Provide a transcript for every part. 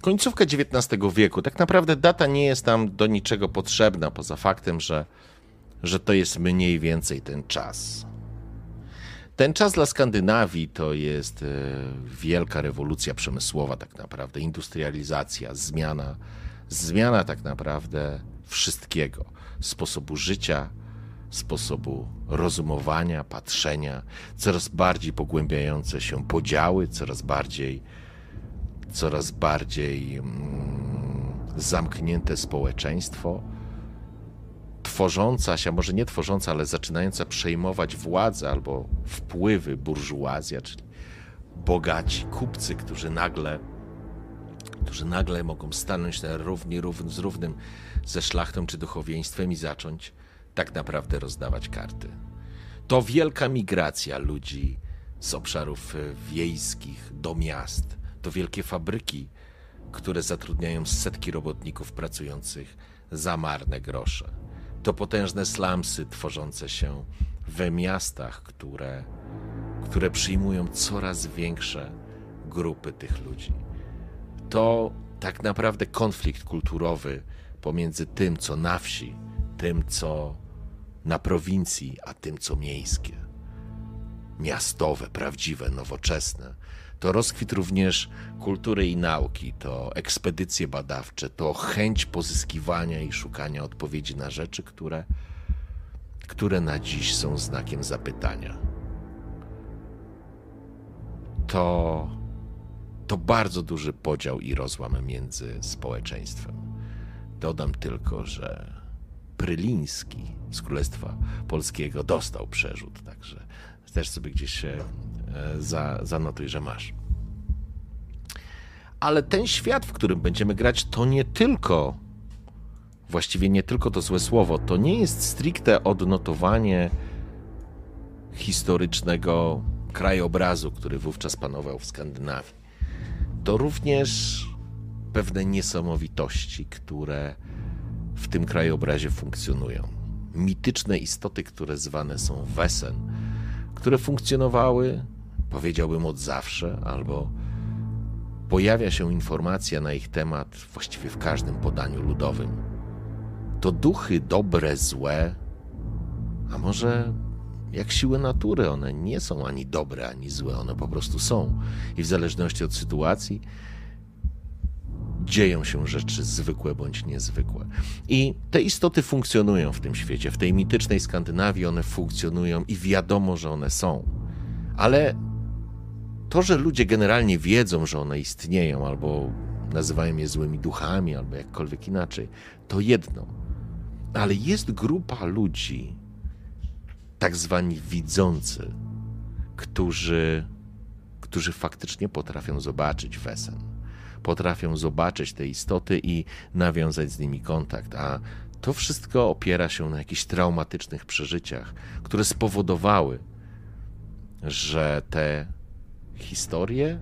Końcówka XIX wieku. Tak naprawdę data nie jest tam do niczego potrzebna, poza faktem, że, że to jest mniej więcej ten czas. Ten czas dla Skandynawii to jest e, wielka rewolucja przemysłowa, tak naprawdę, industrializacja, zmiana, zmiana tak naprawdę wszystkiego sposobu życia, sposobu rozumowania, patrzenia, coraz bardziej pogłębiające się podziały, coraz bardziej, coraz bardziej mm, zamknięte społeczeństwo tworząca się, może nie tworząca, ale zaczynająca przejmować władzę albo wpływy burżuazja, czyli bogaci kupcy, którzy nagle, którzy nagle mogą stanąć na równi równy z równym ze szlachtą czy duchowieństwem i zacząć tak naprawdę rozdawać karty. To wielka migracja ludzi z obszarów e, wiejskich do miast, to wielkie fabryki, które zatrudniają setki robotników pracujących za marne grosze to potężne slumsy tworzące się we miastach, które, które przyjmują coraz większe grupy tych ludzi. To tak naprawdę konflikt kulturowy pomiędzy tym, co na wsi, tym, co na prowincji, a tym, co miejskie. Miastowe, prawdziwe, nowoczesne to rozkwit również kultury i nauki, to ekspedycje badawcze, to chęć pozyskiwania i szukania odpowiedzi na rzeczy, które, które na dziś są znakiem zapytania. To, to bardzo duży podział i rozłam między społeczeństwem. Dodam tylko, że Pryliński z Królestwa Polskiego dostał przerzut, także też sobie gdzieś się za, zanotuj, że masz. Ale ten świat, w którym będziemy grać, to nie tylko, właściwie nie tylko to złe słowo, to nie jest stricte odnotowanie historycznego krajobrazu, który wówczas panował w Skandynawii. To również pewne niesamowitości, które w tym krajobrazie funkcjonują. Mityczne istoty, które zwane są Wesen, które funkcjonowały powiedziałbym od zawsze, albo pojawia się informacja na ich temat właściwie w każdym podaniu ludowym. To duchy dobre, złe, a może jak siły natury, one nie są ani dobre, ani złe, one po prostu są. I w zależności od sytuacji dzieją się rzeczy zwykłe bądź niezwykłe. I te istoty funkcjonują w tym świecie. W tej mitycznej Skandynawii one funkcjonują i wiadomo, że one są. Ale to, że ludzie generalnie wiedzą, że one istnieją, albo nazywają je złymi duchami, albo jakkolwiek inaczej, to jedno. Ale jest grupa ludzi, tak zwani widzący, którzy, którzy faktycznie potrafią zobaczyć wesen. Potrafią zobaczyć te istoty i nawiązać z nimi kontakt, a to wszystko opiera się na jakichś traumatycznych przeżyciach, które spowodowały, że te historię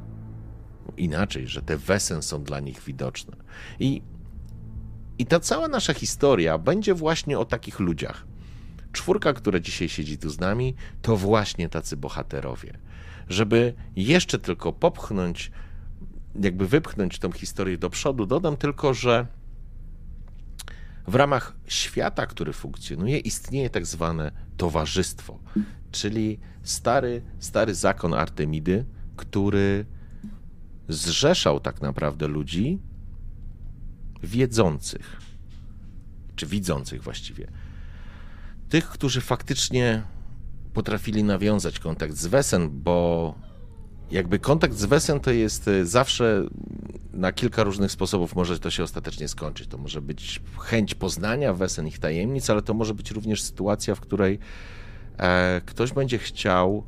inaczej, że te wesen są dla nich widoczne. I, I ta cała nasza historia będzie właśnie o takich ludziach. Czwórka, która dzisiaj siedzi tu z nami, to właśnie tacy bohaterowie. Żeby jeszcze tylko popchnąć, jakby wypchnąć tą historię do przodu, dodam tylko, że w ramach świata, który funkcjonuje, istnieje tak zwane towarzystwo, czyli stary, stary zakon Artemidy, który zrzeszał tak naprawdę ludzi wiedzących, czy widzących właściwie. Tych, którzy faktycznie potrafili nawiązać kontakt z Wesen, bo jakby kontakt z Wesen to jest e, zawsze na kilka różnych sposobów może to się ostatecznie skończyć. To może być chęć poznania Wesen, ich tajemnic, ale to może być również sytuacja, w której e, ktoś będzie chciał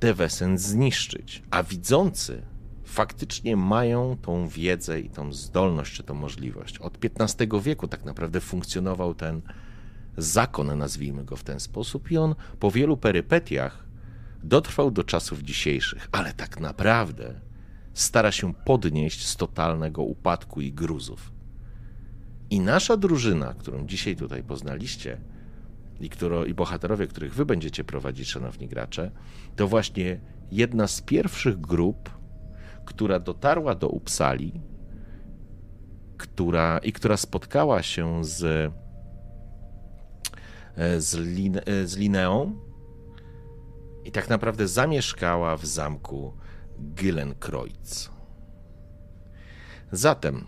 Devesen zniszczyć, a widzący faktycznie mają tą wiedzę i tą zdolność, czy tą możliwość. Od XV wieku tak naprawdę funkcjonował ten zakon, nazwijmy go w ten sposób, i on po wielu perypetiach dotrwał do czasów dzisiejszych, ale tak naprawdę stara się podnieść z totalnego upadku i gruzów. I nasza drużyna, którą dzisiaj tutaj poznaliście, i, którą, i bohaterowie, których wy będziecie prowadzić, szanowni gracze, to właśnie jedna z pierwszych grup, która dotarła do Upsali która, i która spotkała się z, e, z, Lin, e, z Lineą i tak naprawdę zamieszkała w zamku Gillenkreuz. Zatem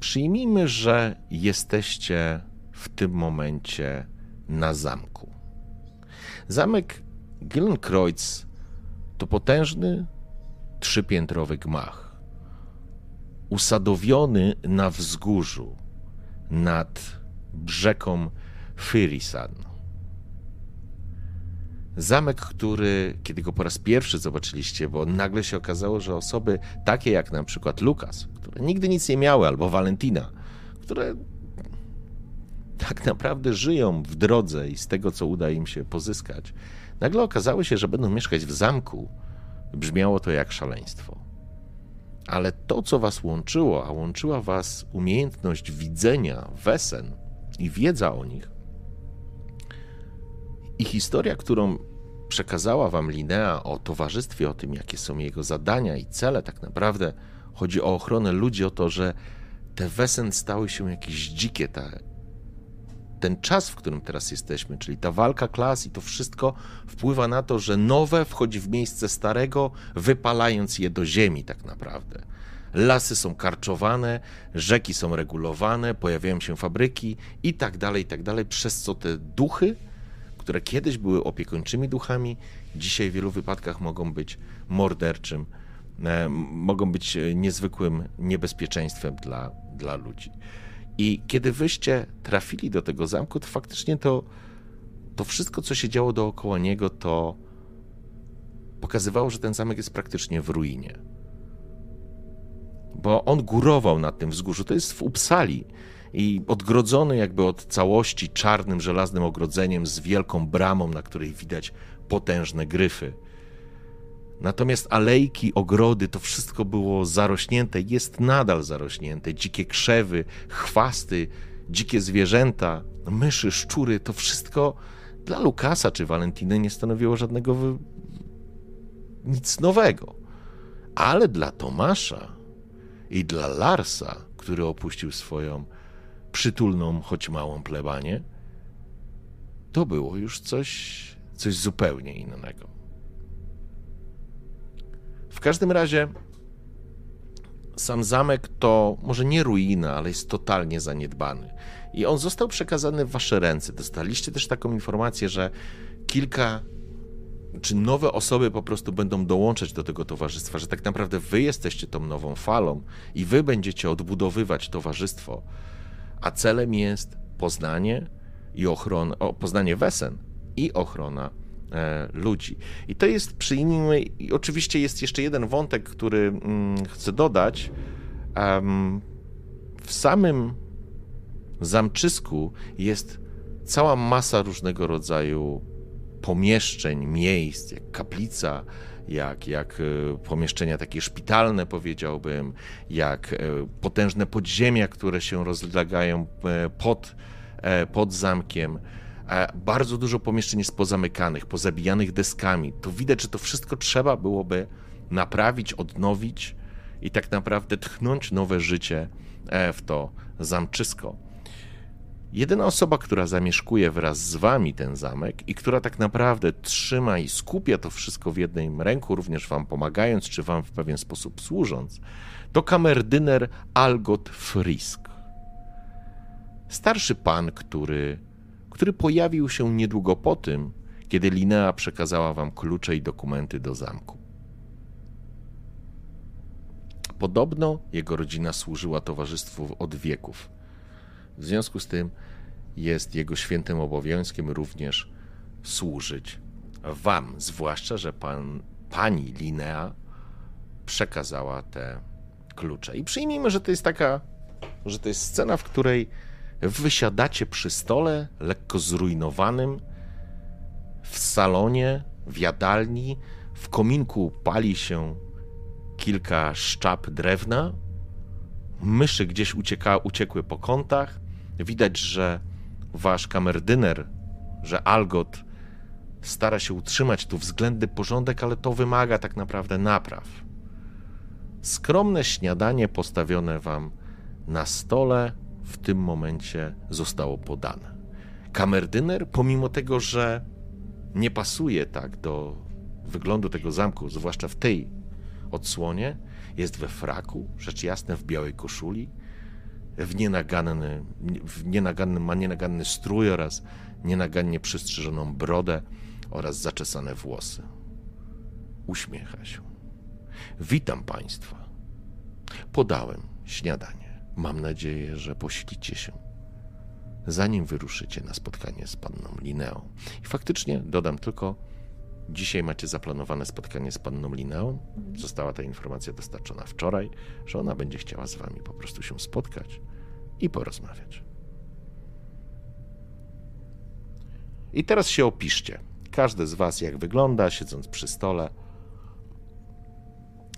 przyjmijmy, że jesteście w tym momencie na zamku. Zamek Gillenkreuz to potężny, trzypiętrowy gmach, usadowiony na wzgórzu nad brzegą Fyrisan. Zamek, który, kiedy go po raz pierwszy zobaczyliście, bo nagle się okazało, że osoby takie jak na przykład Lukas, które nigdy nic nie miały, albo Valentina, które tak naprawdę żyją w drodze i z tego, co uda im się pozyskać, nagle okazało się, że będą mieszkać w zamku. Brzmiało to jak szaleństwo. Ale to, co was łączyło, a łączyła was umiejętność widzenia wesen i wiedza o nich, i historia, którą przekazała wam Linea o towarzystwie, o tym, jakie są jego zadania i cele, tak naprawdę chodzi o ochronę ludzi, o to, że te wesen stały się jakieś dzikie, ta, ten czas, w którym teraz jesteśmy, czyli ta walka klas i to wszystko wpływa na to, że nowe wchodzi w miejsce starego, wypalając je do ziemi tak naprawdę. Lasy są karczowane, rzeki są regulowane, pojawiają się fabryki i tak dalej, i tak dalej, przez co te duchy, które kiedyś były opiekuńczymi duchami, dzisiaj w wielu wypadkach mogą być morderczym, mogą być niezwykłym niebezpieczeństwem dla, dla ludzi. I kiedy wyście trafili do tego zamku, to faktycznie to, to wszystko, co się działo dookoła niego, to pokazywało, że ten zamek jest praktycznie w ruinie. Bo on górował na tym wzgórzu. To jest w Upsali i odgrodzony jakby od całości czarnym, żelaznym ogrodzeniem z wielką bramą, na której widać potężne gryfy. Natomiast alejki, ogrody, to wszystko było zarośnięte, jest nadal zarośnięte. Dzikie krzewy, chwasty, dzikie zwierzęta, myszy, szczury, to wszystko dla Lukasa czy Walentiny nie stanowiło żadnego wy... nic nowego. Ale dla Tomasza i dla Larsa, który opuścił swoją przytulną, choć małą plebanię, to było już coś, coś zupełnie innego. W każdym razie sam zamek to może nie ruina, ale jest totalnie zaniedbany. I on został przekazany w wasze ręce. Dostaliście też taką informację, że kilka czy nowe osoby po prostu będą dołączać do tego towarzystwa, że tak naprawdę wy jesteście tą nową falą i wy będziecie odbudowywać towarzystwo, a celem jest poznanie i ochrona, o, poznanie wesen i ochrona ludzi. I to jest, przyjmijmy, i oczywiście jest jeszcze jeden wątek, który mm, chcę dodać. W samym zamczysku jest cała masa różnego rodzaju pomieszczeń, miejsc, jak kaplica, jak, jak e, pomieszczenia takie szpitalne, powiedziałbym, jak e, potężne podziemia, które się rozlegają pod, pod zamkiem bardzo dużo pomieszczeń jest pozamykanych, pozabijanych deskami. To widać, że to wszystko trzeba byłoby naprawić, odnowić i tak naprawdę tchnąć nowe życie e, w to zamczysko. Jedyna osoba, która zamieszkuje wraz z wami ten zamek i która tak naprawdę trzyma i skupia to wszystko w jednej ręku, również wam pomagając, czy wam w pewien sposób służąc, to kamerdyner Algot Frisk. Starszy pan, który który pojawił się niedługo po tym, kiedy Linea przekazała wam klucze i dokumenty do zamku. Podobno jego rodzina służyła towarzystwu od wieków. W związku z tym jest jego świętym obowiązkiem również służyć wam, zwłaszcza, że pan, pani Linea przekazała te klucze. I przyjmijmy, że to jest taka, że to jest scena, w której wysiadacie przy stole, lekko zrujnowanym, w salonie, w jadalni, w kominku pali się kilka szczap drewna, myszy gdzieś ucieka, uciekły po kątach, widać, że wasz kamerdyner, że Algot stara się utrzymać tu względny porządek, ale to wymaga tak naprawdę napraw. Skromne śniadanie postawione wam na stole w tym momencie zostało podane. Kamerdyner, pomimo tego, że nie pasuje tak do wyglądu tego zamku, zwłaszcza w tej odsłonie, jest we fraku, rzecz jasna w białej koszuli, w nienaganny, w nienaganny, ma nienaganny strój oraz nienagannie przystrzyżoną brodę oraz zaczesane włosy. Uśmiecha się. Witam Państwa. Podałem śniadanie. Mam nadzieję, że posilicie się, zanim wyruszycie na spotkanie z panną Lineą. I faktycznie dodam tylko, dzisiaj macie zaplanowane spotkanie z panną Lineą. Została ta informacja dostarczona wczoraj, że ona będzie chciała z wami po prostu się spotkać i porozmawiać. I teraz się opiszcie. Każdy z was jak wygląda, siedząc przy stole.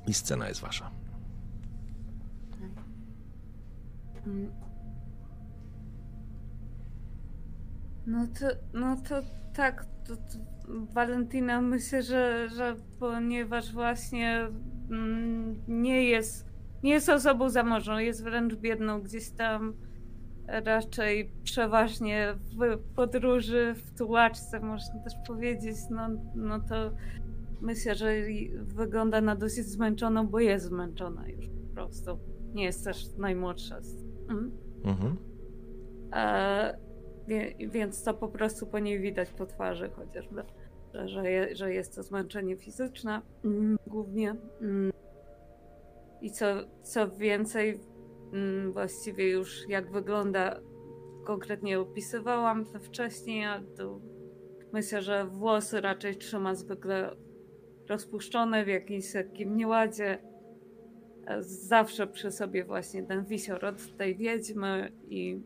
I scena jest wasza. No to, no to tak, to, to myślę, że, że ponieważ właśnie mm, nie jest, nie jest osobą zamożną, jest wręcz biedną, gdzieś tam raczej przeważnie w podróży, w tułaczce można też powiedzieć, no, no to myślę, że wygląda na dosyć zmęczoną, bo jest zmęczona już po prostu. Nie jest też najmłodsza. Mhm. mhm. E, więc to po prostu po niej widać po twarzy chociażby, że, że, je, że jest to zmęczenie fizyczne mm, głównie. Mm. I co, co więcej, mm, właściwie już jak wygląda, konkretnie opisywałam to wcześniej, a to myślę, że włosy raczej trzyma zwykle rozpuszczone w jakimś takim nieładzie. Zawsze przy sobie właśnie ten wisior od tej wiedźmy i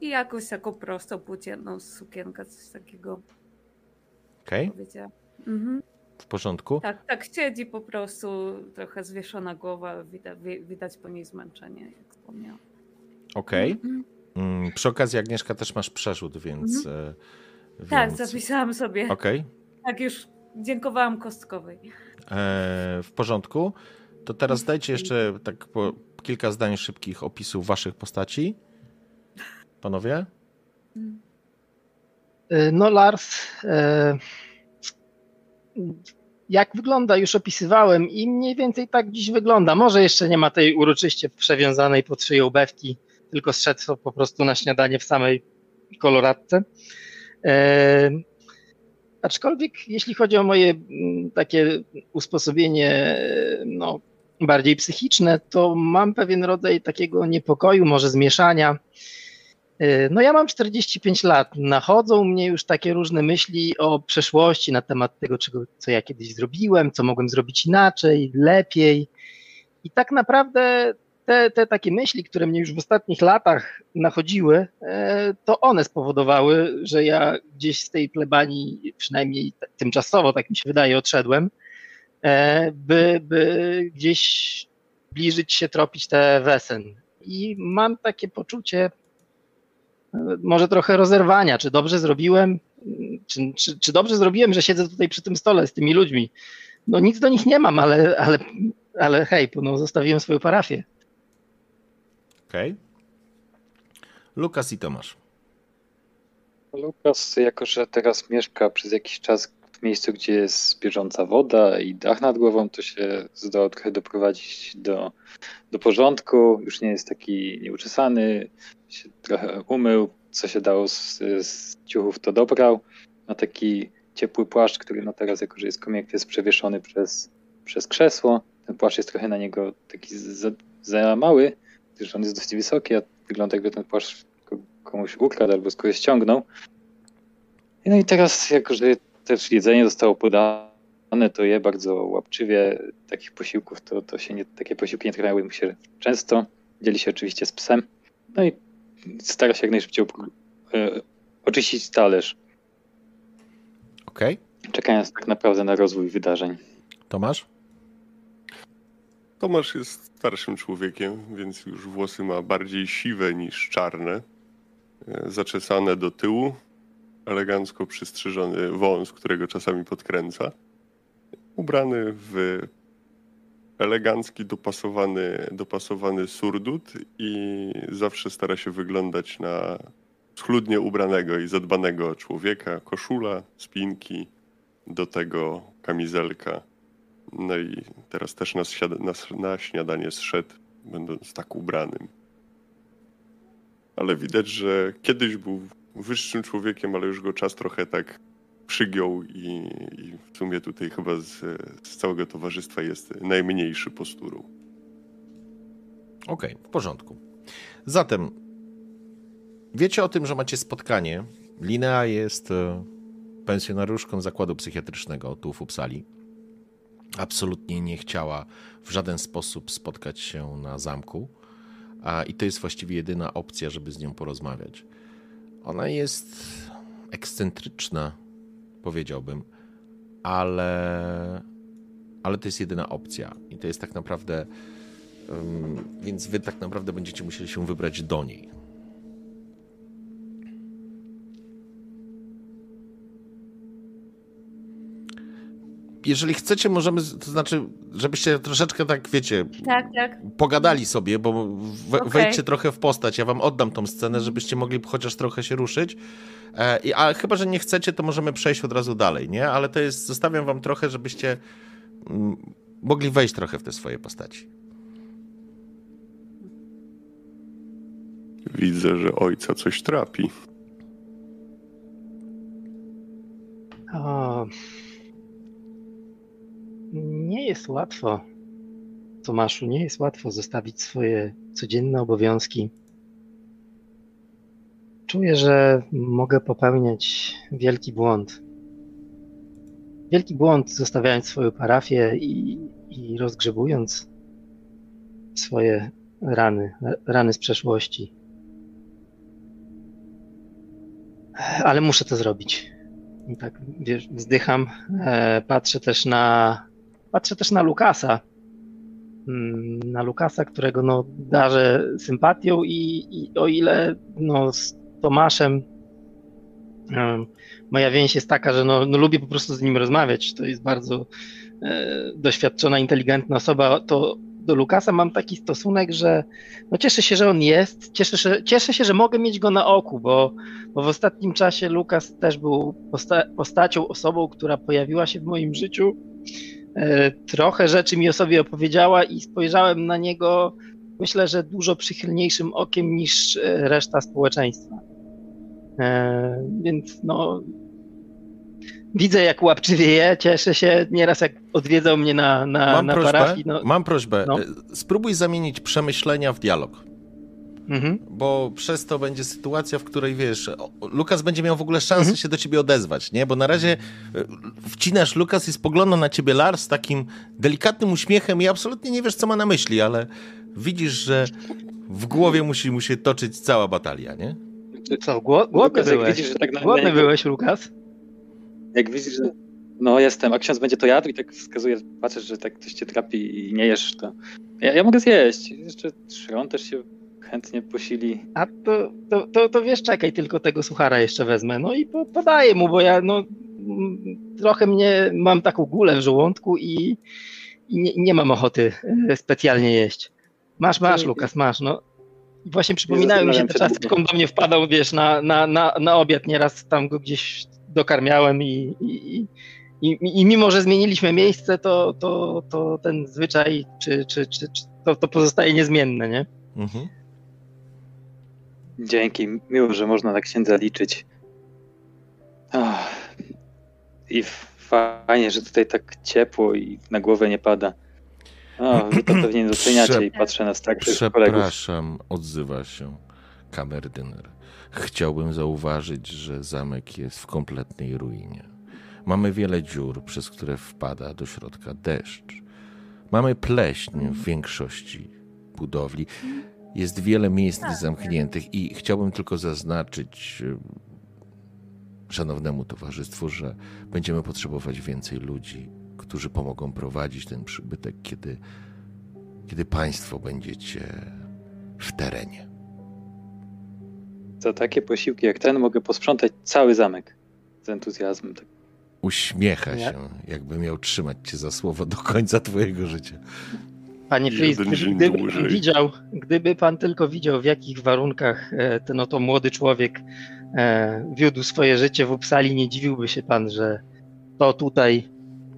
i jakoś taką prostą, płócienną sukienkę, coś takiego. Okej. Okay. Mhm. W porządku? Tak, tak siedzi po prostu, trochę zwieszona głowa, widać, widać po niej zmęczenie, jak wspomniałam. Okej. Okay. Mhm. Mm, przy okazji Agnieszka też masz przerzut, więc... Mhm. E, tak, więc... zapisałam sobie. Okej. Okay. Tak, już dziękowałam kostkowej. E, w porządku. To teraz dajcie jeszcze tak kilka zdań szybkich opisów waszych postaci. Panowie? E, no, Lars, e, jak wygląda, już opisywałem i mniej więcej tak dziś wygląda. Może jeszcze nie ma tej uroczyście przewiązanej pod szyją bewki, tylko zszedł po prostu na śniadanie w samej koloradce. E, aczkolwiek, jeśli chodzi o moje takie usposobienie, no, bardziej psychiczne, to mam pewien rodzaj takiego niepokoju, może zmieszania. Y, no ja mam 45 lat, nachodzą mnie już takie różne myśli o przeszłości na temat tego, czego, co ja kiedyś zrobiłem, co mogłem zrobić inaczej, lepiej. I tak naprawdę te, te takie myśli, które mnie już w ostatnich latach nachodziły, e, to one spowodowały, że ja gdzieś z tej plebanii, przynajmniej tymczasowo, tak mi się wydaje, odszedłem, by, by gdzieś bliżyć się, tropić te wesen. I mam takie poczucie, może trochę rozerwania, czy dobrze zrobiłem, czy, czy, czy, dobrze zrobiłem, że siedzę tutaj przy tym stole z tymi ludźmi. No nic do nich nie mam, ale, ale, ale hej, no, zostawiłem swoją parafię. Okej. Okay. Lukas i Tomasz. Lukas, jako że teraz mieszka przez jakiś czas miejscu, gdzie jest bieżąca woda i dach nad głową, to się zdało trochę doprowadzić do, do porządku. Już nie jest taki nieuczesany, się trochę umył, co się dało z, z ciuchów, to dobrał. Ma taki ciepły płaszcz, który no teraz, jako że jest komiek, jest przewieszony przez, przez krzesło. Ten płaszcz jest trochę na niego taki za, za mały, gdyż on jest dość wysoki, a wygląda jakby ten płaszcz komuś ukradł albo z kogoś ściągnął. No i teraz, jako że też jedzenie zostało podane, to je bardzo łapczywie. Takich posiłków to, to się nie, takie posiłki nie trafiały mu się często. Dzieli się oczywiście z psem. No i stara się jak najszybciej e, oczyścić talerz. Okej. Okay. Czekając tak naprawdę na rozwój wydarzeń. Tomasz? Tomasz jest starszym człowiekiem, więc już włosy ma bardziej siwe niż czarne. E, zaczesane do tyłu, elegancko przystrzyżony wąs, którego czasami podkręca. Ubrany w elegancki, dopasowany, dopasowany surdut i zawsze stara się wyglądać na schludnie ubranego i zadbanego człowieka. Koszula, spinki, do tego kamizelka. No i teraz też na, na, śniadanie zszedł, będąc tak ubranym. Ale widać, że kiedyś był wyższym człowiekiem, ale już go czas trochę tak przygiął i, i w sumie tutaj chyba z, z, całego towarzystwa jest najmniejszy posturą. Okej, okay, w porządku. Zatem wiecie o tym, że macie spotkanie. Linea jest e, pensjonariuszką zakładu psychiatrycznego tu w Uppsali. Absolutnie nie chciała w żaden sposób spotkać się na zamku. A, I to jest właściwie jedyna opcja, żeby z nią porozmawiać. Ona jest ekscentryczna, powiedziałbym, ale, ale to jest jedyna opcja. I to jest tak naprawdę. Um, więc wy tak naprawdę będziecie musieli się wybrać do niej. Jeżeli chcecie, możemy, to znaczy, żebyście troszeczkę tak, wiecie, tak, tak. pogadali sobie, bo we, okay. wejdźcie trochę w postać. Ja wam oddam tą scenę, żebyście mogli chociaż trochę się ruszyć. E, a chyba, że nie chcecie, to możemy przejść od razu dalej, nie? Ale to jest, zostawiam wam trochę, żebyście mm, mogli wejść trochę w te swoje postaci. Widzę, że ojca coś trapi. O, nie jest łatwo, Tomaszu, nie jest łatwo zostawić swoje codzienne obowiązki. Czuję, że mogę popełniać wielki błąd. Wielki błąd, zostawiając swoją parafię i, i rozgrzebując swoje rany, rany z przeszłości. Ale muszę to zrobić. I tak wiesz, wzdycham, e, patrzę też na Patrzę też na Lukasa. Mm, na Lukasa, którego no, darzę sympatią i, i o ile no, z Tomaszem moja więź jest taka, że no, no, lubię po prostu z nim rozmawiać. To jest bardzo e, doświadczona, inteligentna osoba. To do Lukasa mam taki stosunek, że no cieszę się, że on jest, cieszę się, cieszę się że mogę mieć go na oku, bo, bo w ostatnim czasie Lukas też był posta postacią, osobą, która pojawiła się w moim życiu trochę rzeczy mi o sobie opowiedziała i spojrzałem na niego, myślę, że dużo przychylniejszym okiem niż e, reszta społeczeństwa. E, więc no, widzę jak łapczywie je, cieszę się nieraz jak odwiedzał mnie na, na, mam na prośbę, parafii. No, mam prośbę, no. spróbuj zamienić przemyślenia w dialog. Mhm. Bo przez to będzie sytuacja, w której wiesz, Lukas będzie miał w ogóle szansę mhm. się do ciebie odezwać, nie? Bo na razie e, wcinasz Lukas i spogląda na ciebie Lars z takim delikatnym uśmiechem i absolutnie nie wiesz, co ma na myśli, ale widzisz, że w głowie musi mu się toczyć cała batalia, nie? Co, głodny Lukas, byłeś? Widzisz, że tak na, głodny byłeś, Lukas? Jak widzisz, że no jestem, a ksiądz będzie to jadł i tak wskazuje, patrzysz, że tak ktoś cię trapi i nie jesz, to ja, ja mogę zjeść. Jeszcze Szron też się chętnie posili. A to, to, to, to wiesz, czekaj, tylko tego suchara jeszcze wezmę. No i po, podaję mu, bo ja no, trochę mnie, mam taką gulę w żołądku i, i nie, nie, mam ochoty e, specjalnie jeść. Masz, masz, Lukas, masz. No. Właśnie przypominają mi się te czasy, jak on do mnie wpadał, wiesz, na, na, na, na obiad, nieraz tam go gdzieś dokarmiałem i, i, i, i mimo, że zmieniliśmy miejsce, to, to, to ten zwyczaj, czy, czy, czy, czy to, to pozostaje niezmienne, nie? Mhm. Dzięki, miło, że można na księdza liczyć. Oh. I fajnie, że tutaj tak ciepło i na głowę nie pada. O, wy to pewnie nie doceniacie Przep... i patrzę na starszych kolegów. Przepraszam, odzywa się kamerdyner. Chciałbym zauważyć, że zamek jest w kompletnej ruinie. Mamy wiele dziur, przez które wpada do środka deszcz. Mamy pleśń w większości budowli. Jest wiele miejsc Tak, zamkniętych i chciałbym tylko zaznaczyć y, szanownemu towarzystwu, że będziemy potrzebować więcej ludzi, którzy pomogą prowadzić ten przybytek, kiedy, kiedy państwo będziecie w terenie. Za takie posiłki jak ten mogę posprzątać cały zamek z entuzjazmem. Uśmiecha się, jakby miał trzymać cię za słowo do końca twojego życia. Panie dzień gdyby, pan widział, gdyby pan tylko widział, w jakich warunkach ten oto młody człowiek e, wiódł swoje życie w Uppsali, nie dziwiłby się pan, że to tutaj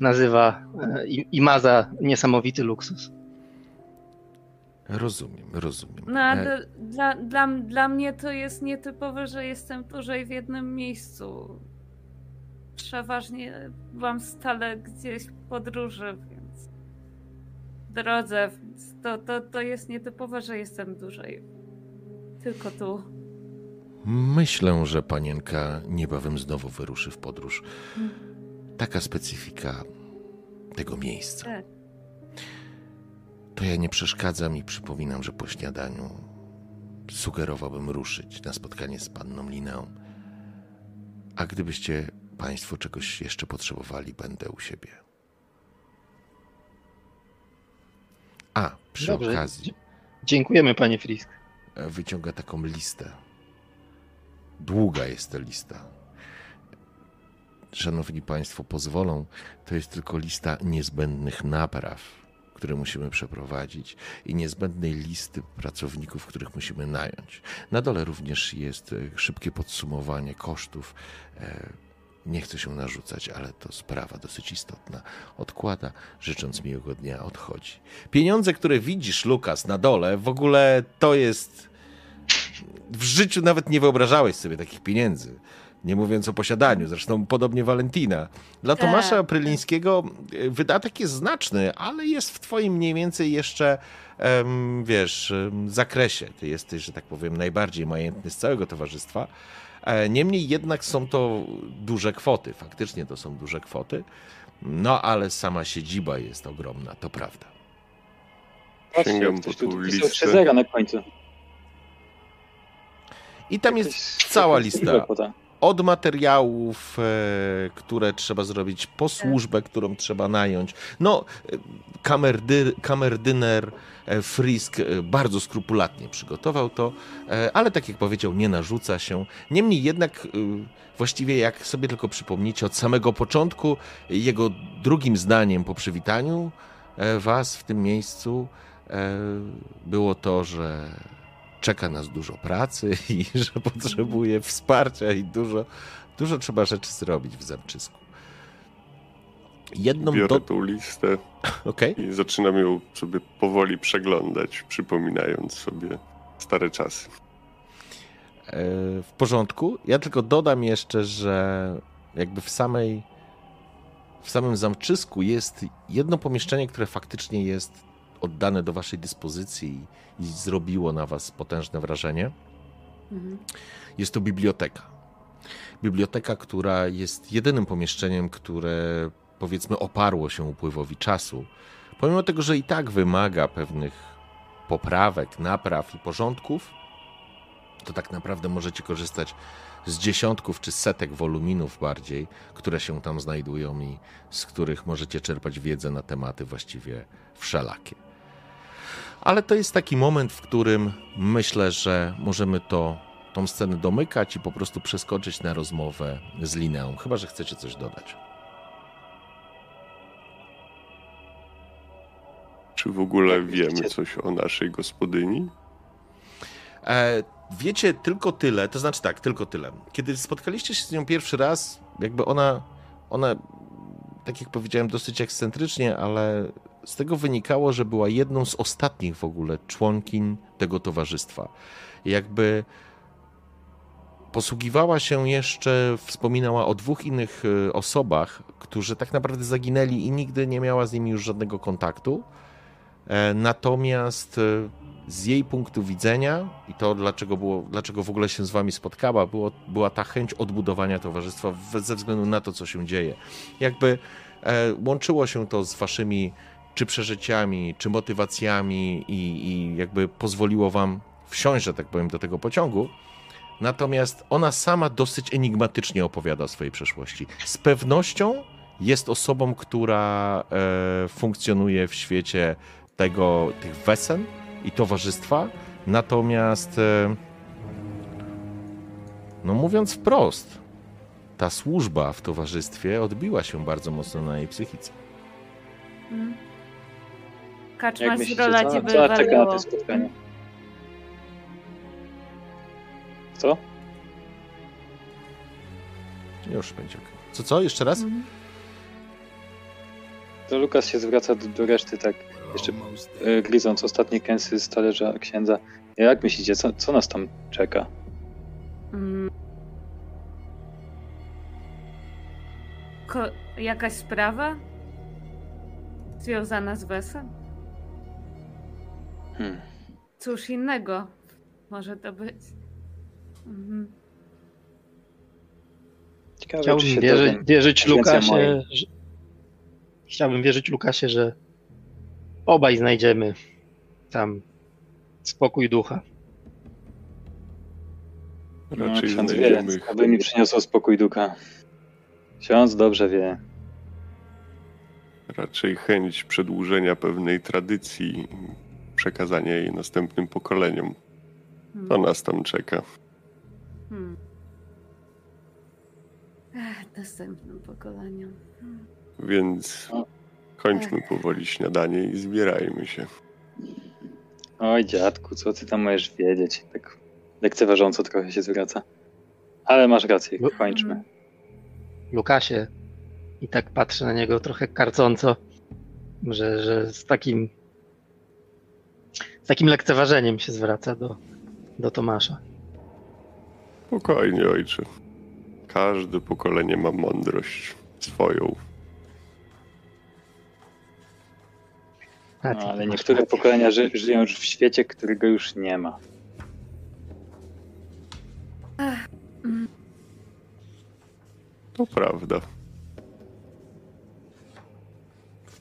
nazywa e, i, i ma za niesamowity luksus. Rozumiem, rozumiem. No E, ale dla, dla, dla mnie to jest nietypowe, że jestem dłużej w jednym miejscu. Przeważnie byłam stale gdzieś w podróży, drodze, to, to, to jest nietypowe, że jestem dłużej. Tylko tu. Myślę, że panienka niebawem znowu wyruszy w podróż. Taka specyfika tego miejsca. Tak. To ja nie przeszkadzam i przypominam, że po śniadaniu sugerowałbym ruszyć na spotkanie z panną Lineą. A gdybyście państwo czegoś jeszcze potrzebowali, będę u siebie. A, przy Dobrze. okazji Dziękujemy, panie Frisk. e, wyciąga taką listę. Długa jest ta lista. Szanowni Państwo, pozwolą, to jest tylko lista niezbędnych napraw, które musimy przeprowadzić i niezbędnej listy pracowników, których musimy nająć. Na dole również jest e, szybkie podsumowanie kosztów. Nie chcę się narzucać, ale to sprawa dosyć istotna. Odkłada, życząc miłego dnia, odchodzi. Pieniądze, które widzisz, Lukas, na dole, w ogóle to jest. W życiu nawet nie wyobrażałeś sobie takich pieniędzy. Nie mówiąc o posiadaniu, zresztą podobnie Walentina. Dla Tak. Tomasza Prylińskiego e, wydatek jest znaczny, ale jest w twoim mniej więcej jeszcze, wiesz, zakresie. Ty jesteś, że tak powiem, najbardziej majętny z całego towarzystwa. E, Niemniej jednak są to duże kwoty. Faktycznie to są duże kwoty. No ale sama siedziba jest ogromna, to prawda. Patrzcie, Sięgam po tu tą listę. na końcu. I tam jest cała lista. Od materiałów, e, które trzeba zrobić, po służbę, którą trzeba nająć. No, e, kamerdy, kamerdyner e, Frisk bardzo skrupulatnie przygotował to, ale tak jak powiedział, nie narzuca się. Niemniej jednak, właściwie jak sobie tylko przypomnicie, od samego początku jego drugim zdaniem po przywitaniu was w tym miejscu było to, że czeka nas dużo pracy i że potrzebuje wsparcia i dużo, dużo trzeba rzeczy zrobić w Zamczysku. Jedną Biorę do... tą listę Okej, i zaczynam ją sobie powoli przeglądać, przypominając sobie stare czasy. e, w porządku. Ja tylko dodam jeszcze, że jakby w samej w samym Zamczysku jest jedno pomieszczenie, które faktycznie jest oddane do waszej dyspozycji i, i zrobiło na was potężne wrażenie. Mhm. Jest to biblioteka. Biblioteka, która jest jedynym pomieszczeniem, które powiedzmy oparło się upływowi czasu. Pomimo tego, że i tak wymaga pewnych poprawek, napraw i porządków, to tak naprawdę możecie korzystać z dziesiątków czy setek woluminów bardziej, które się tam znajdują i z których możecie czerpać wiedzę na tematy właściwie wszelakie. Ale to jest taki moment, w którym myślę, że możemy to, tą scenę domykać i po prostu przeskoczyć na rozmowę z Lineą. Chyba, że chcecie coś dodać. Czy w ogóle Jak wiemy coś o naszej gospodyni? E, wiecie tylko tyle, to znaczy tak, tylko tyle. Kiedy spotkaliście się z nią pierwszy raz, jakby ona, ona, tak jak powiedziałem, dosyć ekscentrycznie, ale z tego wynikało, że była jedną z ostatnich w ogóle członkiń tego towarzystwa. Jakby posługiwała się jeszcze, wspominała o dwóch innych e, osobach, którzy tak naprawdę zaginęli i nigdy nie miała z nimi już żadnego kontaktu. E, Natomiast e, z jej punktu widzenia i to, dlaczego, było, dlaczego w ogóle się z wami spotkała, było, była ta chęć odbudowania towarzystwa ze względu na to, co się dzieje. Jakby e, łączyło się to z waszymi czy przeżyciami, czy motywacjami i, i jakby pozwoliło wam wsiąść, że tak powiem, do tego pociągu. Natomiast ona sama dosyć enigmatycznie opowiada o swojej przeszłości. Z pewnością jest osobą, która e, funkcjonuje w świecie tego, tych wesen i towarzystwa. Natomiast, e, no mówiąc wprost, ta służba w towarzystwie odbiła się bardzo mocno na jej psychice. Mm. Jak Kaczma z myślicie, rola co, cię co czeka na? Co? Już będzie. okej. Co, co? Jeszcze raz? Mhm. To Lukas się zwraca do, do reszty tak, jeszcze e, gryząc ostatnie kęsy z talerza księdza. Jak myślicie, co, co nas tam czeka? Mm. Ko jakaś sprawa? Związana z Wesem? Hmm. Cóż innego może to być. Mhm. Ciekawe, czy Chciałbym się wierzyć, Lukasie, że... Chciałbym wierzyć Lukasie, że obaj znajdziemy tam spokój ducha. Raczej No, ksiądz wie, znajdziemy aby mi przyniosło spokój ducha. Ksiądz dobrze wie. raczej chęć przedłużenia pewnej tradycji, przekazania jej następnym pokoleniom. To Hmm. nas tam czeka. Hmm. Ech, następnym pokoleniom. Hmm. Więc kończmy powoli śniadanie i zbierajmy się. Oj, dziadku, co ty tam możesz wiedzieć? Tak lekceważąco trochę się zwraca. Ale masz rację, Lu- kończmy. Lukasie i tak patrzę na niego trochę karcąco, że, że z takim z takim lekceważeniem się zwraca do, do Tomasza. Spokojnie, ojcze. Każde pokolenie ma mądrość swoją. No, ale niektóre pokolenia ży żyją już w świecie, którego już nie ma. To prawda.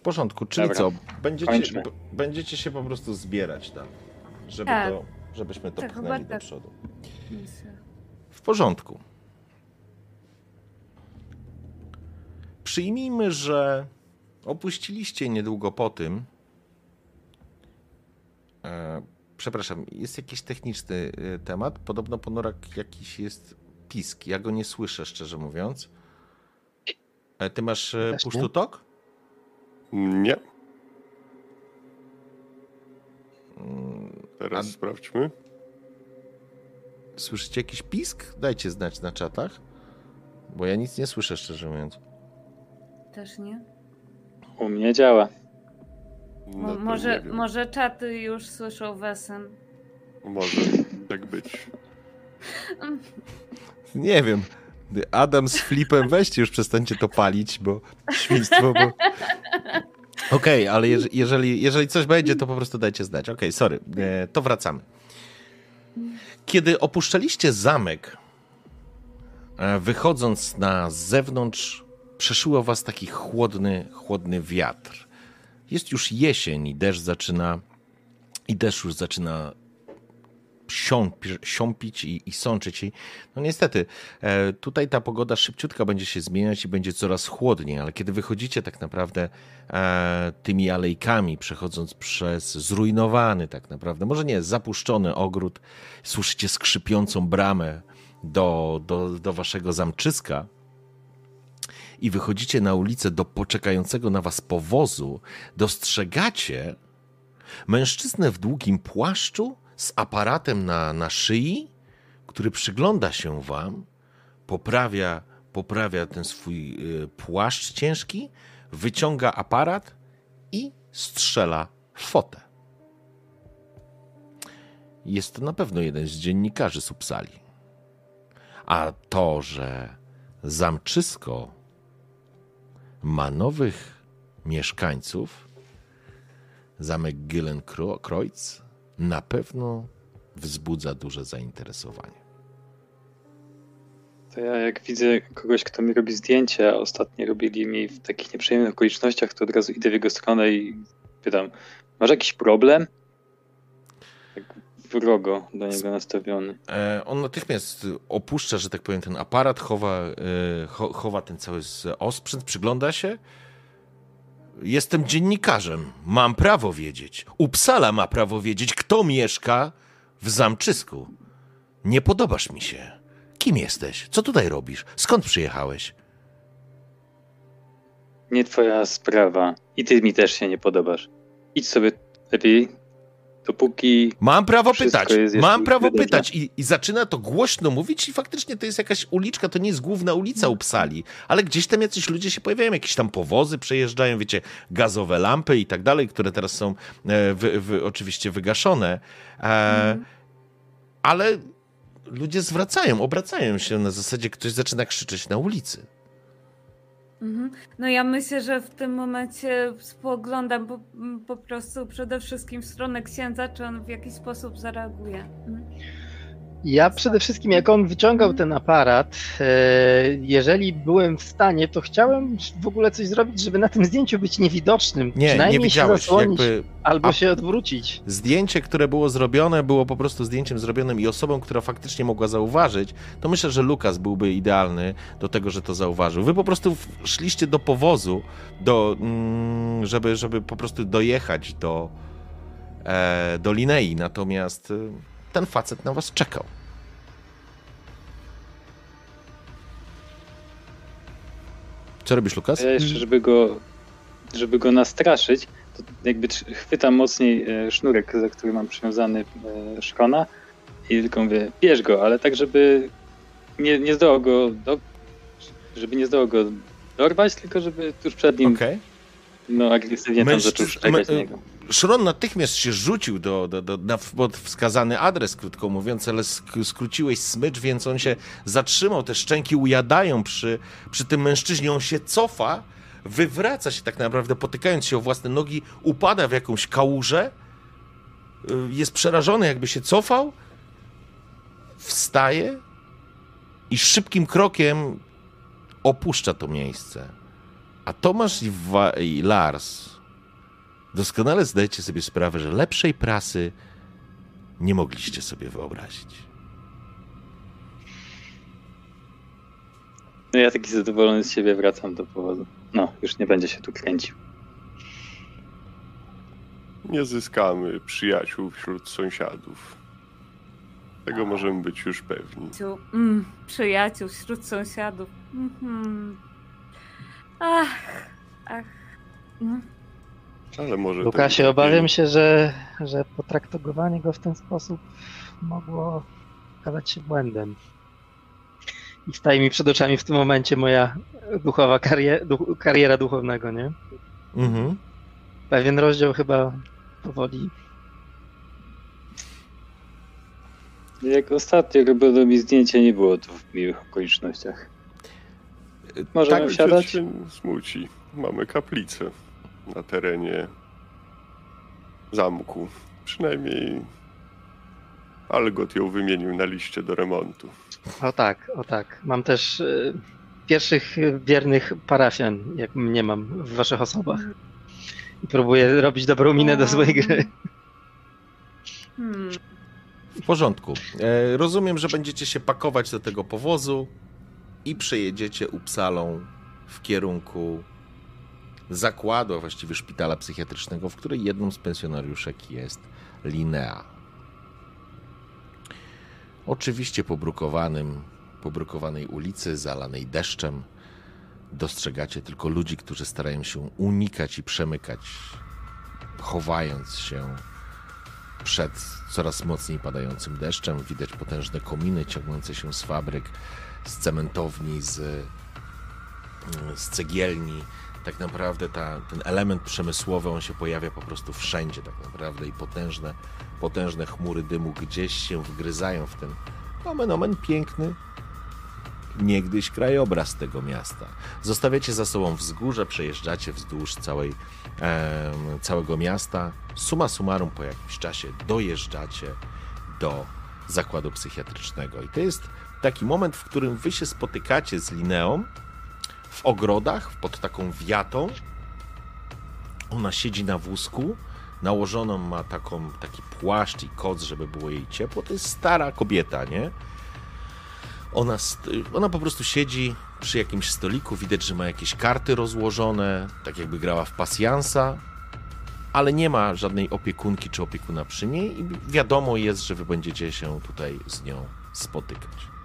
Porządku, czyli Dobra. co? Będziecie, Kończmy. b- będziecie się po prostu zbierać tam, żeby Tak. to, żebyśmy to Tak, pchnęli chyba do tak. przodu. W porządku. Przyjmijmy, że opuściliście niedługo po tym. E, przepraszam, jest jakiś techniczny e, temat. Podobno ponorak jakiś jest pisk. Ja go nie słyszę, szczerze mówiąc. E, ty masz e, Też push nie. to talk? Nie. Mm, Teraz A- sprawdźmy. Słyszycie jakiś pisk? Dajcie znać na czatach. Bo ja nic nie słyszę, szczerze mówiąc. Też nie? U mnie działa. No może, może czaty już słyszą Wesen. Może tak być. Nie wiem. Adam z flipem, weźcie już przestańcie to palić, bo świństwo, bo... Okej, ale jeż- jeżeli, jeżeli coś będzie, to po prostu dajcie znać. Okej, sorry, e, to wracamy. Kiedy opuszczaliście zamek, e, wychodząc na zewnątrz, przeszyło was taki chłodny, chłodny wiatr. Jest już jesień i deszcz zaczyna i deszcz już zaczyna siąpi, siąpić i, i sączyć. I, no niestety, e, tutaj ta pogoda szybciutko będzie się zmieniać i będzie coraz chłodniej, ale kiedy wychodzicie tak naprawdę e, tymi alejkami, przechodząc przez zrujnowany tak naprawdę, może nie, zapuszczony ogród, słyszycie skrzypiącą bramę do, do, do waszego zamczyska i wychodzicie na ulicę do poczekającego na was powozu, dostrzegacie mężczyznę w długim płaszczu z aparatem na, na szyi, który przygląda się wam, poprawia, poprawia ten swój y, płaszcz ciężki, wyciąga aparat i strzela fotę. Jest to na pewno jeden z dziennikarzy Subsali. A to, że zamczysko ma nowych mieszkańców, zamek Gillenkreuz, na pewno wzbudza duże zainteresowanie. To ja jak widzę kogoś, kto mi robi zdjęcia, a ostatnio robili mi w takich nieprzyjemnych okolicznościach, to od razu idę w jego stronę i pytam, masz jakiś problem? Tak wrogo do niego nastawiony. E, on natychmiast opuszcza, że tak powiem, ten aparat, chowa, e, cho, chowa ten cały osprzęt, przygląda się. Jestem dziennikarzem, mam prawo wiedzieć. Upsala ma prawo wiedzieć, kto mieszka w zamczysku. Nie podobasz mi się. Kim jesteś? Co tutaj robisz? Skąd przyjechałeś? Nie twoja sprawa. I ty mi też się nie podobasz. Idź sobie lepiej, dopóki. Mam prawo pytać. jest Mam prawo pytać. I, I zaczyna to głośno mówić, i faktycznie to jest jakaś uliczka, to nie jest główna ulica Upsali, ale gdzieś tam jacyś ludzie się pojawiają, jakieś tam powozy przejeżdżają, wiecie, gazowe lampy i tak dalej, które teraz są e, wy, wy, oczywiście wygaszone. E, Ale ludzie zwracają, obracają się na zasadzie, ktoś zaczyna krzyczeć na ulicy. Mhm. No ja myślę, że w tym momencie spoglądam po, po prostu przede wszystkim w stronę księdza, czy on w jakiś sposób zareaguje. Mhm. Ja przede wszystkim, jak on wyciągał ten aparat, e, jeżeli byłem w stanie, to chciałem w ogóle coś zrobić, żeby na tym zdjęciu być niewidocznym. Nie, Przynajmniej nie widziałeś. się zasłonić, Jakby albo a- się odwrócić. zdjęcie, które było zrobione, było po prostu zdjęciem zrobionym i osobą, która faktycznie mogła zauważyć, to myślę, że Lukas byłby idealny do tego, że to zauważył. Wy po prostu szliście do powozu, do, mm, żeby, żeby po prostu dojechać do, e, do Linei, natomiast y, ten facet na was czekał. Co robisz, Lukas? Ja jeszcze, żeby go, żeby go nastraszyć, to jakby chwytam mocniej e, sznurek, za który mam przywiązany e, szkona i tylko mówię, bierz go, ale tak, żeby nie, nie zdołał go, do, żeby nie zdołał go dorwać, tylko żeby tuż przed nim Okej. No, agresywnie tam zaczął szczekać niego. Szron natychmiast się rzucił do, do, do, na wskazany adres, krótko mówiąc, ale sk- skróciłeś smycz, więc on się zatrzymał. Te szczęki ujadają przy, przy tym mężczyźnie. On się cofa, wywraca się tak naprawdę, potykając się o własne nogi, upada w jakąś kałużę, y, jest przerażony, jakby się cofał, wstaje i szybkim krokiem opuszcza to miejsce. A Tomasz i, Wa- i Lars doskonale zdajecie sobie sprawę, że lepszej prasy nie mogliście sobie wyobrazić. No ja taki zadowolony z siebie wracam do powodu. No, już nie będzie się tu kręcił. Nie zyskamy przyjaciół wśród sąsiadów. Tego możemy być już pewni. Ciu- Mm, przyjaciół wśród sąsiadów. Mhm. Ach, ach. No. Ale może. Lukasie, ten- obawiam się, że, że potraktowanie go w ten sposób mogło okazać się błędem. I staje mi przed oczami w tym momencie moja duchowa kariera, duch, kariera duchownego, nie? Mhm. Pewien rozdział chyba powoli. Jak ostatnio robiono mi zdjęcie, nie było to w miłych okolicznościach. Możemy Tak, wsiadać? Się smuci. Mamy kaplicę na terenie zamku. Przynajmniej Algot ją wymienił na liście do remontu. O tak, o tak. Mam też e, pierwszych wiernych parafian, jak mnie mam w waszych osobach. I próbuję robić dobrą minę do złej gry. Hmm. W porządku. E, rozumiem, że będziecie się pakować do tego powozu i przejedziecie Upsalą w kierunku zakładu, a właściwie szpitala psychiatrycznego, w której jedną z pensjonariuszek jest Linea. Oczywiście pobrukowanym, pobrukowanej ulicy, zalanej deszczem, dostrzegacie tylko ludzi, którzy starają się unikać i przemykać, chowając się przed coraz mocniej padającym deszczem. Widać potężne kominy ciągnące się z fabryk, z cementowni, z, z cegielni. Tak naprawdę ta, ten element przemysłowy, on się pojawia po prostu wszędzie tak naprawdę i potężne, potężne chmury dymu gdzieś się wgryzają w ten omen, omen piękny niegdyś krajobraz tego miasta. Zostawiacie za sobą wzgórze, przejeżdżacie wzdłuż całej, e, całego miasta. Suma summarum po jakimś czasie dojeżdżacie do zakładu psychiatrycznego. I to jest taki moment, w którym wy się spotykacie z Lineą w ogrodach pod taką wiatą. Ona siedzi na wózku, nałożoną ma taką, taki płaszcz i koc, żeby było jej ciepło. To jest stara kobieta, nie? Ona, ona po prostu siedzi przy jakimś stoliku, widać, że ma jakieś karty rozłożone, tak jakby grała w pasjansa, ale nie ma żadnej opiekunki czy opiekuna przy niej i wiadomo jest, że wy będziecie się tutaj z nią spotykać.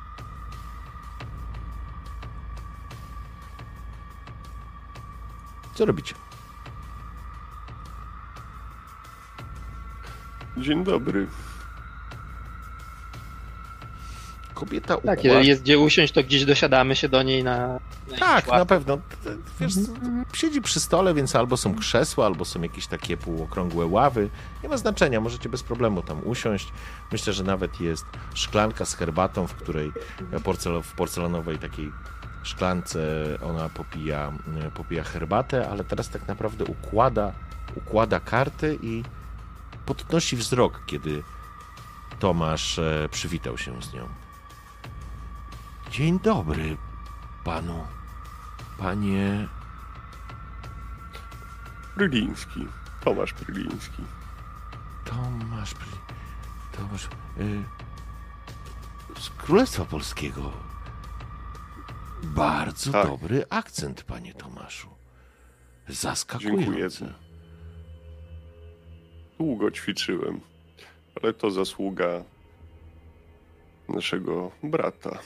Co robicie? Dzień dobry. Kobieta Tak, układa... jeżeli jest gdzie usiąść, to gdzieś dosiadamy się do niej na. na Tak, na pewno. Wiesz, Mhm. siedzi przy stole, więc albo są krzesła, albo są jakieś takie półokrągłe ławy. Nie ma znaczenia, możecie bez problemu tam usiąść. Myślę, że nawet jest szklanka z herbatą, w której porcel, w porcelanowej takiej szklance ona popija, popija herbatę, ale teraz tak naprawdę układa, układa karty i podnosi wzrok, kiedy Tomasz e, przywitał się z nią. Dzień dobry panu. Panie. Pryliński. Tomasz Pryliński. Tomasz. Tomasz. Y, z Królestwa Polskiego. Bardzo Tak. dobry akcent, panie Tomaszu. Zaskakujący. Dziękuję. Długo ćwiczyłem, ale to zasługa naszego brata,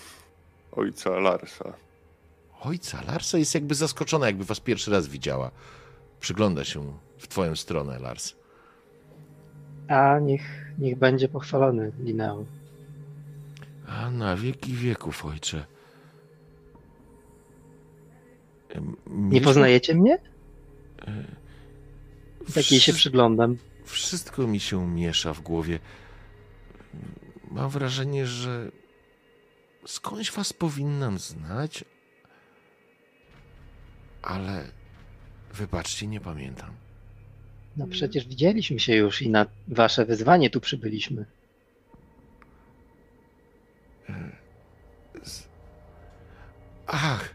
ojca Larsa. Ojca, Larsa jest jakby zaskoczona, jakby was pierwszy raz widziała. Przygląda się w twoją stronę, Lars. A niech, niech będzie pochwalony Lineo. A na wieki wieków, ojcze. Em, Nie mieliśmy- poznajecie mnie? Takiej się Wszy- przyglądam. Wszystko mi się miesza w głowie. Mam wrażenie, że skądś was powinnam znać, ale wybaczcie, nie pamiętam. No przecież widzieliśmy się już i na wasze wyzwanie tu przybyliśmy. Z- Ach!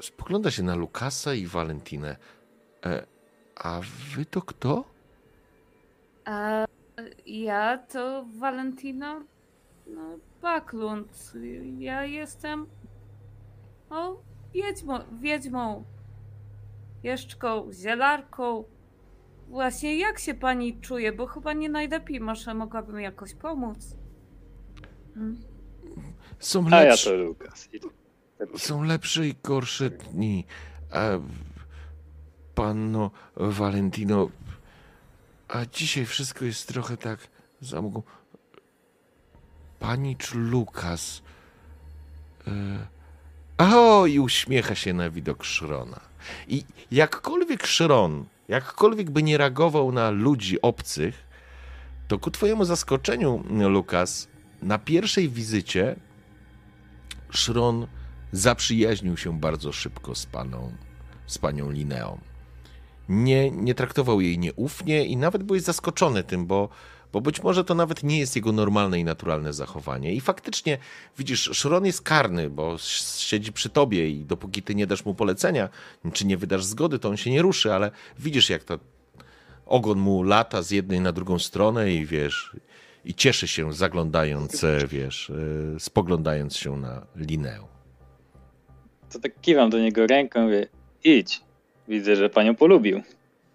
Spogląda się na Lukasa i Walentinę. E, a wy to kto? A ja to Valentina no, Baklund. Ja jestem o, wiedźmą, wiedźmą, jeszczką, zielarką. Właśnie jak się pani czuje, bo chyba nie najlepiej, może mogłabym jakoś pomóc. Mm. Są A ja to Lukas. Są lepsze i gorsze dni. A panno Valentino, a dzisiaj wszystko jest trochę tak za mgłą. Panicz Lukas. E, o, i uśmiecha się na widok Szrona. I jakkolwiek Szron, jakkolwiek by nie reagował na ludzi obcych, to ku twojemu zaskoczeniu, Lukas, na pierwszej wizycie Szron zaprzyjaźnił się bardzo szybko z paną, z panią Lineą. Nie, nie traktował jej nieufnie i nawet byłeś zaskoczony tym, bo, bo być może to nawet nie jest jego normalne i naturalne zachowanie. I faktycznie, widzisz, Szron jest karny, bo siedzi przy tobie i dopóki ty nie dasz mu polecenia, czy nie wydasz zgody, to on się nie ruszy, ale widzisz, jak to ogon mu lata z jednej na drugą stronę i wiesz, i cieszy się zaglądając, wiesz, e, spoglądając się na Lineę. To tak kiwam do niego ręką, mówię, idź. Widzę, że panią polubił.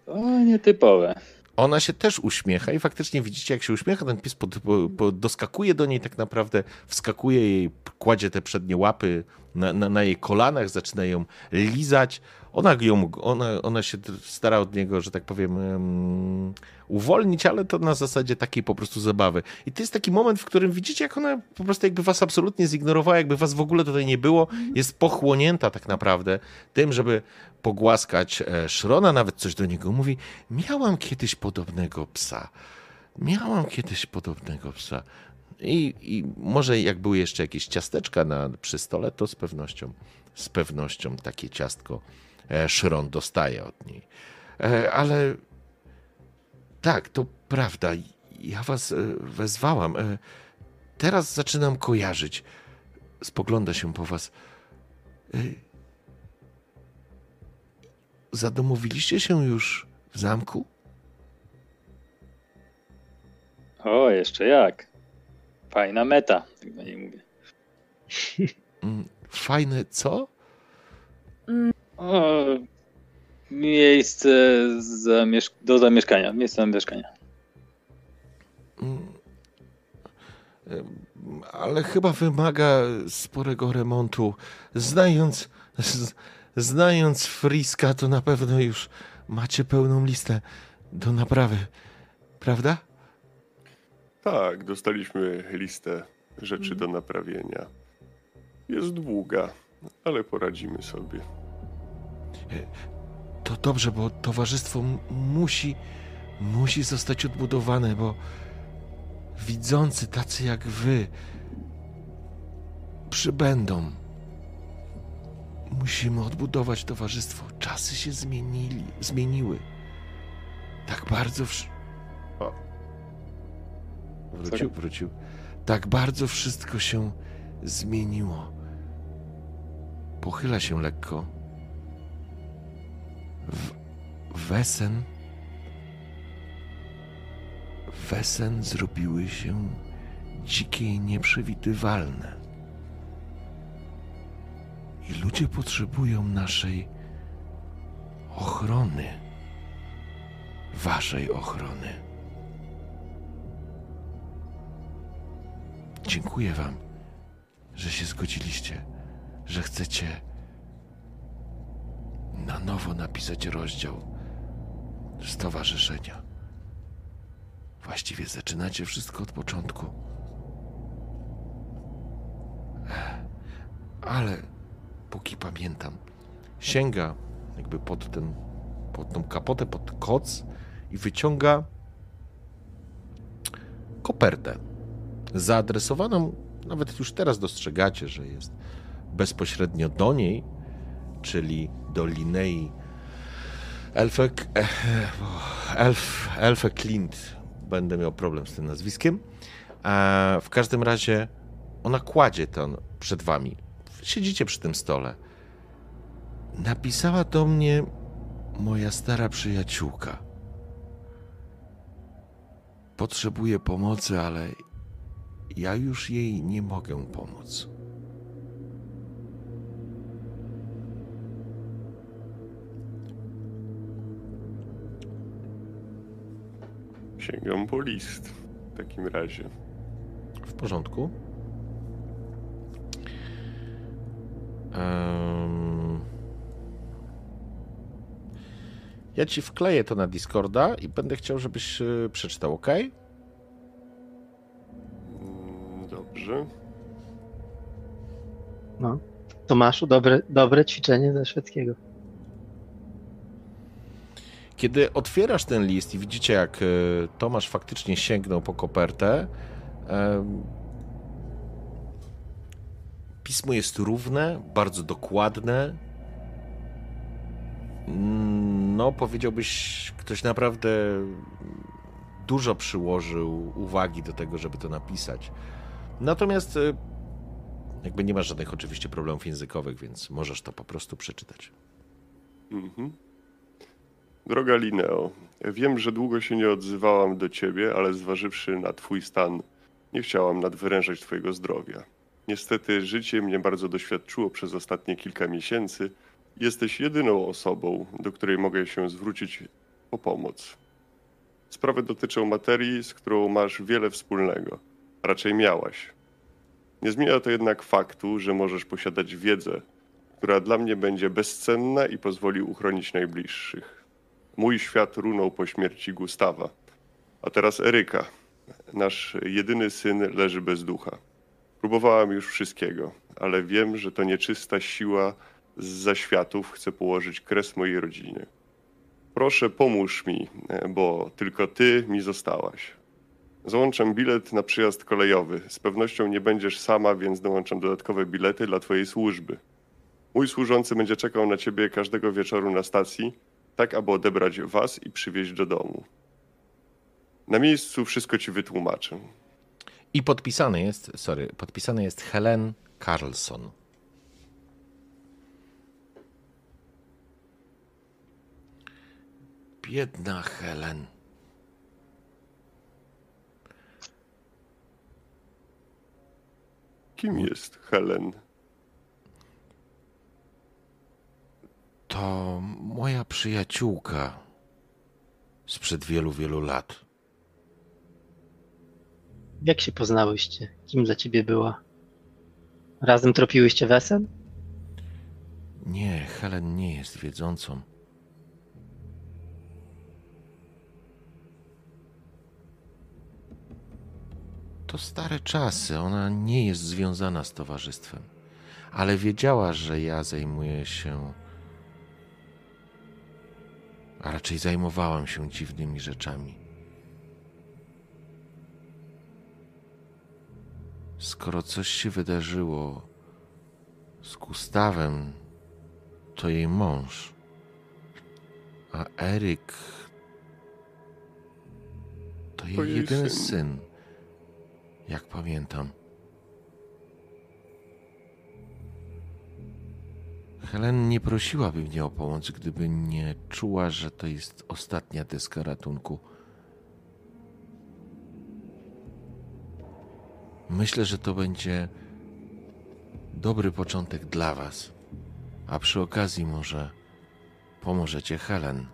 To nietypowe. Ona się też uśmiecha i faktycznie widzicie, jak się uśmiecha, ten pies pod, po, po, doskakuje do niej tak naprawdę, wskakuje jej, kładzie te przednie łapy na, na, na jej kolanach, zaczyna ją lizać. Ona, ją, ona, ona się stara od niego, że tak powiem, um, uwolnić, ale to na zasadzie takiej po prostu zabawy. I to jest taki moment, w którym widzicie, jak ona po prostu jakby was absolutnie zignorowała, jakby was w ogóle tutaj nie było. Jest pochłonięta tak naprawdę tym, żeby pogłaskać e, Szrona, nawet coś do niego mówi. Miałam kiedyś podobnego psa. Miałam kiedyś podobnego psa. I, I może jak były jeszcze jakieś ciasteczka na, przy stole, to z pewnością, z pewnością takie ciastko e, Szron dostaje od niej. E, ale tak, to prawda. Ja was e, wezwałam. Teraz zaczynam kojarzyć. Spogląda się po was. Zadomowiliście się już w zamku? O, jeszcze jak. Fajna meta, tak na niej mówię. Mm, Fajne co? O, miejsce zamiesz- do zamieszkania. Miejsce zamieszkania. Mm, Ale chyba wymaga sporego remontu. Znając, z, znając Friska, to na pewno już macie pełną listę do naprawy, prawda? Tak, dostaliśmy listę rzeczy do naprawienia. Jest długa, ale poradzimy sobie. To dobrze, bo towarzystwo musi, musi zostać odbudowane, bo widzący tacy jak wy przybędą. Musimy odbudować towarzystwo. Czasy się zmienili, zmieniły. Tak bardzo. Wsz... Wrócił, wrócił. Tak bardzo wszystko się zmieniło. Pochyla się lekko. W... Wesen. Wesen zrobiły się dzikie i nieprzewidywalne. I ludzie potrzebują naszej ochrony. Waszej ochrony. Dziękuję Wam, że się zgodziliście, że chcecie na nowo napisać rozdział stowarzyszenia. Właściwie zaczynacie wszystko od początku. Ale póki pamiętam, sięga jakby pod ten, pod tą kapotę, pod koc i wyciąga kopertę zaadresowaną, nawet już teraz dostrzegacie, że jest bezpośrednio do niej, czyli do Linei Elfek, e, Elf, Elfe Clint. Będę miał problem z tym nazwiskiem. W każdym razie ona kładzie to przed wami. Siedzicie przy tym stole. Napisała do mnie moja stara przyjaciółka. Potrzebuje pomocy, ale ja już jej nie mogę pomóc. Sięgam po list w takim razie. W porządku. Em, Ja ci wkleję to na Discorda i będę chciał, żebyś y, przeczytał, ok? Dobrze. No. Tomaszu, dobre, dobre ćwiczenie ze szwedzkiego. Kiedy otwierasz ten list i widzicie, jak y, Tomasz faktycznie sięgnął po kopertę, pismo jest równe, bardzo dokładne. No, powiedziałbyś, ktoś naprawdę dużo przyłożył uwagi do tego, żeby to napisać. Natomiast y, jakby nie masz żadnych oczywiście problemów językowych, więc możesz to po prostu przeczytać. Mhm. Droga Lineo, wiem, że długo się nie odzywałam do ciebie, ale zważywszy na twój stan, nie chciałam nadwyrężać twojego zdrowia. Niestety życie mnie bardzo doświadczyło przez ostatnie kilka miesięcy. Jesteś jedyną osobą, do której mogę się zwrócić o pomoc. Sprawy dotyczą materii, z którą masz wiele wspólnego. Raczej miałaś. Nie zmienia to jednak faktu, że możesz posiadać wiedzę, która dla mnie będzie bezcenna i pozwoli uchronić najbliższych. Mój świat runął po śmierci Gustawa, a teraz Eryka. Nasz jedyny syn leży bez ducha. Próbowałam już wszystkiego, ale wiem, że to nieczysta siła z zaświatów chce położyć kres mojej rodzinie. Proszę, pomóż mi, bo tylko ty mi zostałaś. Załączam bilet na przyjazd kolejowy. Z pewnością nie będziesz sama, więc dołączam dodatkowe bilety dla twojej służby. Mój służący będzie czekał na ciebie każdego wieczoru na stacji, tak aby odebrać was i przywieźć do domu. Na miejscu wszystko ci wytłumaczę. I podpisany jest, sorry, podpisany jest Helen Carlson. Biedna Helen. Kim jest Helen? To moja przyjaciółka sprzed wielu, wielu lat. Jak się poznałyście? Kim dla ciebie była? Razem tropiłyście wesel? Nie, Helen nie jest wiedzącą. To stare czasy, ona nie jest związana z towarzystwem, ale wiedziała, że ja zajmuję się. A raczej zajmowałam się dziwnymi rzeczami. Skoro coś się wydarzyło z Gustawem, to jej mąż. A Eryk to jej jedyny syn. syn. Jak pamiętam. Helen nie prosiłaby mnie o pomoc, gdyby nie czuła, że to jest ostatnia deska ratunku. Myślę, że to będzie dobry początek dla Was. A przy okazji może pomożecie Helen.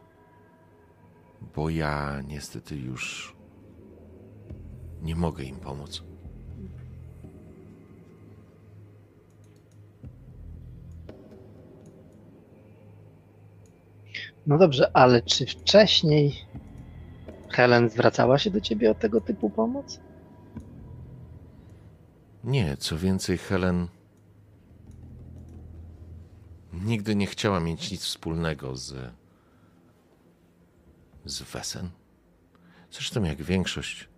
Bo ja niestety już nie mogę im pomóc. No dobrze, ale czy wcześniej Helen zwracała się do ciebie o tego typu pomoc? Nie, co więcej, Helen nigdy nie chciała mieć nic wspólnego z. z Wesen. Zresztą, jak większość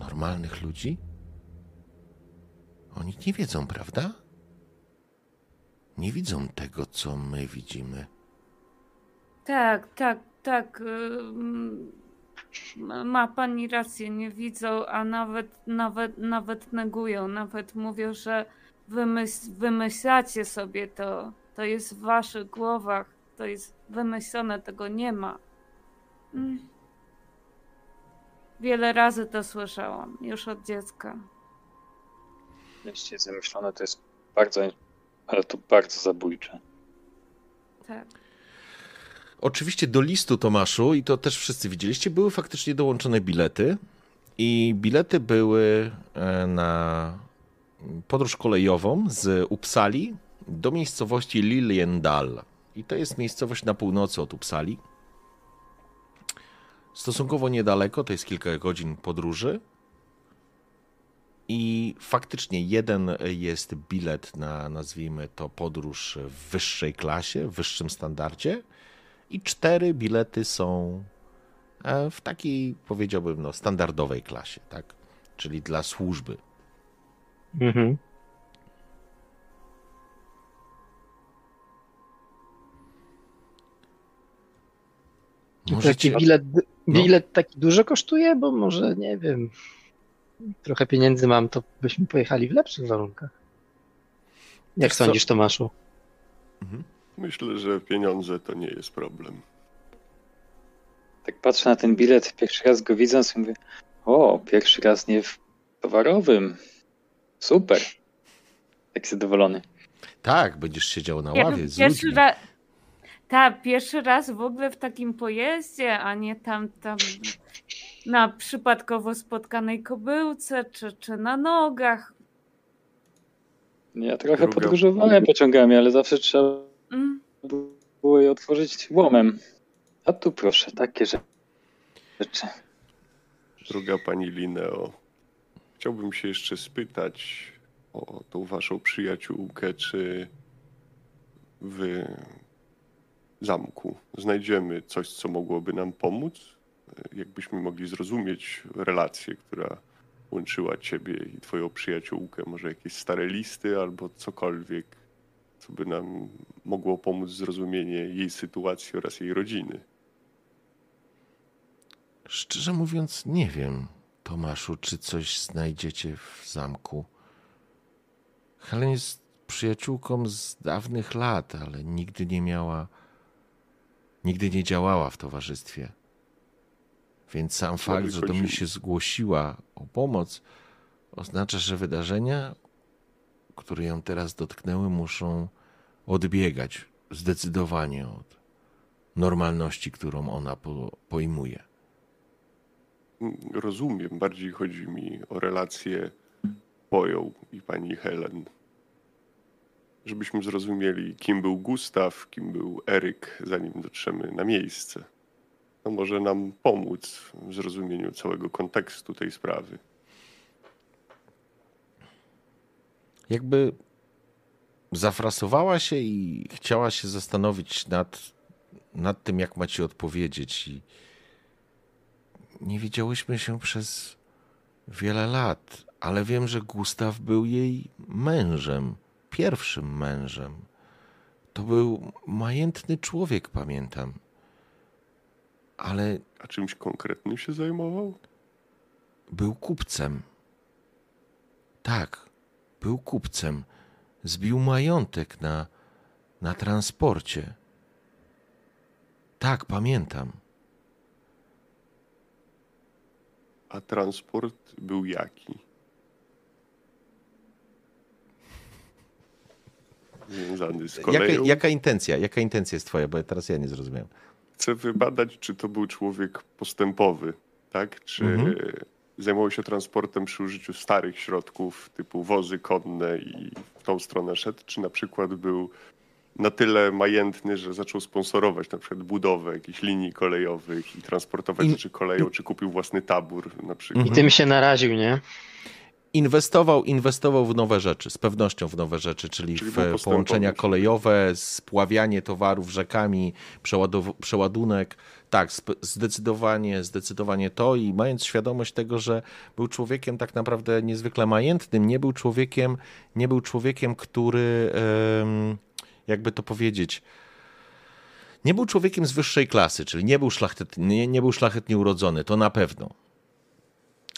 normalnych ludzi, oni nie wiedzą, prawda? Nie widzą tego, co my widzimy. Tak, tak, tak. ym, Ma pani rację, nie widzą, a nawet, nawet, nawet negują, nawet mówią, że wymyśl, wymyślacie sobie to. To jest w waszych głowach, to jest wymyślone, tego nie ma. Mm. Wiele razy to słyszałam, już od dziecka. Jeśli jest wymyślone, to jest bardzo, ale to bardzo zabójcze. Tak. Oczywiście do listu Tomaszu, i to też wszyscy widzieliście, były faktycznie dołączone bilety. I bilety były e, na podróż kolejową z Uppsali do miejscowości Liliendal. I to jest miejscowość na północy od Uppsali. Stosunkowo niedaleko, to jest kilka godzin podróży. I faktycznie jeden jest bilet na, nazwijmy to, podróż w wyższej klasie, w wyższym standardzie i cztery bilety są e, w takiej, powiedziałbym, no, standardowej klasie, tak? Czyli dla służby. Mhm. Możecie... taki bilet, No. bilet taki dużo kosztuje? Bo może, nie wiem, trochę pieniędzy mam, to byśmy pojechali w lepszych warunkach. Jak Wiesz co? sądzisz, Tomaszu? Myślę, że pieniądze to nie jest problem. Tak patrzę na ten bilet, pierwszy raz go widzę, sobie mówię, o, pierwszy raz nie w towarowym. Super. Tak zadowolony. Tak, będziesz siedział na ławie z pierwszy ludźmi. Tak, pierwszy raz w ogóle w takim pojeździe, a nie tam, tam na przypadkowo spotkanej kobyłce, czy, czy na nogach. Ja trochę Druga- podróżowałem pociągami, ale zawsze trzeba Mm. było je otworzyć łomem. A tu proszę, takie rze- rzeczy. Droga pani Lineo, chciałbym się jeszcze spytać o tą waszą przyjaciółkę, czy w zamku znajdziemy coś, co mogłoby nam pomóc jakbyśmy mogli zrozumieć relację, która łączyła ciebie i twoją przyjaciółkę. Może jakieś stare listy albo cokolwiek, co by nam mogło pomóc zrozumienie jej sytuacji oraz jej rodziny. Szczerze mówiąc, nie wiem, Tomaszu, czy coś znajdziecie w zamku. Helen jest przyjaciółką z dawnych lat, ale nigdy nie miała, nigdy nie działała w towarzystwie. Więc sam fakt, że do mnie się zgłosiła o pomoc, oznacza, że wydarzenia, które ją teraz dotknęły, muszą odbiegać zdecydowanie od normalności, którą ona po, pojmuje. Rozumiem, bardziej chodzi mi o relację Twoją i pani Helen. Żebyśmy zrozumieli, kim był Gustaw, kim był Eryk, zanim dotrzemy na miejsce. To może nam pomóc w zrozumieniu całego kontekstu tej sprawy. Jakby zafrasowała się i chciała się zastanowić nad, nad tym, jak macie odpowiedzieć. I nie widziałyśmy się przez wiele lat, ale wiem, że Gustaw był jej mężem, pierwszym mężem. To był majętny człowiek, pamiętam. Ale. A czymś konkretnym się zajmował? Był kupcem. Tak, był kupcem. Zbił majątek na, na transporcie. Tak, pamiętam. A transport był jaki? Związany z koleją? Jaka, jaka intencja? Jaka intencja jest twoja? Bo teraz ja nie zrozumiałem. Chcę wybadać, czy to był człowiek postępowy, tak? Czy mhm. zajmował się transportem przy użyciu starych środków typu wozy konne i w tą stronę szedł, czy na przykład był na tyle majętny, że zaczął sponsorować na przykład budowę jakichś linii kolejowych i transportować I... rzeczy koleją, czy kupił własny tabór na przykład. I tym się naraził, nie? Inwestował, inwestował w nowe rzeczy, z pewnością w nowe rzeczy, czyli, czyli w połączenia kolejowe, spławianie towarów rzekami, przeładunek. Tak, zdecydowanie, zdecydowanie to i mając świadomość tego, że był człowiekiem tak naprawdę niezwykle majętnym, nie był człowiekiem, nie był człowiekiem, który jakby to powiedzieć, nie był człowiekiem z wyższej klasy, czyli nie był, nie, nie był szlachetnie urodzony, to na pewno.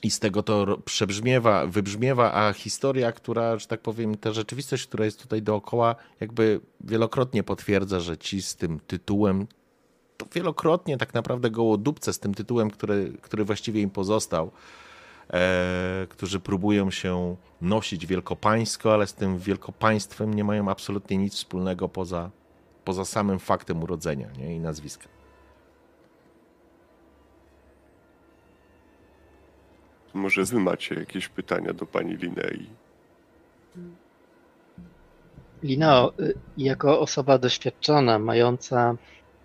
I z tego to przebrzmiewa, wybrzmiewa, a historia, która, że tak powiem, ta rzeczywistość, która jest tutaj dookoła, jakby wielokrotnie potwierdza, że ci z tym tytułem, to wielokrotnie tak naprawdę gołodupce z tym tytułem, który, który właściwie im pozostał, e, którzy próbują się nosić wielkopańsko, ale z tym wielkopaństwem nie mają absolutnie nic wspólnego poza, poza samym faktem urodzenia nie? i nazwiska. Może wy macie jakieś pytania do pani Linei? Lineo, y, jako osoba doświadczona, mająca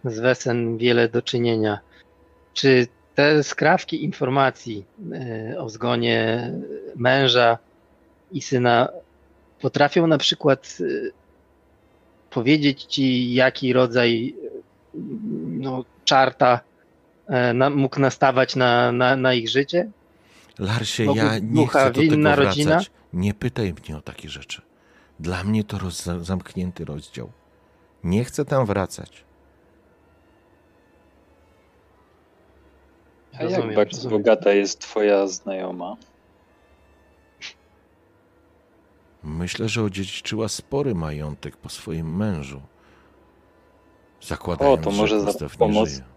z Wesen wiele do czynienia, czy te skrawki informacji e, o zgonie męża i syna potrafią na przykład e, powiedzieć ci, jaki rodzaj no, czarta mógł nastawać na, na, na ich życie? Larsie, ja nie chcę do tego wracać. Rodzina? Nie pytaj mnie o takie rzeczy. Dla mnie to roz, zamknięty rozdział. Nie chcę tam wracać. A rozumiem, jak bardzo rozumiem. bogata jest twoja znajoma? Myślę, że odziedziczyła spory majątek po swoim mężu. Zakładając, o, to może że za pomoc, żyje.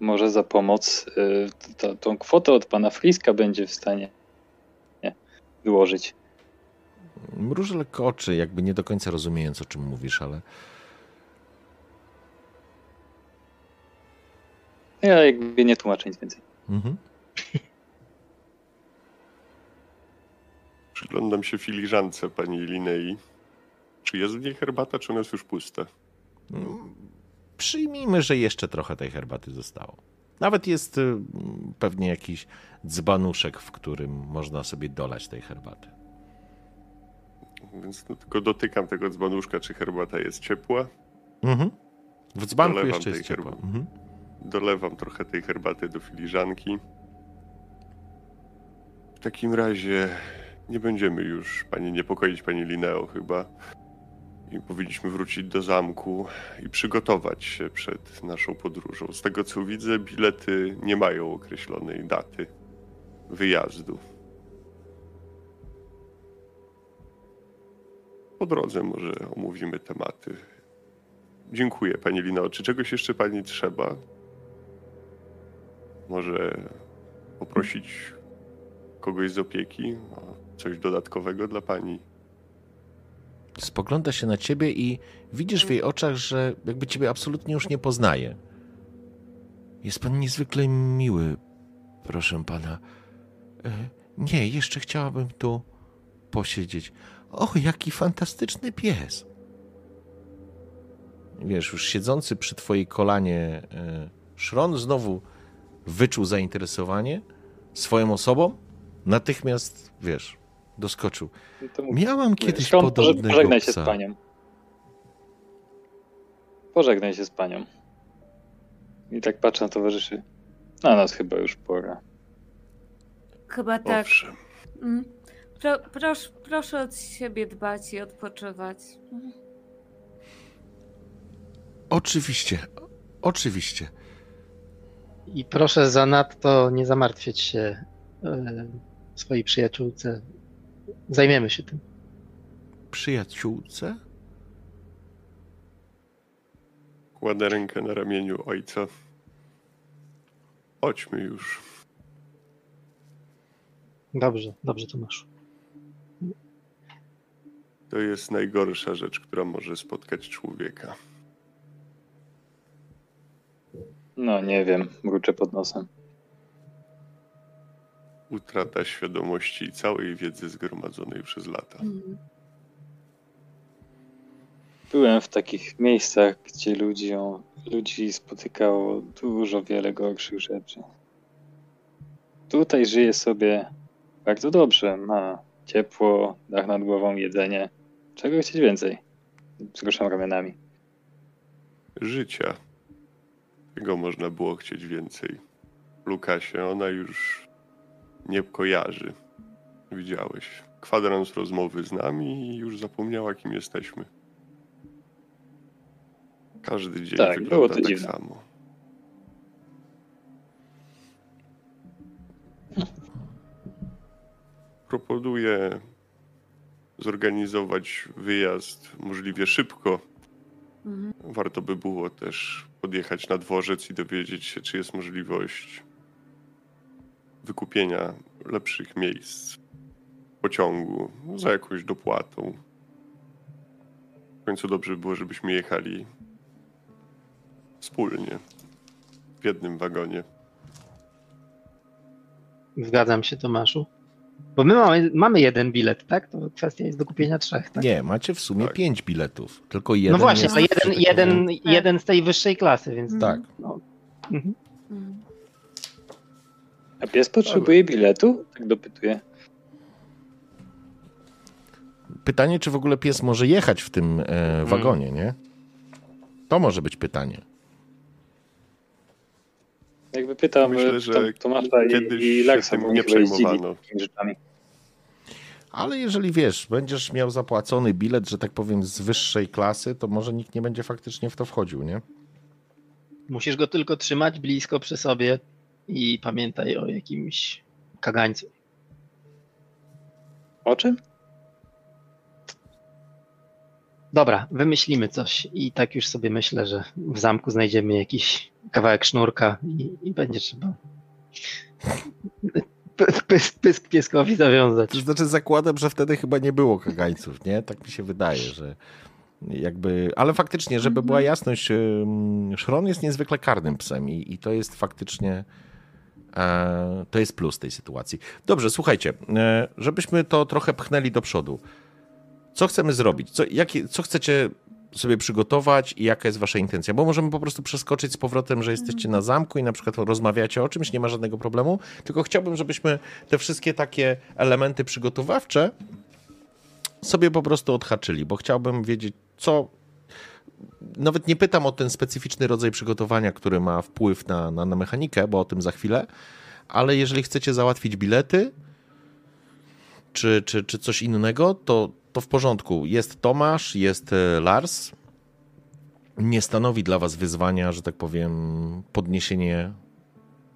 Może za pomoc y, to, tą kwotę od pana Friska będzie w stanie nie, wyłożyć. Mruż lekko oczy, jakby nie do końca rozumiejąc, o czym mówisz, ale Ja jakby nie tłumaczę nic więcej. Mhm. Przyglądam się filiżance pani Linei. Czy jest w niej herbata, czy ona jest już pusta? Przyjmijmy, że jeszcze trochę tej herbaty zostało. Nawet jest y, pewnie jakiś dzbanuszek, w którym można sobie dolać tej herbaty. Więc no, tylko dotykam tego dzbanuszka, czy herbata jest ciepła. Mhm. W dzbanku jeszcze jest ciepła. Mhm. dolewam trochę tej herbaty do filiżanki. W takim razie nie będziemy już pani niepokoić, pani Lineo, chyba. I powinniśmy wrócić do zamku i przygotować się przed naszą podróżą. Z tego co widzę, bilety nie mają określonej daty wyjazdu. Po drodze może omówimy tematy. Dziękuję, pani Lino. Czy czegoś jeszcze pani trzeba? Może poprosić kogoś z opieki o coś dodatkowego dla pani? Spogląda się na ciebie i widzisz w jej oczach, że jakby ciebie absolutnie już nie poznaje. Jest pan niezwykle miły, proszę pana. E, nie, jeszcze chciałabym tu posiedzieć. O, jaki fantastyczny pies. Wiesz, już siedzący przy twojej kolanie e, Szron znowu wyczuł zainteresowanie swoją osobą. Natychmiast, wiesz, doskoczył. Miałam kiedyś poże- podobnego Pożegnaj się z psa. panią. Pożegnaj się z panią. I tak patrzę na towarzyszy. Na nas chyba już pora. Chyba tak. Owszem. Mm. Pro, proszę, proszę od siebie dbać i odpoczywać. Oczywiście, oczywiście. I proszę zanadto nie zamartwiać się e, swojej przyjaciółce. Zajmiemy się tym. Przyjaciółce? Kładę rękę na ramieniu ojca. Chodźmy już. Dobrze, dobrze, Tomaszu. To jest najgorsza rzecz, która może spotkać człowieka. No nie wiem, mruczę pod nosem. Utrata świadomości i całej wiedzy zgromadzonej przez lata. Mm. Byłem w takich miejscach, gdzie ludzi, ludzi spotykało dużo wiele gorszych rzeczy. Tutaj żyje sobie bardzo dobrze. Ma ciepło, dach nad głową, jedzenie. Czego chcieć więcej? Wzruszam ramionami. Życia. Tego można było chcieć więcej. Lukasie, ona już nie kojarzy. Widziałeś. Kwadrans rozmowy z nami i już zapomniała, kim jesteśmy. Każdy dzień Tak, było wygląda to tak dziwne. samo. Proponuję zorganizować wyjazd możliwie szybko. Mhm. Warto by było też podjechać na dworzec i dowiedzieć się, czy jest możliwość wykupienia lepszych miejsc pociągu no, za jakąś dopłatą. W końcu dobrze by było, żebyśmy jechali wspólnie w jednym wagonie. Zgadzam się, Tomaszu. Bo my mamy, mamy jeden bilet, tak? To kwestia jest do kupienia trzech, tak? Nie, macie w sumie Tak. pięć biletów. Tylko jeden. no właśnie, jest ale jeden, jeden, jeden z tej wyższej klasy, więc Tak. no. Mhm. Mm. A pies potrzebuje biletu? Tak dopytuję. Pytanie, czy w ogóle pies może jechać w tym e, Mhm. wagonie, nie? To może być pytanie. Jakby pytam Myślę, e, że Tom- Tomasza i, kiedyś i Laksa, bo nie przejmowano. Ale jeżeli wiesz, będziesz miał zapłacony bilet, że tak powiem, z wyższej klasy, to może nikt nie będzie faktycznie w to wchodził, nie? Musisz go tylko trzymać blisko przy sobie i pamiętaj o jakimś kagańcu. O czym? Dobra, wymyślimy coś i tak już sobie myślę, że w zamku znajdziemy jakiś kawałek sznurka i, i będzie trzeba pysk, pysk pieskowi zawiązać. To znaczy zakładam, że wtedy chyba nie było kagańców, nie? Tak mi się wydaje, że jakby... Ale faktycznie, żeby Mhm. była jasność, ym, Szron jest niezwykle karnym psem i, i to jest faktycznie... E, to jest plus tej sytuacji. Dobrze, słuchajcie, e, żebyśmy to trochę pchnęli do przodu. Co chcemy zrobić? Co, jakie, co chcecie sobie przygotować i jaka jest wasza intencja? Bo możemy po prostu przeskoczyć z powrotem, że jesteście na zamku i na przykład rozmawiacie o czymś, nie ma żadnego problemu, tylko chciałbym, żebyśmy te wszystkie takie elementy przygotowawcze sobie po prostu odhaczyli, bo chciałbym wiedzieć, co nawet nie pytam o ten specyficzny rodzaj przygotowania, który ma wpływ na, na, na mechanikę, bo o tym za chwilę, ale jeżeli chcecie załatwić bilety czy, czy, czy coś innego, to, to w porządku. Jest Tomasz, jest e, Lars. Nie stanowi dla was wyzwania, że tak powiem, podniesienie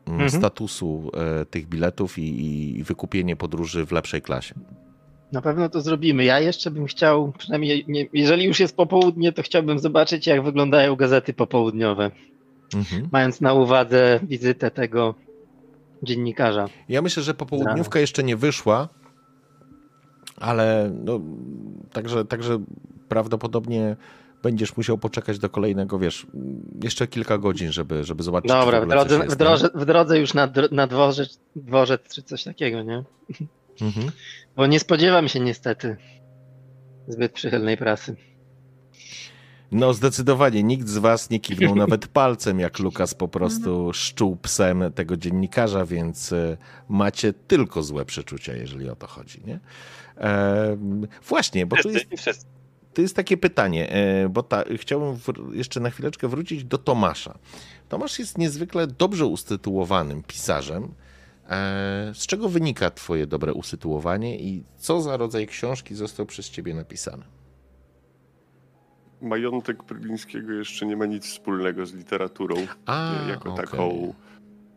mm, Mhm. statusu e, tych biletów i, i wykupienie podróży w lepszej klasie. Na pewno to zrobimy. Ja jeszcze bym chciał, przynajmniej nie, jeżeli już jest popołudnie, to chciałbym zobaczyć, jak wyglądają gazety popołudniowe, Mhm. mając na uwadze wizytę tego dziennikarza. Ja myślę, że popołudniówka jeszcze nie wyszła, ale no, także, także prawdopodobnie będziesz musiał poczekać do kolejnego, wiesz, jeszcze kilka godzin, żeby, żeby zobaczyć. czy Dobra, w coś drodze, w drodze, w drodze już na, na dworzec, dworzec czy coś takiego, nie? Mhm. Bo nie spodziewam się niestety zbyt przychylnej prasy. No zdecydowanie, nikt z was nie kiwnął nawet palcem, jak Lukas po prostu szczuł psem tego dziennikarza, więc e, macie tylko złe przeczucia, jeżeli o to chodzi, nie? Ehm, właśnie, bo tu jest to jest takie pytanie, e, bo ta, chciałbym wr- jeszcze na chwileczkę wrócić do Tomasza. Tomasz jest niezwykle dobrze usytuowanym pisarzem. E, Z czego wynika twoje dobre usytuowanie i co za rodzaj książki został przez ciebie napisany? Majątek Prylińskiego jeszcze nie ma nic wspólnego z literaturą A, e, jako, okej. taką,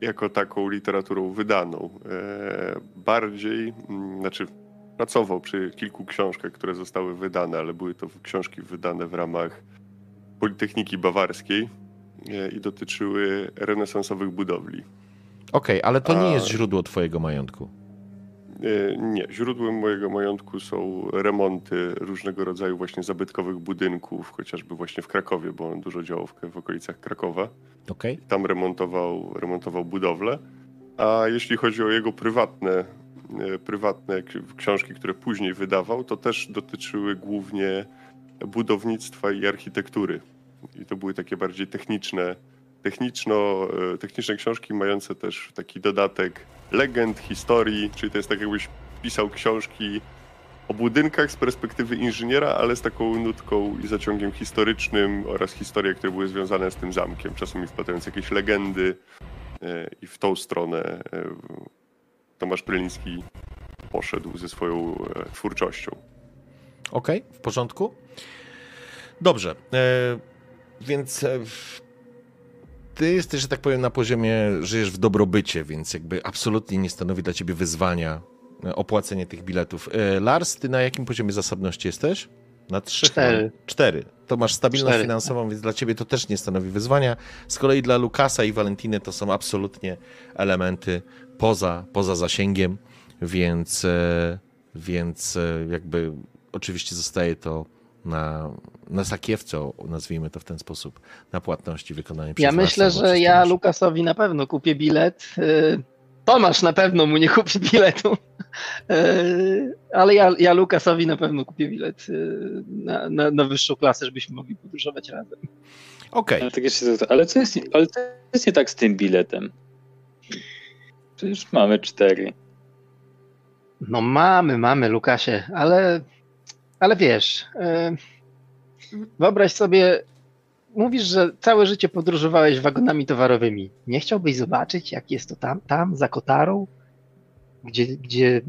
jako taką literaturą wydaną. E, bardziej, mm, znaczy pracował przy kilku książkach, które zostały wydane, ale były to książki wydane w ramach Politechniki Bawarskiej i dotyczyły renesansowych budowli. Okej, ale to nie A- jest źródło twojego majątku. E, Nie, źródłem mojego majątku są remonty różnego rodzaju właśnie zabytkowych budynków, chociażby właśnie w Krakowie, bo on dużo działał w, okolicach Krakowa. Okej? Tam remontował, remontował budowlę. A jeśli chodzi o jego prywatne, e, prywatne książki, które później wydawał, to też dotyczyły głównie budownictwa i architektury. I to były takie bardziej techniczne, techniczno, e, techniczne książki, mające też taki dodatek legend, historii, czyli to jest tak jakbyś pisał książki o budynkach z perspektywy inżyniera, ale z taką nutką i zaciągiem historycznym oraz historie, które były związane z tym zamkiem, czasami wplatając jakieś legendy e, i w tą stronę e, Tomasz Pryliński poszedł ze swoją twórczością. Okej, w porządku. Dobrze, więc ty jesteś, że tak powiem, na poziomie, żyjesz w dobrobycie, więc jakby absolutnie nie stanowi dla ciebie wyzwania e, opłacenie tych biletów. E, Lars, ty na jakim poziomie zasobności jesteś? Na trzy? Cztery. Cztery. To masz stabilność Cztery. finansową, więc dla ciebie to też nie stanowi wyzwania. Z kolei dla Lukasa i Walentiny to są absolutnie elementy poza, poza zasięgiem, więc, e, więc jakby oczywiście zostaje to na, na sakiewce, nazwijmy to w ten sposób, na płatności wykonanej przez Ja myślę, że ja. Lukasowi na pewno kupię bilet. y, Tomasz na pewno mu nie kupi biletu, Y, ale ja, ja Lukasowi na pewno kupię bilet y, na, na, na wyższą klasę, żebyśmy mogli podróżować razem. Okej, Ale, tak ale, co jest, ale co jest nie tak z tym biletem? Przecież mamy cztery. No mamy, mamy Lukasie, ale, ale wiesz, y, wyobraź sobie, mówisz, że całe życie podróżowałeś wagonami towarowymi. Nie chciałbyś zobaczyć, jak jest to tam, tam za kotarą, gdzie, gdzie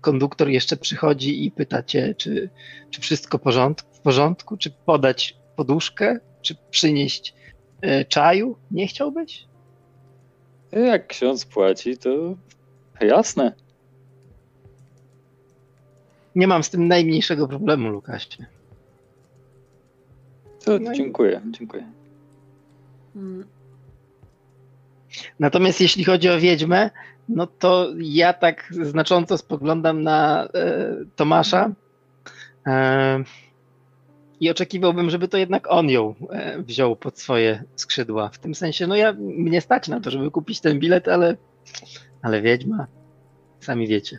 konduktor jeszcze przychodzi i pyta cię, czy, czy wszystko porządku, w porządku, czy podać poduszkę, czy przynieść y, czaju? Nie chciałbyś? Jak ksiądz płaci, to jasne. Nie mam z tym najmniejszego problemu, Lukasie. To No i- dziękuję, dziękuję. Mm, Natomiast jeśli chodzi o Wiedźmę, no to ja tak znacząco spoglądam na e, Tomasza e, i oczekiwałbym, żeby to jednak on ją e, wziął pod swoje skrzydła. W tym sensie, no ja mnie stać na to, żeby kupić ten bilet, ale, ale Wiedźma, sami wiecie.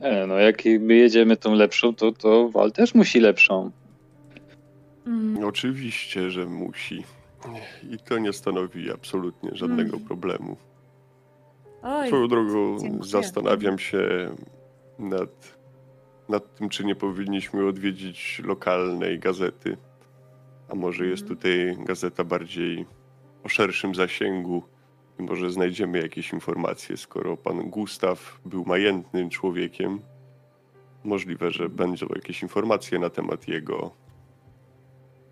E, no jak my jedziemy tą lepszą, to, to Wal też musi lepszą. mm, Oczywiście, że musi. I to nie stanowi absolutnie żadnego Mm. problemu. Oj, Swoją drogą dziękuję. zastanawiam się nad nad tym, czy nie powinniśmy odwiedzić lokalnej gazety. A może jest Mhm. tutaj gazeta bardziej o szerszym zasięgu może znajdziemy jakieś informacje, skoro pan Gustaw był majętnym człowiekiem. Możliwe, że będą jakieś informacje na temat jego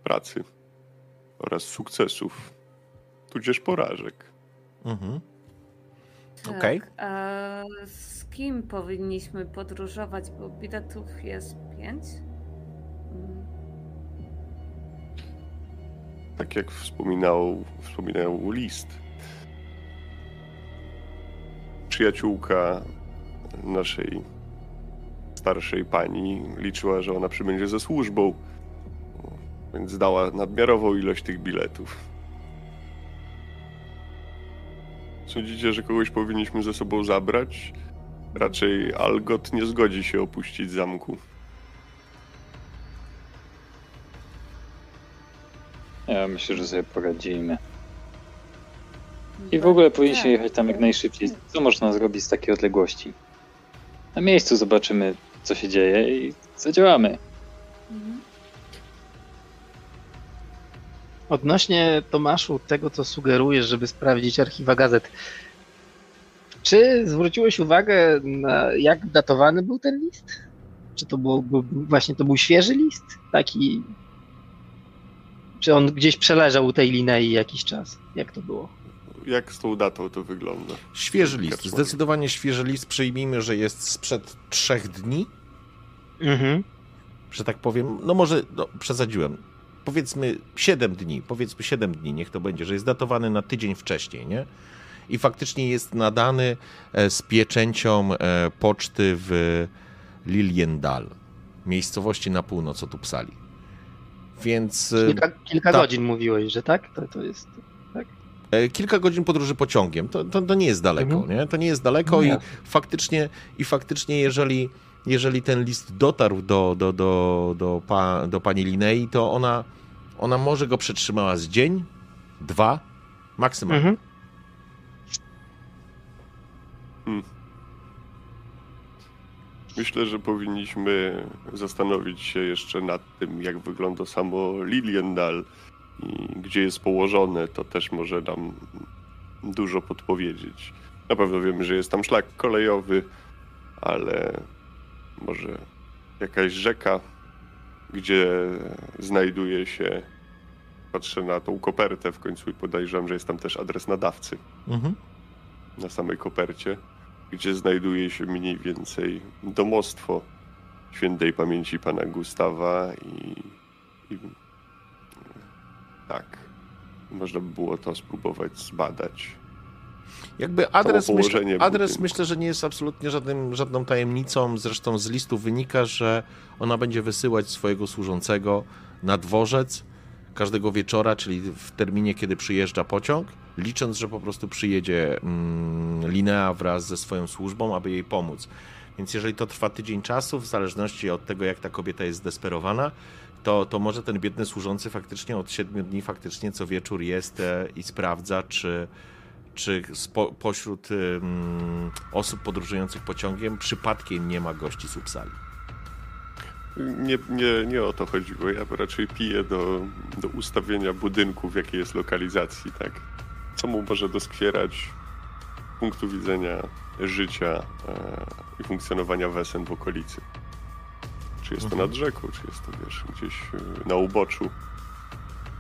pracy oraz sukcesów, tudzież porażek. Mhm. Tak. A z kim powinniśmy podróżować? Bo biletów jest pięć. Tak jak wspominał, wspominał list. Przyjaciółka naszej starszej pani liczyła, że ona przybędzie ze służbą, więc dała nadmiarową ilość tych biletów. Sądzicie, że kogoś powinniśmy ze sobą zabrać? Raczej Algot nie zgodzi się opuścić zamku. Ja myślę, że sobie poradzimy. I w ogóle powinniśmy jechać tam jak najszybciej. Co można zrobić z takiej odległości? Na miejscu zobaczymy, co się dzieje i zadziałamy. Odnośnie Tomaszu, tego co sugerujesz, żeby sprawdzić archiwa gazet. Czy zwróciłeś uwagę, na jak datowany był ten list? Czy to był, był właśnie to był świeży list? Taki. Czy on gdzieś przeleżał u tej linei jakiś czas? Jak to było? Jak z tą datą to wygląda? Świeży list. Kaczmarek. Zdecydowanie świeży list. Przyjmijmy, że jest sprzed trzech dni, Mhm. że tak powiem. No może no, przesadziłem. Powiedzmy 7 dni, powiedzmy 7 dni, niech to będzie, że jest datowany na tydzień wcześniej, nie? I faktycznie jest nadany e, z pieczęcią e, poczty w Liliendal, miejscowości na północ od Uppsali. Więc e, Kilka, kilka tak. godzin mówiłeś, że tak? To, to jest. E, Kilka godzin podróży pociągiem, to, to, to nie jest daleko, Mhm. nie? To nie jest daleko i Nie. faktycznie, i faktycznie jeżeli, jeżeli ten list dotarł do, do, do, do, pa, do pani Linei, to ona, ona może go przetrzymała z dzień, dwa, maksymalnie. Mhm. Myślę, że powinniśmy zastanowić się jeszcze nad tym, jak wygląda samo Liliendal i gdzie jest położone. To też może nam dużo podpowiedzieć. Na pewno wiemy, że jest tam szlak kolejowy, ale może jakaś rzeka, gdzie znajduje się. Patrzę na tą kopertę w końcu i podejrzewam, że jest tam też adres nadawcy Mhm. na samej kopercie, gdzie znajduje się mniej więcej domostwo świętej pamięci pana Gustawa i, i tak, można by było to spróbować zbadać. Jakby adres, położenie adres myślę, że nie jest absolutnie żadnym, żadną tajemnicą. Zresztą z listu wynika, że ona będzie wysyłać swojego służącego na dworzec każdego wieczora, czyli w terminie, kiedy przyjeżdża pociąg, licząc, że po prostu przyjedzie mm, Linea wraz ze swoją służbą, aby jej pomóc. Więc jeżeli to trwa tydzień czasu, w zależności od tego, jak ta kobieta jest zdesperowana, to, to może ten biedny służący faktycznie od siedmiu dni faktycznie co wieczór jest e, i sprawdza, czy, czy spo, pośród ym, osób podróżujących pociągiem przypadkiem nie ma gości z Uppsali. Nie, nie, nie o to chodziło, ja raczej piję do, do ustawienia budynku, w jakiej jest lokalizacji, tak? Co mu może doskwierać punktu widzenia życia e, i funkcjonowania wesen w okolicy. Czy jest to nad rzeką, czy jest to, wiesz, gdzieś e, na uboczu.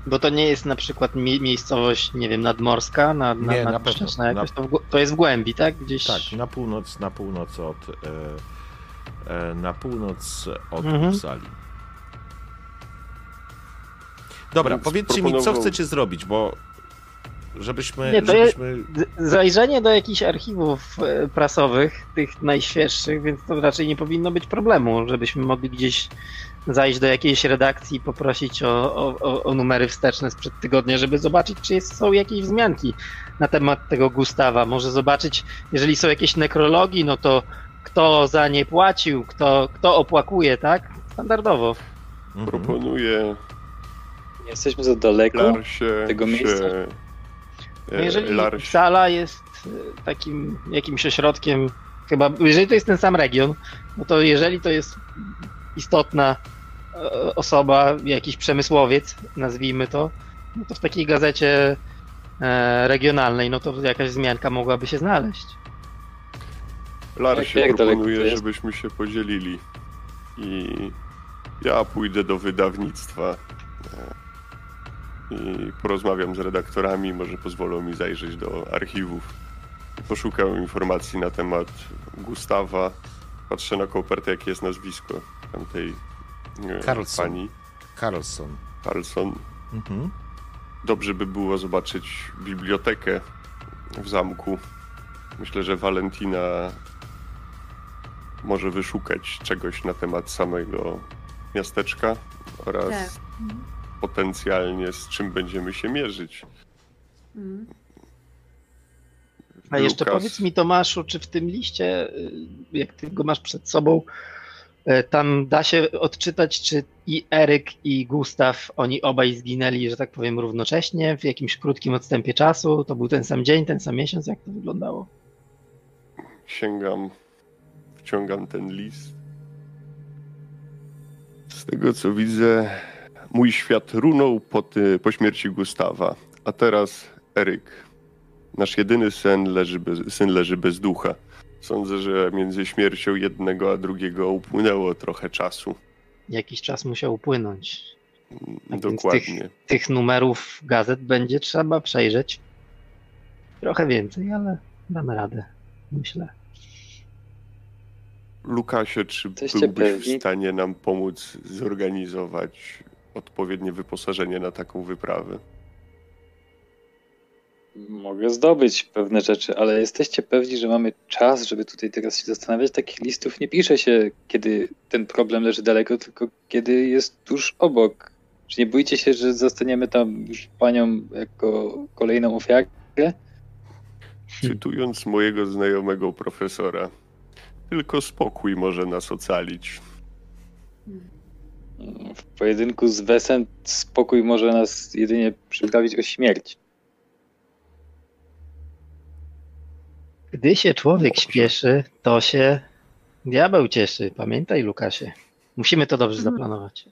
Bo to nie jest na przykład mie- miejscowość, nie wiem, nadmorska, nad, nad, Nie, na pewno. jakoś, to, w, to jest w głębi, tak? Gdzieś. Tak, na północ, na północ od e, e, na północ od Mhm. Uppsali. Dobra, Więc powiedzcie mi, co chcecie zrobić, bo żebyśmy, Nie, to żebyśmy Zajrzenie do jakichś archiwów e, prasowych, tych najświeższych, więc to raczej nie powinno być problemu, żebyśmy mogli gdzieś zajść do jakiejś redakcji i poprosić o, o, o- numery wsteczne sprzed tygodnia, żeby zobaczyć, czy jest, są jakieś wzmianki na temat tego Gustawa. Może zobaczyć, jeżeli są jakieś nekrologi, no to kto za nie płacił, kto, kto opłakuje, tak? Standardowo. Mhm. Proponuję jesteśmy za daleko. Tego miejsca? się... No e, jeżeli sala jest e, takim jakimś ośrodkiem Chyba, jeżeli to jest ten sam region, no to jeżeli to jest istotna e, osoba, jakiś przemysłowiec, nazwijmy to, no to w takiej gazecie regionalnej, no to jakaś zmianka mogłaby się znaleźć. Jak daleko proponuje, żebyśmy się podzielili. I ja pójdę do wydawnictwa i porozmawiam z redaktorami, może pozwolą mi zajrzeć do archiwów. Poszukam informacji na temat Gustawa. Patrzę na kopertę, jakie jest nazwisko tamtej e, Carlson. pani Carlson. Carlson. Mhm. Dobrze by było zobaczyć bibliotekę w zamku. Myślę, że Valentina może wyszukać czegoś na temat samego miasteczka oraz Tak. Potencjalnie z czym będziemy się mierzyć. A jeszcze Lukas- powiedz mi, Tomaszu, czy w tym liście, y, jak ty go masz przed sobą, y, tam da się odczytać, czy i Eryk, i Gustaw, oni obaj zginęli, że tak powiem, równocześnie, w jakimś krótkim odstępie czasu? To był ten sam dzień, ten sam miesiąc? Jak to wyglądało? Sięgam, wciągam ten list. Z tego co widzę, mój świat runął po, ty, po śmierci Gustawa, a teraz Eryk. Nasz jedyny syn leży, bez, syn leży bez ducha. Sądzę, że między śmiercią jednego a drugiego upłynęło trochę czasu. Jakiś czas musiał upłynąć. więc Dokładnie. Tych numerów gazet będzie trzeba przejrzeć trochę więcej, ale damy radę, myślę. Lukasie, czy Jesteście byłbyś pewni? w stanie nam pomóc zorganizować odpowiednie wyposażenie na taką wyprawę? Mogę zdobyć pewne rzeczy, ale jesteście pewni, że mamy czas, żeby tutaj teraz się zastanawiać? Takich listów nie pisze się, kiedy ten problem leży daleko, tylko kiedy jest tuż obok. Czy nie bójcie się, że zostaniemy tam już panią jako kolejną ofiarę? Cytując mojego znajomego profesora, tylko spokój może nas ocalić. W pojedynku z Wesem spokój może nas jedynie przyprawić o śmierć. Gdy się człowiek śpieszy, to się diabeł cieszy. Pamiętaj, Lukasie. Musimy to dobrze Mhm. zaplanować.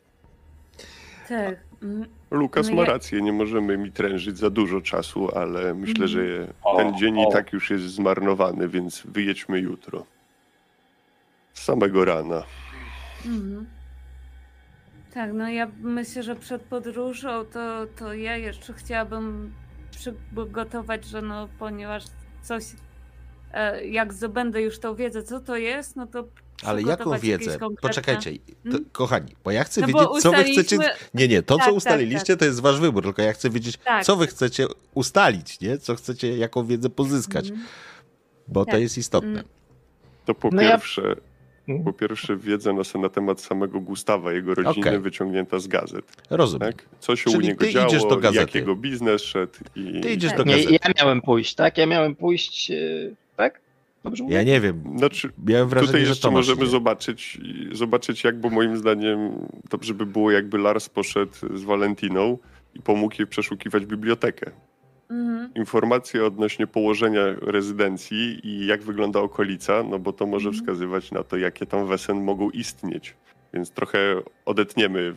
Tak. Mhm. Lukas No ma rację, nie możemy mi trężyć za dużo czasu, ale myślę, Mhm. że O, ten dzień i tak już jest zmarnowany, więc wyjedźmy jutro. Z samego rana. Mhm. Tak, no ja myślę, że przed podróżą to, to ja jeszcze chciałabym przygotować, że no ponieważ coś, e, jak zdobędę już tą wiedzę, co to jest, no to Ale jaką wiedzę? konkretne- Poczekajcie, to, Hmm? kochani, bo ja chcę No wiedzieć, bo co wy chcecie. Nie, nie, to Tak, co tak, ustaliliście, to jest wasz wybór, tylko ja chcę wiedzieć, Tak. co wy chcecie ustalić, nie? Co chcecie, jaką wiedzę pozyskać, Mhm. bo to Tak. jest istotne. Mm. To po No ja- pierwsze, Mhm. Po pierwsze wiedza na, na temat samego Gustawa, jego rodziny Okej. wyciągnięta z gazet. Rozumiem. Tak? Co się u Czyli niego ty działo, idziesz do gazety. jak jego biznes szedł i Ty idziesz Tak. do Nie, gazety. ja miałem pójść, tak? Ja miałem pójść, e, tak? Dobrze mówię? Ja nie wiem, Znaczy, miałem wrażenie, Tutaj że jeszcze Tomasz możemy zobaczyć, zobaczyć jak, bo moim zdaniem dobrze by było, jakby Lars poszedł z Valentiną i pomógł jej przeszukiwać bibliotekę. Mhm. Informacje odnośnie położenia rezydencji i jak wygląda okolica, no bo to może Mhm. wskazywać na to, jakie tam wesen mogą istnieć. Więc trochę odetniemy,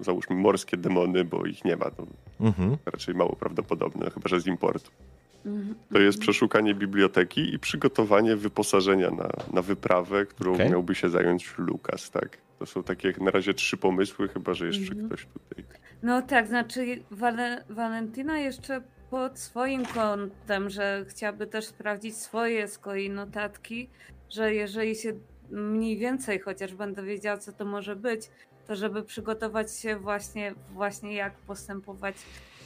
załóżmy, morskie demony, bo ich nie ma. To Mhm. raczej mało prawdopodobne, chyba że z importu. Mhm. To jest przeszukanie biblioteki i przygotowanie wyposażenia na, na wyprawę, którą Okej. miałby się zająć Lukas, tak? To są takie na razie trzy pomysły, chyba że jeszcze Mhm. ktoś tutaj. No tak, znaczy Wale, Walentyna jeszcze pod swoim kątem, że chciałaby też sprawdzić swoje z kolei notatki, że jeżeli się mniej więcej chociaż będę wiedziała, co to może być, to żeby przygotować się właśnie, właśnie jak postępować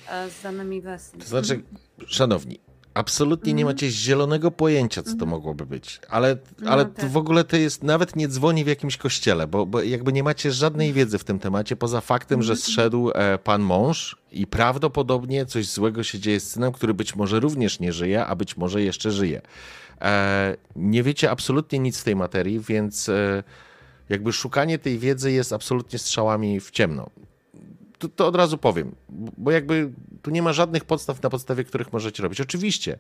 e, z danymi wesel. To znaczy, szanowni, absolutnie nie Mhm. macie zielonego pojęcia, co to Mhm. mogłoby być. Ale, No ale tak. w ogóle to jest, nawet nie dzwoni w jakimś kościele, bo, bo jakby nie macie żadnej wiedzy w tym temacie, poza faktem, że Mhm. zszedł e, pan mąż i prawdopodobnie coś złego się dzieje z synem, który być może również nie żyje, a być może jeszcze żyje. E, nie wiecie absolutnie nic w tej materii, więc e, jakby szukanie tej wiedzy jest absolutnie strzałami w ciemno. To, to od razu powiem, bo jakby tu nie ma żadnych podstaw, na podstawie których możecie robić. Oczywiście,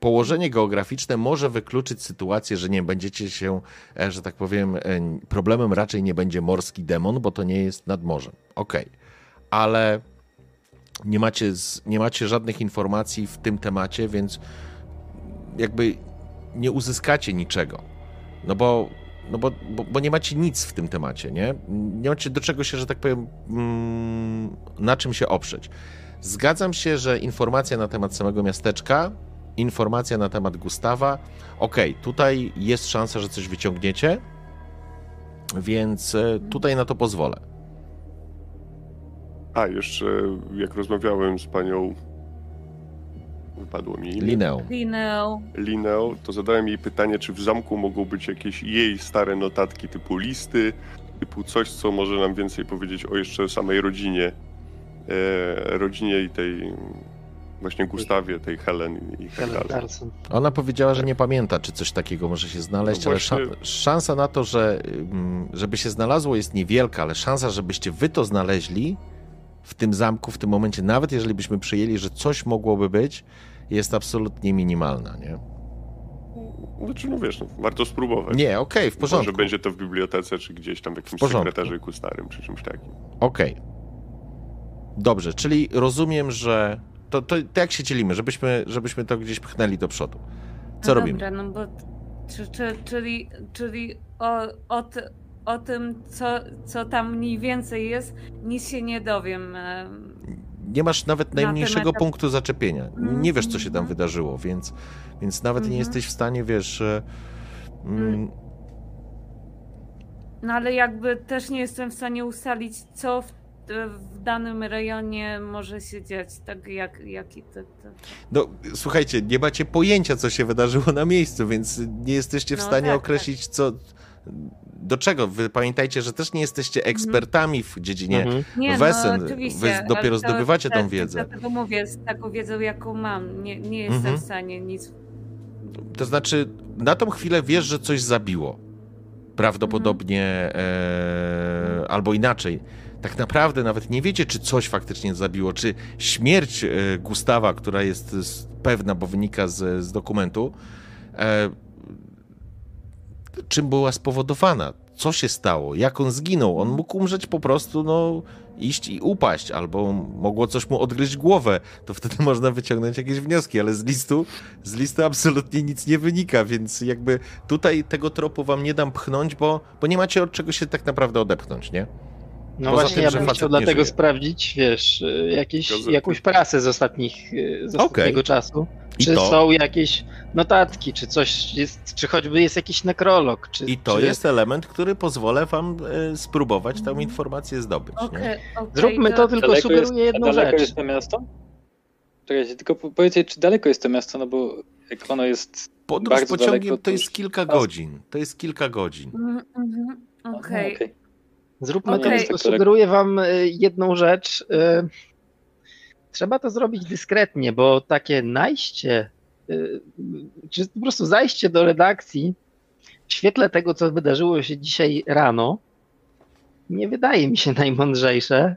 położenie geograficzne może wykluczyć sytuację, że nie będziecie się, e, że tak powiem, e, problemem raczej nie będzie morski demon, bo to nie jest nad morzem. Okej, okay. ale nie macie, nie macie żadnych informacji w tym temacie, więc jakby nie uzyskacie niczego. No bo, no bo, bo, bo, nie macie nic w tym temacie, nie? Nie macie do czego się, że tak powiem, mm, na czym się oprzeć. Zgadzam się, że informacja na temat samego miasteczka, informacja na temat Gustawa, okej, okay, tutaj jest szansa, że coś wyciągniecie, więc e, tutaj na to pozwolę. A, jeszcze jak rozmawiałem z panią wypadło mi Lineą. Lineą. Lineą, to zadałem jej pytanie, czy w zamku mogą być jakieś jej stare notatki typu listy, typu coś, co może nam więcej powiedzieć o jeszcze samej rodzinie, e, rodzinie i tej właśnie Gustawie, tej Helen i tak dalej. Ona powiedziała, że nie pamięta, czy coś takiego może się znaleźć, no właśnie... ale szansa na to, że mm, żeby się znalazło jest niewielka, ale szansa, żebyście wy to znaleźli, w tym zamku w tym momencie, nawet jeżeli byśmy przyjęli, że coś mogłoby być, jest absolutnie minimalna, nie? Znaczy, no wiesz, no, warto spróbować. Nie, okej, okay, w porządku. Może będzie to w bibliotece, czy gdzieś tam w jakimś w sekretarzyku starym, czy czymś takim. Okej. Okay. Dobrze, czyli rozumiem, że to, to, to, jak się dzielimy, żebyśmy, żebyśmy to gdzieś pchnęli do przodu. Co no robimy? Dobra, no bo czy, czy, czyli, czyli o, o, o tym, co, co tam mniej więcej jest, nic się nie dowiem. Nie masz nawet najmniejszego na punktu zaczepienia. Nie wiesz, co się tam mhm. wydarzyło, więc, więc nawet nie mhm. jesteś w stanie, wiesz. Mm, mm. no ale jakby też nie jestem w stanie ustalić, co w, w danym rejonie może się dziać, tak jak, jaki to, to... No słuchajcie, nie macie pojęcia, co się wydarzyło na miejscu, więc nie jesteście w no, stanie tak, określić, tak. co do czego? Wy pamiętajcie, że też nie jesteście mhm. ekspertami w dziedzinie mhm. nie, Wesen. No, Wy dopiero zdobywacie tą wiedzę. Dlatego mówię, z taką wiedzą, jaką mam. Nie, nie jestem mhm. w stanie nic... To znaczy, na tą chwilę wiesz, że coś zabiło. Prawdopodobnie, e, albo inaczej. Tak naprawdę nawet nie wiecie, czy coś faktycznie zabiło, czy śmierć e, Gustawa, która jest pewna, bo wynika z, z dokumentu, e, czym była spowodowana, co się stało, jak on zginął. On mógł umrzeć po prostu, no, iść i upaść, albo mogło coś mu odgryźć głowę. To wtedy można wyciągnąć jakieś wnioski, ale z listu, z listu absolutnie nic nie wynika, więc jakby tutaj tego tropu wam nie dam pchnąć, bo, bo nie macie od czego się tak naprawdę odepchnąć, nie? No Poza właśnie, tym, ja bym chciał dlatego żyje. sprawdzić, wiesz, jakieś, jakąś prasę z, ostatnich, z ostatniego okay. czasu. Czy są jakieś notatki, czy coś jest, czy choćby jest jakiś nekrolog. Czy, I to czy jest, element, który pozwolę wam e, spróbować tę informację zdobyć. Okay, okay, Zróbmy to, to tylko daleko sugeruję jest, jedną daleko rzecz. jest to miasto? Czekajcie, tylko powiedzcie, czy daleko jest to miasto, no bo jak ono jest Podróż pociągiem daleko, to jest kilka godzin. To jest kilka godzin. Mm, mm, Okej. Okay. Zróbmy okay. to, sugeruję wam e, jedną rzecz. E, trzeba to zrobić dyskretnie, bo takie najście Y, czy po prostu zajście do redakcji w świetle tego, co wydarzyło się dzisiaj rano, nie wydaje mi się najmądrzejsze.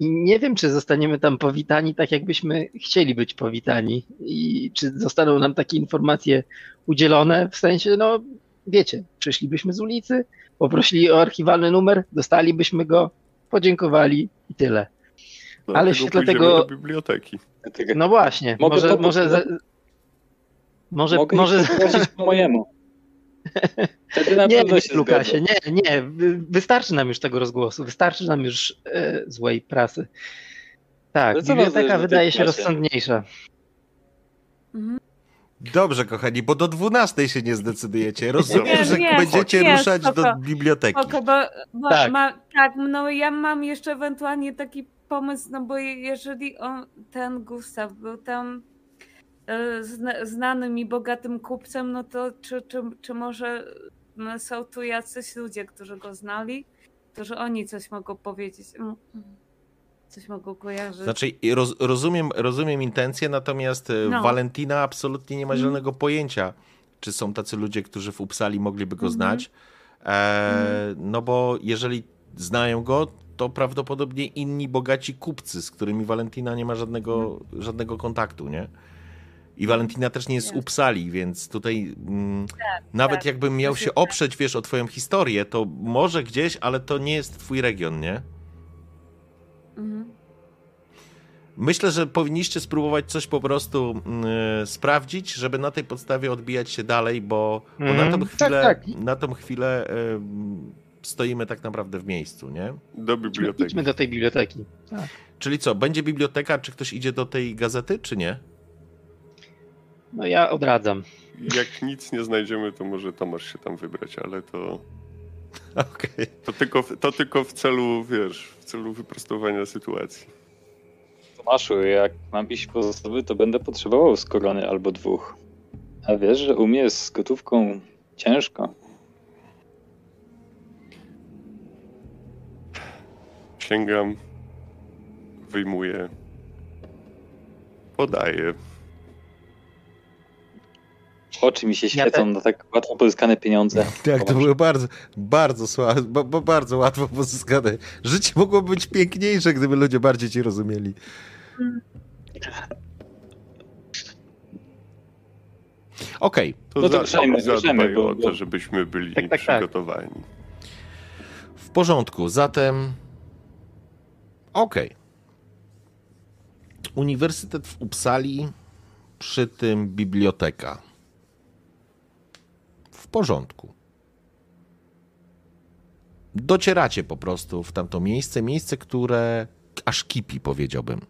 I nie wiem, czy zostaniemy tam powitani tak, jakbyśmy chcieli być powitani. I czy zostaną nam takie informacje udzielone, w sensie, no wiecie, przyszlibyśmy z ulicy, poprosili o archiwalny numer, dostalibyśmy go, podziękowali i tyle. Ale w świetle tego. Do biblioteki. No właśnie, Mogę może, może może, Mogę może... po mojemu. Wtedy na nie, pewno się Lukasie, nie, nie. Wystarczy nam już tego rozgłosu, wystarczy nam już e, złej prasy. Tak, biblioteka wydaje się rozsądniejsza. Mhm. Dobrze, kochani, bo do 12 się nie zdecydujecie. Rozumiem, że nie, będziecie nie, ruszać spoko, do biblioteki. Spoko, bo, bo tak. Ma, tak, no ja mam jeszcze ewentualnie taki pomysł, no bo jeżeli on, ten Gustaw był tam E, znanym i bogatym kupcem, no to czy, czy, czy może no, są tu jacyś ludzie, którzy go znali, którzy oni coś mogą powiedzieć, mm, coś mogą kojarzyć. Znaczy, roz, rozumiem, rozumiem intencję, natomiast e, no. Valentina absolutnie nie ma mhm. zielonego mm. pojęcia, czy są tacy ludzie, którzy w Upsali mogliby go mm -hmm. znać. E, mm. No bo jeżeli znają go, to prawdopodobnie inni bogaci kupcy, z którymi Valentina nie ma żadnego, żadnego kontaktu, nie? I Valentina też nie jest z Jasne. Upsali, więc tutaj mm, nawet tak, jakbym miał się się oprzeć, wiesz, o twoją historię, to może gdzieś, ale to nie jest twój region, nie? Mhm. Myślę, że powinniście spróbować coś po prostu mm, sprawdzić, żeby na tej podstawie odbijać się dalej, bo, bo na Mhm. tą Tak, chwilę, tak. Na tą chwilę ym, stoimy tak naprawdę w miejscu, nie? Do biblioteki. idźmy do tej biblioteki. Tak. Czyli co, będzie biblioteka, czy ktoś idzie do tej gazety, czy nie? No ja odradzam. Jak nic nie znajdziemy, to może Tomasz się tam wybrać, ale to, Okej. to, tylko, w- to tylko w celu, wiesz, celu wyprostowania sytuacji. Tomaszu, jak mam iść po zasoby, to będę potrzebował z korony albo dwóch. A wiesz, że u mnie z gotówką ciężko. Sięgam, wyjmuję, podaję. Oczy mi się Ja świecą na tak łatwo pozyskane pieniądze. Tak, to były bardzo, bardzo słabe, bardzo łatwo pozyskane. Życie mogło być piękniejsze, gdyby ludzie bardziej ci rozumieli. Okej, To No to zadbaj bo- o to, żebyśmy byli Tak, tak, tak. przygotowani. w porządku. Zatem. Okej. Uniwersytet w Uppsali, przy tym biblioteka. W porządku. Docieracie po prostu w tamto miejsce, miejsce, które aż kipi, powiedziałbym.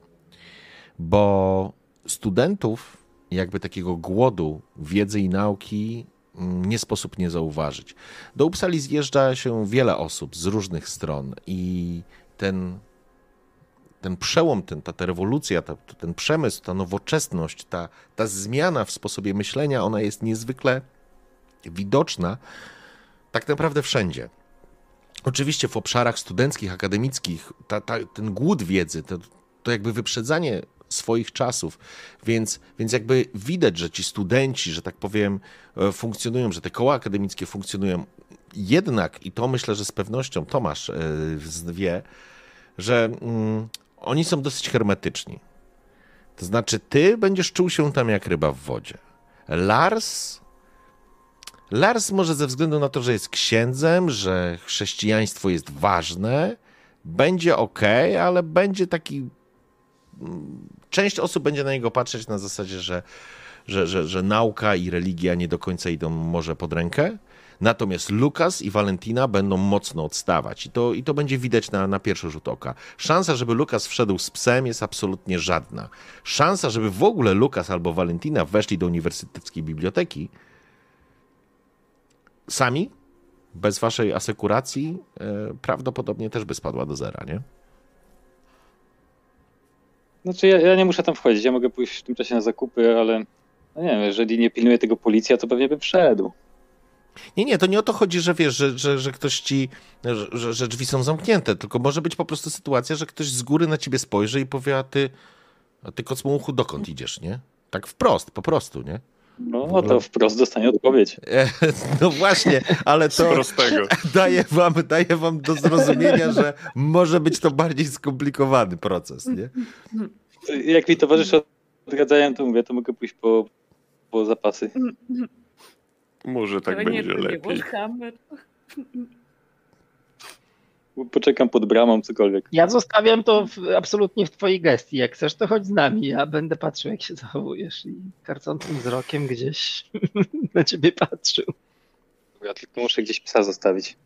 Bo studentów, jakby takiego głodu wiedzy i nauki, mm, nie sposób nie zauważyć. Do Uppsali zjeżdża się wiele osób z różnych stron i ten, ten przełom, ten, ta, ta rewolucja, ta, ten przemysł, ta nowoczesność, ta, ta zmiana w sposobie myślenia, ona jest niezwykle widoczna tak naprawdę wszędzie. Oczywiście w obszarach studenckich, akademickich, ta, ta, ten głód wiedzy, to, to jakby wyprzedzanie swoich czasów, więc, więc jakby widać, że ci studenci, że tak powiem, e, funkcjonują, że te koła akademickie funkcjonują. Jednak, i to myślę, że z pewnością Tomasz e, wie, że mm, oni są dosyć hermetyczni. To znaczy, ty będziesz czuł się tam jak ryba w wodzie. Lars. Lars może ze względu na to, że jest księdzem, że chrześcijaństwo jest ważne, będzie ok, ale będzie taki. mm, Część osób będzie na niego patrzeć na zasadzie, że, że, że, że nauka i religia nie do końca idą może pod rękę. Natomiast Lukas i Valentina będą mocno odstawać i to, i to będzie widać na, na pierwszy rzut oka. Szansa, żeby Lukas wszedł z psem jest absolutnie żadna. Szansa, żeby w ogóle Lukas albo Valentina weszli do uniwersyteckiej biblioteki sami, bez waszej asekuracji, e, prawdopodobnie też by spadła do zera, nie? Znaczy ja, ja nie muszę tam wchodzić, ja mogę pójść w tym czasie na zakupy, ale no nie wiem, jeżeli nie pilnuje tego policja, to pewnie bym wszedł. Nie, nie, to nie o to chodzi, że wiesz, że, że, że ktoś ci, że, że, że drzwi są zamknięte, tylko może być po prostu sytuacja, że ktoś z góry na ciebie spojrzy i powie, a ty, a ty kocmuchu, dokąd idziesz, nie? Tak wprost, po prostu, nie? No, no to wprost dostanie odpowiedź. E, No właśnie, ale to daje wam, daje wam do zrozumienia, że może być to bardziej skomplikowany proces, nie? Jak mi towarzysze odradzają, to mówię, to mogę pójść po, po zapasy. Może tak Ale nie, będzie nie lepiej. Warhammer. Poczekam pod bramą, cokolwiek. Ja zostawiam to w, absolutnie w twojej gestii. Jak chcesz, to chodź z nami. Ja będę patrzył, jak się zachowujesz i karcącym wzrokiem gdzieś na ciebie patrzył. Ja tylko muszę gdzieś psa zostawić.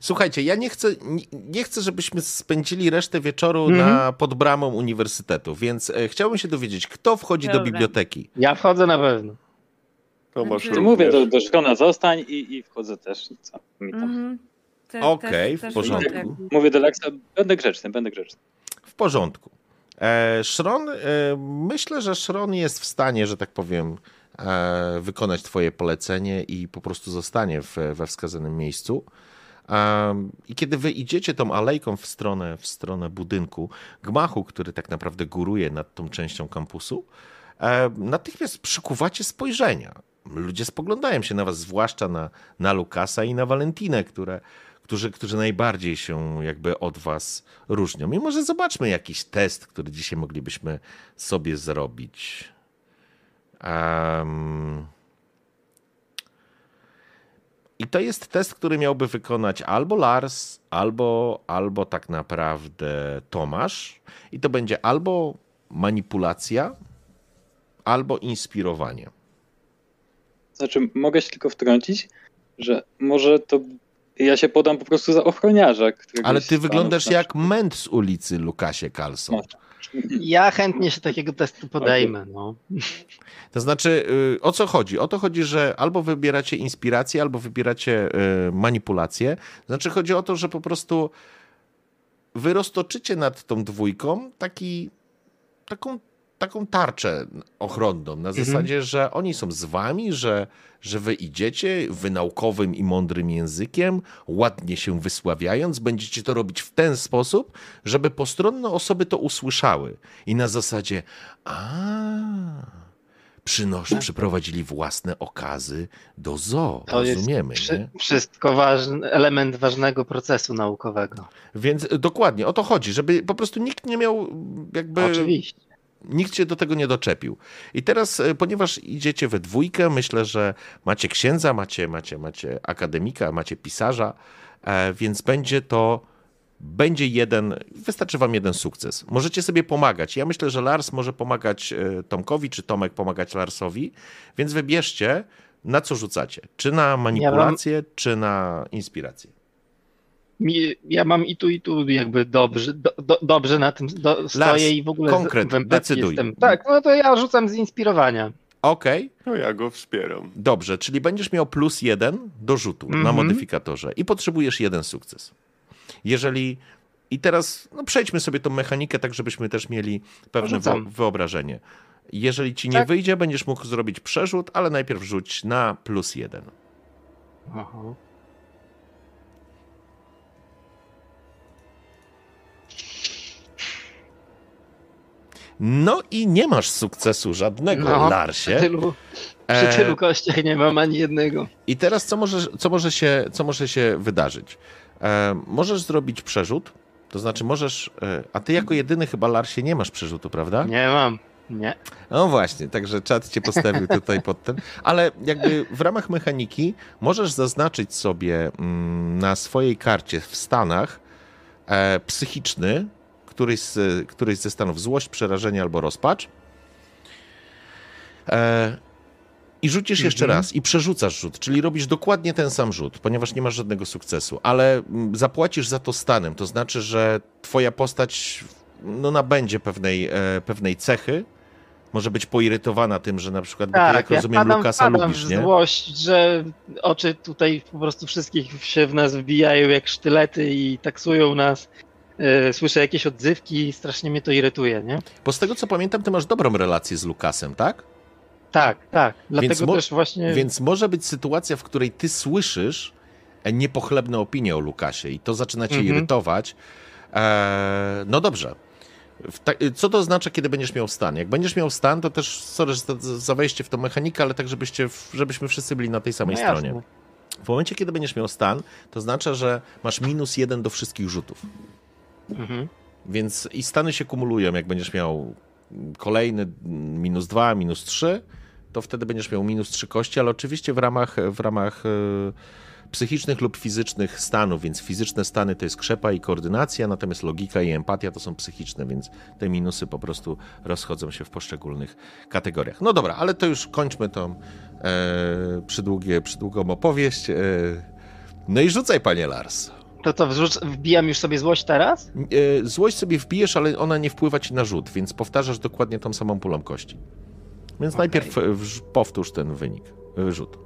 Słuchajcie, ja nie chcę, nie, nie chcę żebyśmy spędzili resztę wieczoru Mhm. na, pod bramą uniwersytetu, więc e, chciałbym się dowiedzieć, kto wchodzi do biblioteki. Ja wchodzę na pewno. Tomasz Znaczy- To mówię, do, do szkona zostań i, i wchodzę też. Co mi tam. Mhm. Te- Okej, też- w porządku. Mówię do Lexa, będę grzeczny, będę grzeczny. W porządku. E, Szron, e, myślę, że Szron jest w stanie, że tak powiem, e, wykonać twoje polecenie i po prostu zostanie w, we wskazanym miejscu. Um, I kiedy wy idziecie tą alejką w stronę, w stronę budynku, gmachu, który tak naprawdę góruje nad tą częścią kampusu, e, natychmiast przykuwacie spojrzenia. Ludzie spoglądają się na was, zwłaszcza na, na Lukasa i na Walentinę, które, którzy, którzy najbardziej się jakby od was różnią. I może zobaczmy jakiś test, który dzisiaj moglibyśmy sobie zrobić. Um, I to jest test, który miałby wykonać albo Lars, albo, albo tak naprawdę Tomasz. I to będzie albo manipulacja, albo inspirowanie. Znaczy, mogę się tylko wtrącić, że może to ja się podam po prostu za ochroniarza. Ale ty wyglądasz jak męt z ulicy, Lukasie Carlson. No. Ja chętnie się takiego testu podejmę. No. To znaczy, y, o co chodzi? O to chodzi, że albo wybieracie inspirację, albo wybieracie y, manipulację. Znaczy, chodzi o to, że po prostu wy roztoczycie nad tą dwójką taki, taką taką tarczę ochronną, na mhm. zasadzie, że oni są z wami, że, że wy idziecie wynaukowym i mądrym językiem, ładnie się wysławiając, będziecie to robić w ten sposób, żeby postronne osoby to usłyszały. I na zasadzie, a przynosz, tak. przyprowadzili własne okazy do zoo. To Rozumiemy. Jest nie? Wszystko ważny, element ważnego procesu naukowego. Więc dokładnie o to chodzi, żeby po prostu nikt nie miał jakby. Oczywiście Nikt się do tego nie doczepił. I teraz, e, ponieważ idziecie we dwójkę, myślę, że macie księdza, macie, macie, macie akademika, macie pisarza, e, więc będzie to będzie jeden, wystarczy wam jeden sukces. Możecie sobie pomagać. Ja myślę, że Lars może pomagać e, Tomkowi, czy Tomek pomagać Larsowi, więc wybierzcie, na co rzucacie. Czy na manipulację, ja mam... czy na inspirację mi, ja mam i tu, i tu jakby dobrze, do, do, dobrze na tym do, stoję Lars, i w ogóle konkret, w decyduj. Jestem. Tak, no to ja rzucam z inspirowania. Okej. Okay. No ja go wspieram. Dobrze, czyli będziesz miał plus jeden do rzutu mm -hmm. na mhm. modyfikatorze i potrzebujesz jeden sukces. Jeżeli. I teraz no przejdźmy sobie tą mechanikę, tak żebyśmy też mieli pewne wyobrażenie. Jeżeli ci nie tak. wyjdzie, będziesz mógł zrobić przerzut, ale najpierw rzuć na plus jeden. Aha. No i nie masz sukcesu żadnego, no, Larsie. Przy tylu, przy e, tylu kościach nie mam ani jednego. I teraz co może, co może, się, co może się wydarzyć? E, możesz zrobić przerzut, to znaczy możesz, e, a ty jako jedyny chyba Larsie nie masz przerzutu, prawda? Nie mam. Nie. No właśnie, także czat cię postawił tutaj pod ten. Ale jakby w ramach mechaniki możesz zaznaczyć sobie mm, na swojej karcie w Stanach e, psychiczny któryś z, któryś ze stanów złość, przerażenie albo rozpacz. E, I rzucisz mhm. jeszcze raz i przerzucasz rzut, czyli robisz dokładnie ten sam rzut, ponieważ nie masz żadnego sukcesu, ale mm, zapłacisz za to stanem. To znaczy, że twoja postać no, nabędzie pewnej, e, pewnej cechy, może być poirytowana tym, że na przykład, tak, jak ja rozumiem, padam, Lukasa padam lubisz, nie? złość, że oczy tutaj po prostu wszystkich się w nas wbijają jak sztylety i taksują nas. E, słyszę jakieś odzywki, strasznie mnie to irytuje, nie? Bo z tego co pamiętam, ty masz dobrą relację z Lukasem, tak? Tak, tak. Dlatego więc też właśnie. Więc może być sytuacja, w której ty słyszysz niepochlebne opinie o Lukasie i to zaczyna cię mhm. irytować. Eee, no dobrze. Co to oznacza, kiedy będziesz miał stan? Jak będziesz miał stan, to też, sorry za wejście w tą mechanikę, ale tak, żebyście, żebyśmy wszyscy byli na tej samej no stronie. W momencie, kiedy będziesz miał stan, to oznacza, że masz minus jeden do wszystkich rzutów. Mhm. Więc i stany się kumulują. Jak będziesz miał kolejny minus dwa, minus trzy, to wtedy będziesz miał minus trzy kości, ale oczywiście w ramach, w ramach yy, psychicznych lub fizycznych stanów, więc fizyczne stany to jest krzepa i koordynacja, natomiast logika i empatia to są psychiczne, więc te minusy po prostu rozchodzą się w poszczególnych kategoriach. No dobra, ale to już kończmy tą e, przydługie, przydługą opowieść. E, no i rzucaj, panie Lars. To co, wbijam już sobie złość teraz? E, złość sobie wbijesz, ale ona nie wpływa ci na rzut, więc powtarzasz dokładnie tą samą pulą kości. Więc okay. najpierw e, powtórz ten wynik, e, rzut.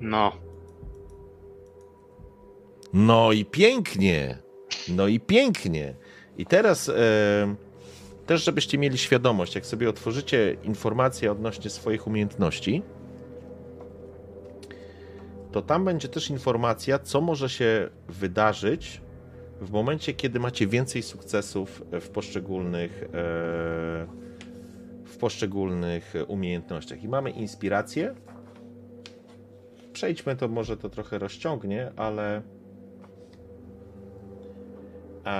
No. No i pięknie. No i pięknie. I teraz e, też, żebyście mieli świadomość, jak sobie otworzycie informacje odnośnie swoich umiejętności, to tam będzie też informacja, co może się wydarzyć w momencie, kiedy macie więcej sukcesów w poszczególnych, e, w poszczególnych umiejętnościach. I mamy inspirację, przejdźmy, to może to trochę rozciągnie, ale. E,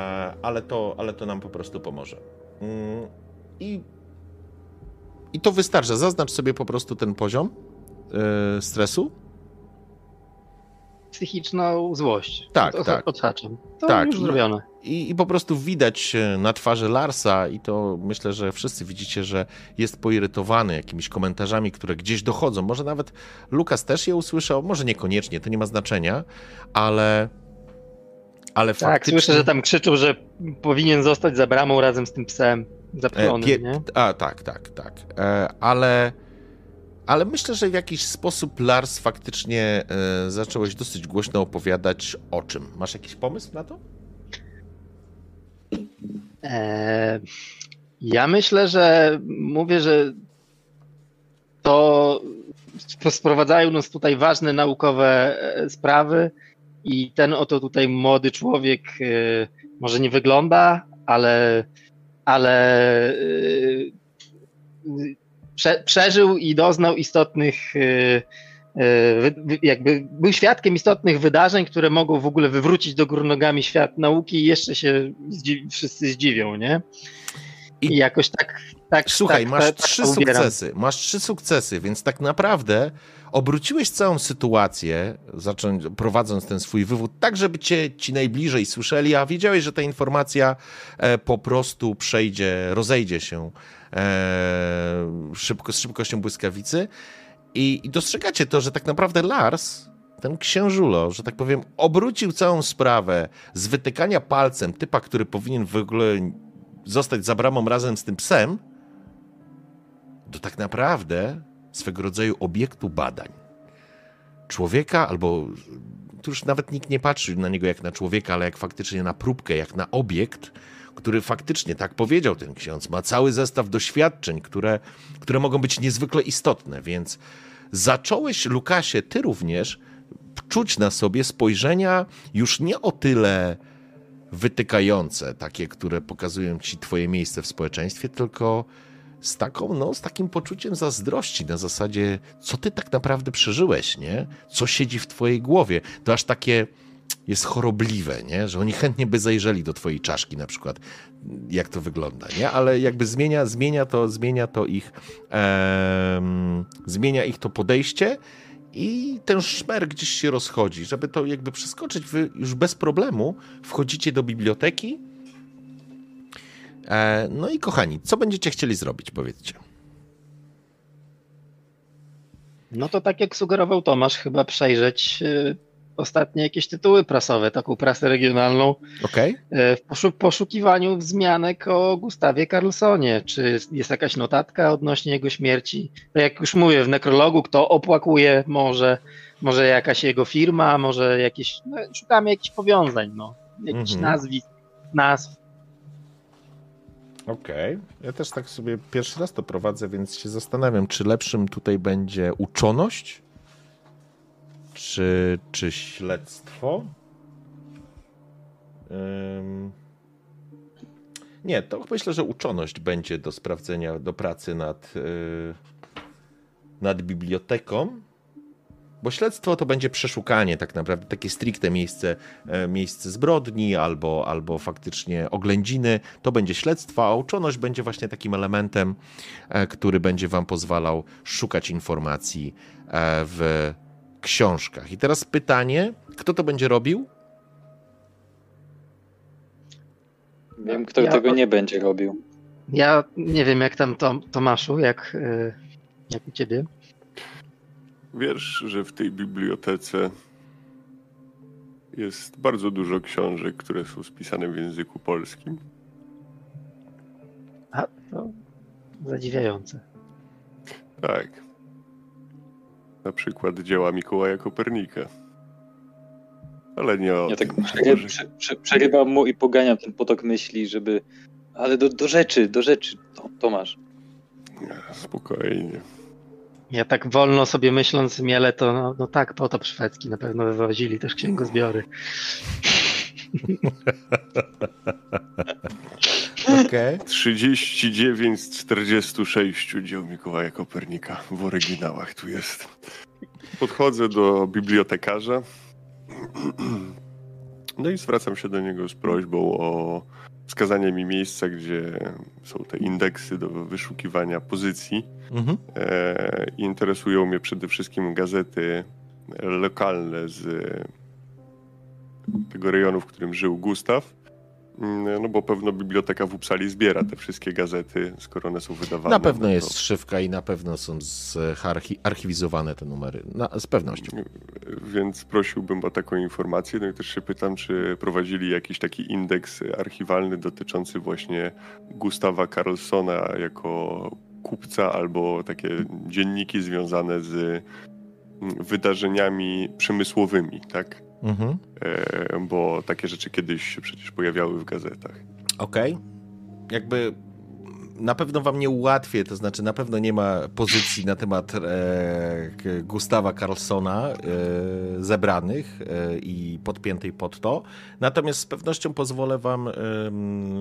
ale, to, ale to nam po prostu pomoże. Mm, I, I to wystarczy. Zaznacz sobie po prostu ten poziom e, stresu. Psychiczną złość. Tak, to, tak. Odhaczam. To Tak, już no. zrobione. I, I po prostu widać e, na twarzy Larsa, i to myślę, że wszyscy widzicie, że jest poirytowany jakimiś komentarzami, które gdzieś dochodzą. Może nawet Lukas też je usłyszał, może niekoniecznie, to nie ma znaczenia, ale. Ale Tak, faktycznie... słyszę, że tam krzyczą, że powinien zostać za bramą razem z tym psem E, zapchlonym, pie-? A, tak, tak, tak. E, ale, ale myślę, że w jakiś sposób Lars faktycznie e, zacząłeś dosyć głośno opowiadać o czym. Masz jakiś pomysł na to? Eee, ja myślę, że mówię, że to sp- sprowadzają nas tutaj ważne naukowe e, sprawy i ten oto tutaj młody człowiek e, może nie wygląda, ale, ale e, prze, przeżył i doznał istotnych wy- wy- jakby był świadkiem istotnych wydarzeń, które mogą w ogóle wywrócić do góry nogami świat nauki i jeszcze się zdzi- wszyscy zdziwią, nie? I- I, jakoś tak, tak Słuchaj, tak, masz tak, trzy tak ubieram. sukcesy. Masz trzy sukcesy, więc tak naprawdę obróciłeś całą sytuację, zacząć, prowadząc ten swój wywód, tak, żeby cię ci najbliżej słyszeli, a wiedziałeś, że ta informacja e, po prostu przejdzie, rozejdzie się szybko, z szybkością błyskawicy. I, I dostrzegacie to, że tak naprawdę Lars, ten księżulo, że tak powiem, obrócił całą sprawę z wytykania palcem typa, który powinien w ogóle zostać za bramą razem z tym psem, do tak naprawdę swego rodzaju obiektu badań. Człowieka, albo tu już nawet nikt nie patrzy na niego jak na człowieka, ale jak faktycznie na próbkę, jak na obiekt, który faktycznie, tak powiedział ten ksiądz, ma cały zestaw doświadczeń, które, które mogą być niezwykle istotne, więc zacząłeś, Lukasie, ty również czuć na sobie spojrzenia już nie o tyle wytykające, takie, które pokazują ci twoje miejsce w społeczeństwie, tylko z taką, no, z takim poczuciem zazdrości na zasadzie, co ty tak naprawdę przeżyłeś, nie? Co siedzi w twojej głowie. To aż takie jest chorobliwe, nie? Że oni chętnie by zajrzeli do twojej czaszki na przykład, jak to wygląda, nie? Ale jakby zmienia, zmienia to, zmienia to ich, em, zmienia ich to podejście i ten szmer gdzieś się rozchodzi. Żeby to jakby przeskoczyć, wy już bez problemu wchodzicie do biblioteki. E, no i kochani, co będziecie chcieli zrobić, powiedzcie. No to tak jak sugerował Tomasz, chyba przejrzeć y, ostatnie jakieś tytuły prasowe, taką prasę regionalną, Okej? y, w poszu- poszukiwaniu wzmianek o Gustawie Carlsonie. Czy jest jakaś notatka odnośnie jego śmierci? To jak już mówię, w nekrologu kto opłakuje może, może jakaś jego firma, może jakieś, no, szukamy jakichś powiązań, no, jakichś Mhm. nazwisk, nazw. Okej. Ja też tak sobie pierwszy raz to prowadzę, więc się zastanawiam, czy lepszym tutaj będzie uczoność, czy, czy śledztwo. Ym... Nie, to myślę, że uczoność będzie do sprawdzenia, do pracy nad, yy, nad biblioteką. Bo śledztwo to będzie przeszukanie, tak naprawdę, takie stricte miejsce, e, miejsce zbrodni albo, albo faktycznie oględziny. To będzie śledztwo, a uczoność będzie właśnie takim elementem, e, który będzie Wam pozwalał szukać informacji e, w książkach. I teraz pytanie, kto to będzie robił? Wiem, kto Ja- tego nie będzie robił. Ja nie wiem jak tam Tom, Tomaszu, jak, y, jak u ciebie. Wiesz, że w tej bibliotece jest bardzo dużo książek, które są spisane w języku polskim. A, to zadziwiające. Tak. Na przykład dzieła Mikołaja Kopernika. Ale nie o Ja tak tym. przery, prze, prze, przerywam mu i poganiam ten potok myśli, żeby... Ale do, do rzeczy, do rzeczy, to, Tomasz. Nie, Spokojnie. Ja tak wolno sobie myśląc miele, to no, no tak, potop szwedzki na pewno wywozili też księgozbiory. Okej. 39 z 46 dzieł Mikołaja Kopernika w oryginałach tu jest. Podchodzę do bibliotekarza. No i zwracam się do niego z prośbą o wskazanie mi miejsca, gdzie są te indeksy do wyszukiwania pozycji. Mhm. E, interesują mnie przede wszystkim gazety lokalne z tego rejonu, w którym żył Gustaw. Mm, No bo pewno biblioteka w Uppsali zbiera te wszystkie gazety, skoro one są wydawane. Na pewno no jest to- szywka i na pewno są archiwizowane te numery. Na, z pewnością. Więc prosiłbym o taką informację. No i też się pytam, czy prowadzili jakiś taki indeks archiwalny dotyczący właśnie Gustawa Carlsona jako kupca albo takie dzienniki związane z mm, wydarzeniami przemysłowymi, tak? Mhm. E, bo takie rzeczy kiedyś się przecież pojawiały w gazetach. Okej. Jakby na pewno wam nie ułatwię, to znaczy na pewno nie ma pozycji na temat e, Gustawa Carlsona e, zebranych e, i podpiętej pod to. Natomiast z pewnością pozwolę wam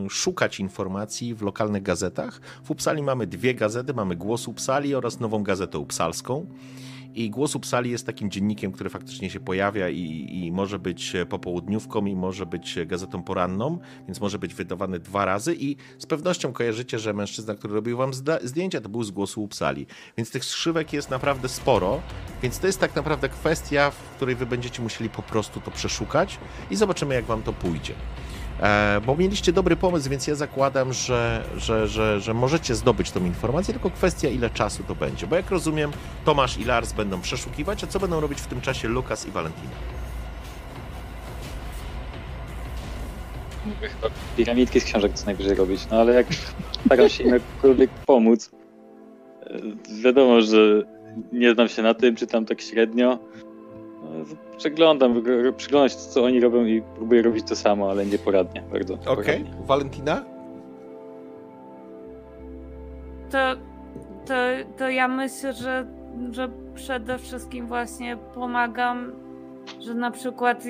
szukać informacji w lokalnych gazetach. W Upsali mamy dwie gazety, mamy Głos Upsali oraz Nową Gazetę Upsalską. I Głos Upsali jest takim dziennikiem, który faktycznie się pojawia i, i może być popołudniówką i może być gazetą poranną, więc może być wydawany dwa razy i z pewnością kojarzycie, że mężczyzna, który robił wam zdjęcia, to był z Głosu Upsali. Więc tych strzywek jest naprawdę sporo, więc to jest tak naprawdę kwestia, w której wy będziecie musieli po prostu to przeszukać i zobaczymy, jak wam to pójdzie. E, bo mieliście dobry pomysł, więc ja zakładam, że, że, że, że możecie zdobyć tą informację, tylko kwestia, ile czasu to będzie. Bo jak rozumiem, Tomasz i Lars będą przeszukiwać, a co będą robić w tym czasie Lukas i Valentina? Mógłby chyba piramidki z książek co najwyżej robić, no ale jak staram się im jakkolwiek pomóc, e, wiadomo, że nie znam się na tym, czytam tak średnio. To Przeglądam, przyglądam się co oni robią i próbuję robić to samo, ale nieporadnie, bardzo Okej. Valentina? To, to, to ja myślę, że, że przede wszystkim właśnie pomagam, że na przykład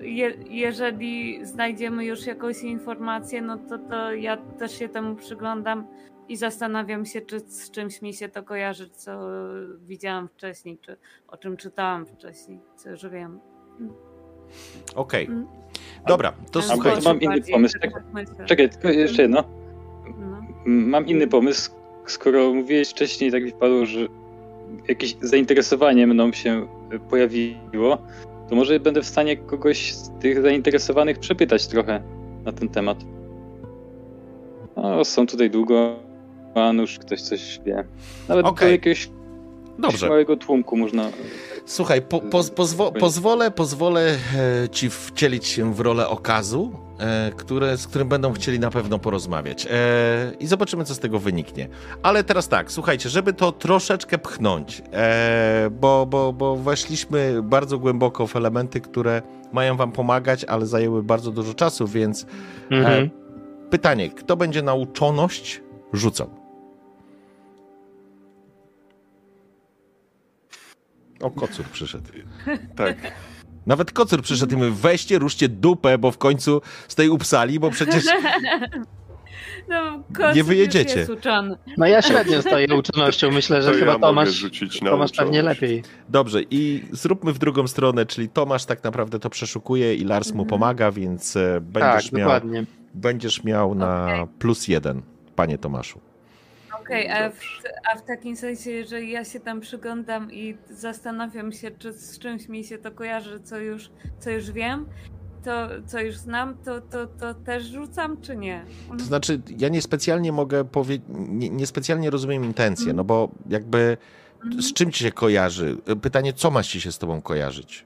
je, jeżeli znajdziemy już jakąś informację, no to, to ja też się temu przyglądam i zastanawiam się, czy z czymś mi się to kojarzy, co widziałam wcześniej, czy o czym czytałam wcześniej, co już wiem. Okej. Mm. Dobra, to może mam inny pomysł. tak. Czekaj, tylko jeszcze jedno. No. Mam inny pomysł. Skoro mówiłeś wcześniej, tak mi wpadło, że jakieś zainteresowanie mną się pojawiło, to może będę w stanie kogoś z tych zainteresowanych przepytać trochę na ten temat. No, są tutaj długo, a nuż ktoś coś wie. Nawet Okej. do jakiegoś Dobrze. małego tłumku można... Słuchaj, po, poz, pozwo, pozwolę, pozwolę e, ci wcielić się w rolę okazu, e, które, z którym będą chcieli na pewno porozmawiać. E, I zobaczymy, co z tego wyniknie. Ale teraz tak, słuchajcie, żeby to troszeczkę pchnąć, bo, bo, bo weszliśmy bardzo głęboko w elementy, które mają wam pomagać, ale zajęły bardzo dużo czasu, więc Mhm. pytanie, kto będzie na uczoność rzucał? O, kocur przyszedł. Tak. Nawet kocur przyszedł i mówi, weźcie, ruszcie dupę, bo w końcu z tej upsali, bo przecież... No, Nie wyjedziecie. No ja średnio stoję uczonością, myślę, że To chyba ja mogę Tomasz, rzucić na Tomasz pewnie lepiej. Dobrze, i zróbmy w drugą stronę, czyli Tomasz tak naprawdę to przeszukuje i Lars mu Mhm. pomaga, więc e, Tak, będziesz, miał, dokładnie. będziesz miał na plus jeden, panie Tomaszu. Okej, a, w, a w takim sensie, jeżeli ja się tam przyglądam i zastanawiam się, czy z czymś mi się to kojarzy, co już, co już wiem, to co już znam, to, to, to też rzucam, czy nie? To znaczy, ja niespecjalnie mogę powiedzieć, nie, niespecjalnie rozumiem intencję, no bo jakby Mhm. z czym ci się kojarzy? Pytanie, co ma ci się z tobą kojarzyć?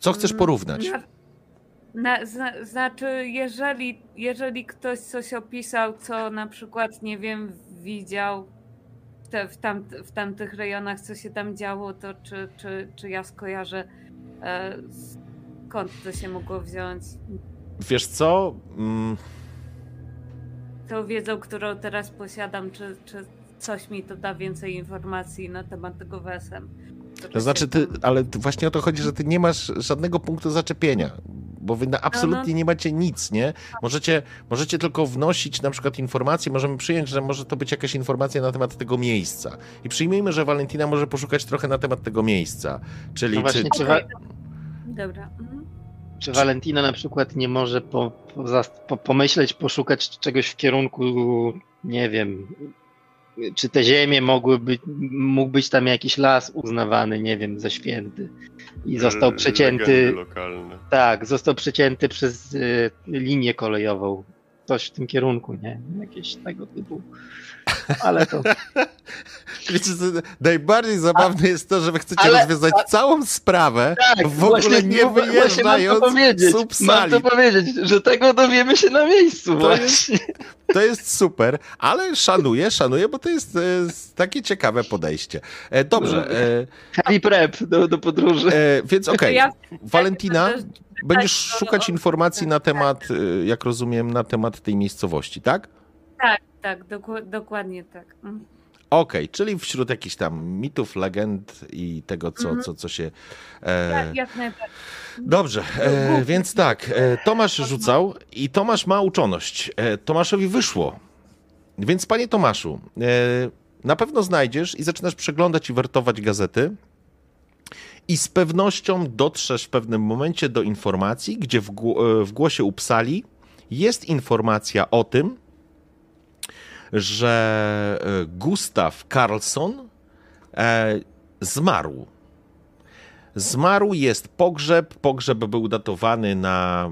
Co chcesz Mm, porównać? Na, na, zna, znaczy, jeżeli, jeżeli ktoś coś opisał, co na przykład, nie wiem, widział w, te, w, tam, w tamtych rejonach, co się tam działo, to czy, czy, czy ja skojarzę, e, skąd to się mogło wziąć? Wiesz co? Mm, Tą wiedzą, którą teraz posiadam, czy, czy coś mi to da więcej informacji na temat tego WSM? To znaczy, ty, ale właśnie o to chodzi, że ty nie masz żadnego punktu zaczepienia. Bo wy na, absolutnie nie macie nic, nie? Możecie, możecie tylko wnosić na przykład informacje, możemy przyjąć, że może to być jakaś informacja na temat tego miejsca. I przyjmijmy, że Valentina może poszukać trochę na temat tego miejsca. Czyli No właśnie, czy, czy, wa- Dobra. Mhm. czy Valentina na przykład nie może po, po, pomyśleć, poszukać czegoś w kierunku, nie wiem, czy te ziemie mogły być, mógł być tam jakiś las uznawany, nie wiem, za święty i został przecięty, tak, został przecięty przez y, linię kolejową. Coś w tym kierunku, nie? Jakieś tego typu. Ale to. Wiecie, najbardziej zabawne jest to, że wy chcecie Ale- rozwiązać całą sprawę, Tak, w ogóle nie właśnie mam wyjeżdżając to powiedzieć. z Mam subsali. to powiedzieć, że tego dowiemy się na miejscu To właśnie. To jest super, ale szanuję, szanuję, bo to jest e, takie ciekawe podejście. E, dobrze, e, Heavy prep do, do podróży. e, więc okej. Ja- Walentina, będę będziesz o- szukać o- informacji na temat, e, jak rozumiem, na temat tej miejscowości, tak? Tak, tak, doku- dokładnie tak. Mhm. Okej, czyli wśród jakichś tam mitów, legend i tego, co, Mhm. co, co się... E, Jak, jak najbardziej. Dobrze, e, więc tak, e, Tomasz rzucał i Tomasz ma uczoność. E, Tomaszowi wyszło. Więc panie Tomaszu, e, na pewno znajdziesz i zaczynasz przeglądać i wertować gazety i z pewnością dotrzesz w pewnym momencie do informacji, gdzie w, e, w głosie Upsali jest informacja o tym, że e, Gustaw Carlson e, zmarł. Zmarł, jest pogrzeb. Pogrzeb był datowany na,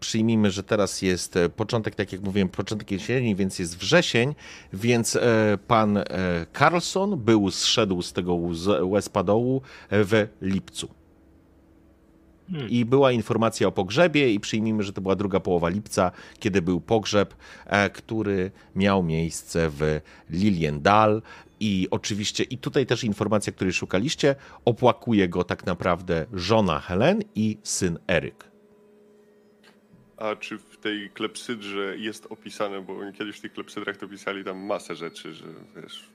przyjmijmy, że teraz jest e, początek, tak jak mówiłem, początek jesieni, więc jest wrzesień, więc e, pan e, Carlson był, zszedł z tego łz- łez padołu e, w lipcu. Hmm. I była informacja o pogrzebie, i przyjmijmy, że to była druga połowa lipca, kiedy był pogrzeb, który miał miejsce w Liliendal. I oczywiście, i tutaj też informacja, której szukaliście, opłakuje go tak naprawdę żona Helen i syn Eryk. A czy w tej klepsydrze jest opisane, bo oni kiedyś w tych klepsydrach to pisali tam masę rzeczy, że wiesz,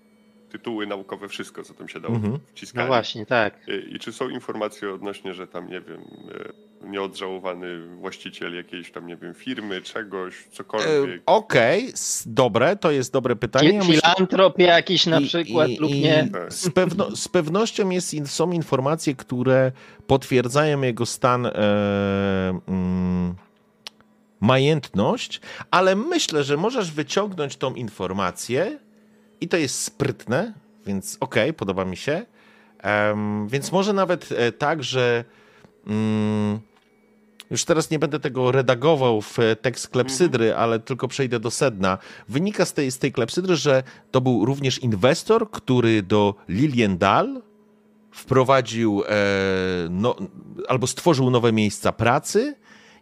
tytuły naukowe, wszystko, co tam się dało Mhm. No wciskać. właśnie, tak. I, I czy są informacje odnośnie, że tam, nie wiem, e, nieodżałowany właściciel jakiejś tam, nie wiem, firmy, czegoś, E, cokolwiek? Okej, s- dobre, to jest dobre pytanie. Ja myślę- Filantrop jakiś na I- przykład i- lub i nie. Tak. Z, pewno, z pewnością jest, są informacje, które potwierdzają jego stan e, mm, majętność, ale myślę, że możesz wyciągnąć tą informację i to jest sprytne, więc okej, podoba mi się. Em, więc może nawet e, tak, że mm, już teraz nie będę tego redagował w e, tekst klepsydry, ale tylko przejdę do sedna. Wynika z tej, z tej klepsydry, że to był również inwestor, który do Liliendal wprowadził e, no, albo stworzył nowe miejsca pracy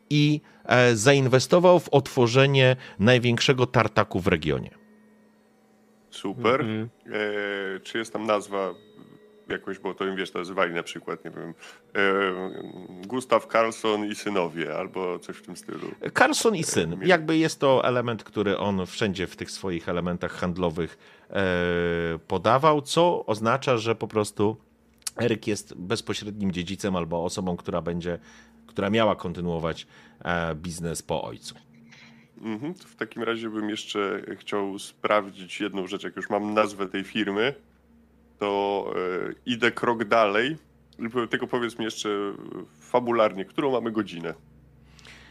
i e, zainwestował w otworzenie największego tartaku w regionie. Super. Mhm. E, czy jest tam nazwa jakoś, bo to im wiesz, nazywali na przykład, nie wiem, e, Gustaw Carlson i synowie, albo coś w tym stylu. Carlson i syn. Mieli- Jakby jest to element, który on wszędzie w tych swoich elementach handlowych e, podawał, co oznacza, że po prostu Eryk jest bezpośrednim dziedzicem albo osobą, która będzie, która miała kontynuować e, biznes po ojcu. Mhm. To w takim razie bym jeszcze chciał sprawdzić jedną rzecz. Jak już mam nazwę tej firmy, to e, idę krok dalej. Tylko powiedz mi jeszcze fabularnie, którą mamy godzinę?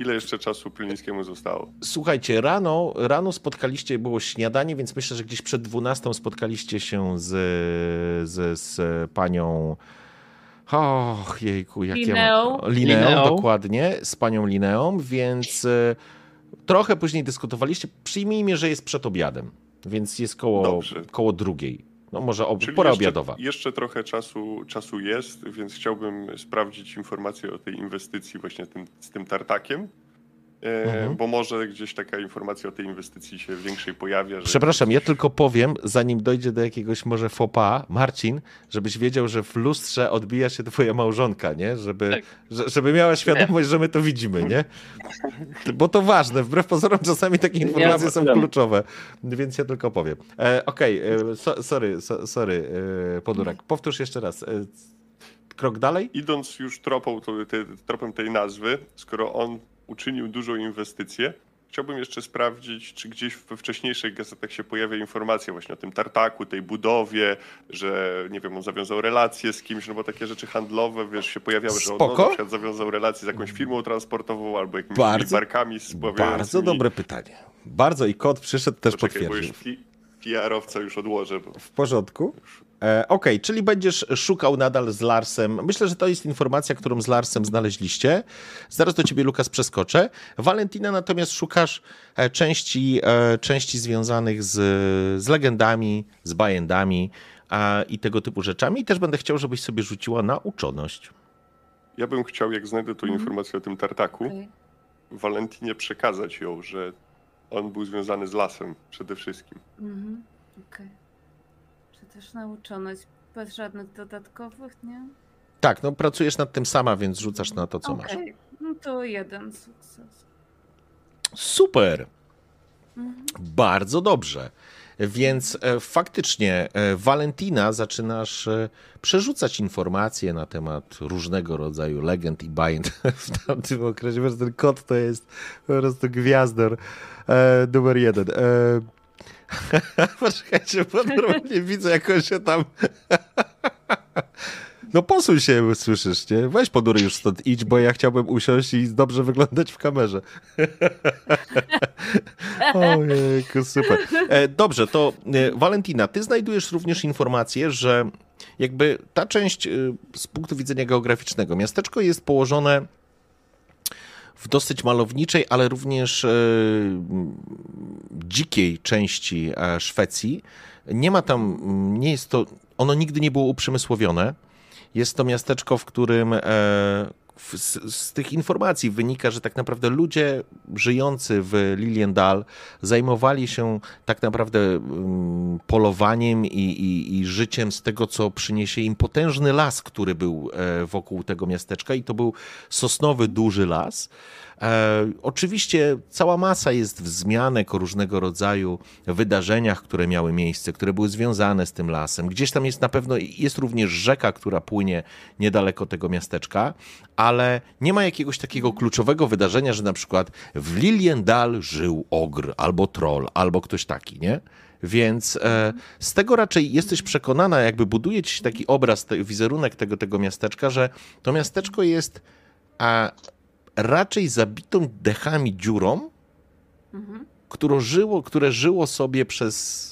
Ile jeszcze czasu Prylińskiemu zostało? Słuchajcie, rano, rano spotkaliście, było śniadanie, więc myślę, że gdzieś przed 12 spotkaliście się z, z, z panią. Och, jejku, jak Lineą. ja mam... Lineą. dokładnie, z panią Lineą, więc e, trochę później dyskutowaliście. Przyjmijmy, że jest przed obiadem, więc jest koło, Dobrze. koło drugiej. No może ob... Czyli pora jeszcze, obiadowa. Jeszcze trochę czasu, czasu jest, więc chciałbym sprawdzić informację o tej inwestycji właśnie tym, z tym tartakiem. Mhm. Bo może gdzieś taka informacja o tej inwestycji się większej pojawia. Że Przepraszam, ja tylko powiem, zanim dojdzie do jakiegoś może fopa, Marcin, żebyś wiedział, że w lustrze odbija się twoja małżonka, nie? Żeby, Tak. że, żeby miała świadomość, że my to widzimy, nie? Bo to ważne, wbrew pozorom czasami takie informacje ma są kluczowe, więc ja tylko powiem. E, Okej, e, so, sorry, so, sorry, e, Podurak, powtórz jeszcze raz. E, krok dalej? Idąc już tropą, to, te, tropem tej nazwy, skoro on uczynił dużą inwestycję, chciałbym jeszcze sprawdzić, czy gdzieś we wcześniejszych gazetach się pojawia informacja właśnie o tym tartaku, tej budowie, że nie wiem, on zawiązał relacje z kimś, no bo takie rzeczy handlowe, wiesz, się pojawiały, że on no, Spoko. na przykład zawiązał relacje z jakąś firmą transportową albo jakimiś Bardzo- barkami spławiającymi. Bardzo dobre pytanie. Bardzo i kot przyszedł też Poczekaj, bo już potwierdził. pi- PR-owca już odłożę, bo W porządku. E, Okej, czyli będziesz szukał nadal z Larsem. Myślę, że to jest informacja, którą z Larsem znaleźliście. Zaraz do ciebie, Lukas, przeskoczę. Valentina natomiast szukasz e, części, e, części związanych z, z legendami, z bajendami i tego typu rzeczami. I też będę chciał, żebyś sobie rzuciła na uczoność. ja bym chciał, jak znajdę tą Mhm. informację o tym tartaku. Valentinie przekazać ją, że on był związany z lasem przede wszystkim. Mhm. Okej. Czy też nauczoność bez żadnych dodatkowych, nie? Tak, no pracujesz nad tym sama, więc rzucasz na to, co masz. Okej. No to jeden sukces. Super! Mhm. Bardzo dobrze. Więc e, faktycznie, e, Valentina, zaczynasz e, przerzucać informacje na temat różnego rodzaju legend i bajend w tamtym okresie. Wiesz, ten kot to jest po prostu gwiazdor numer jeden. Poczekajcie, bo normalnie widzę, jak on się tam... No posuń się, słyszysz, nie? Weź podury już stąd idź, bo ja chciałbym usiąść i dobrze wyglądać w kamerze. Ojejku, super. E, dobrze, to e, Valentina, ty znajdujesz również informację, że jakby ta część e, z punktu widzenia geograficznego, miasteczko jest położone w dosyć malowniczej, ale również e, dzikiej części e, Szwecji. Nie ma tam, m, nie jest to, ono nigdy nie było uprzemysłowione. Jest to miasteczko, w którym e, z, z tych informacji wynika, że tak naprawdę ludzie żyjący w Liliendal zajmowali się tak naprawdę mm, polowaniem i, i, i życiem z tego, co przyniesie im potężny las, który był e, wokół tego miasteczka i to był sosnowy, duży las. E, oczywiście cała masa jest wzmianek o różnego rodzaju wydarzeniach, które miały miejsce, które były związane z tym lasem. Gdzieś tam jest na pewno, jest również rzeka, która płynie niedaleko tego miasteczka, ale nie ma jakiegoś takiego kluczowego wydarzenia, że na przykład w Liliendal żył ogr, albo troll, albo ktoś taki, nie? Więc e, z tego raczej jesteś przekonana, jakby buduje ci się taki obraz, te, wizerunek tego, tego miasteczka, że to miasteczko jest a, raczej zabitą dechami dziurą, Mhm. które żyło, które żyło sobie przez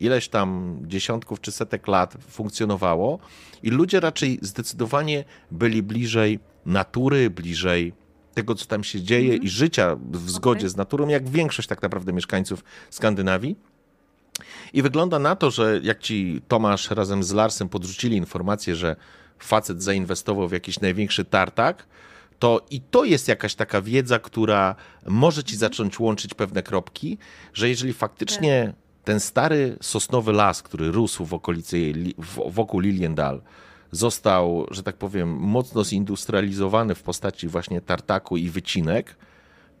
ileś tam dziesiątków czy setek lat, funkcjonowało i ludzie raczej zdecydowanie byli bliżej natury, bliżej tego, co tam się dzieje i życia w zgodzie Okej. z naturą, jak większość tak naprawdę mieszkańców Skandynawii. I wygląda na to, że jak ci Tomasz razem z Larsem podrzucili informację, że facet zainwestował w jakiś największy tartak, to i to jest jakaś taka wiedza, która może ci zacząć łączyć pewne kropki, że jeżeli faktycznie ten stary sosnowy las, który rósł w okolicy, wokół Liliendal, został, że tak powiem, mocno zindustrializowany w postaci właśnie tartaku i wycinek,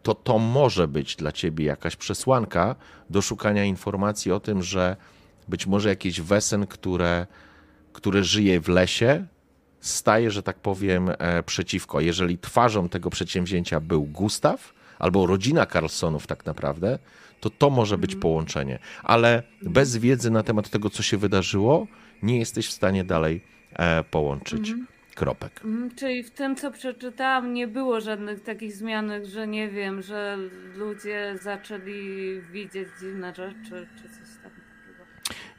to to może być dla ciebie jakaś przesłanka do szukania informacji o tym, że być może jakieś wesen, które, które żyje w lesie, staje, że tak powiem, e, przeciwko. Jeżeli twarzą tego przedsięwzięcia był Gustaw albo rodzina Carlsonów tak naprawdę, to to może być połączenie. Ale bez wiedzy na temat tego, co się wydarzyło, nie jesteś w stanie dalej e, połączyć kropek. Mhm, Czyli w tym, co przeczytałam, nie było żadnych takich zmianek, że nie wiem, że ludzie zaczęli widzieć dziwne rzeczy, czy coś tam takiego.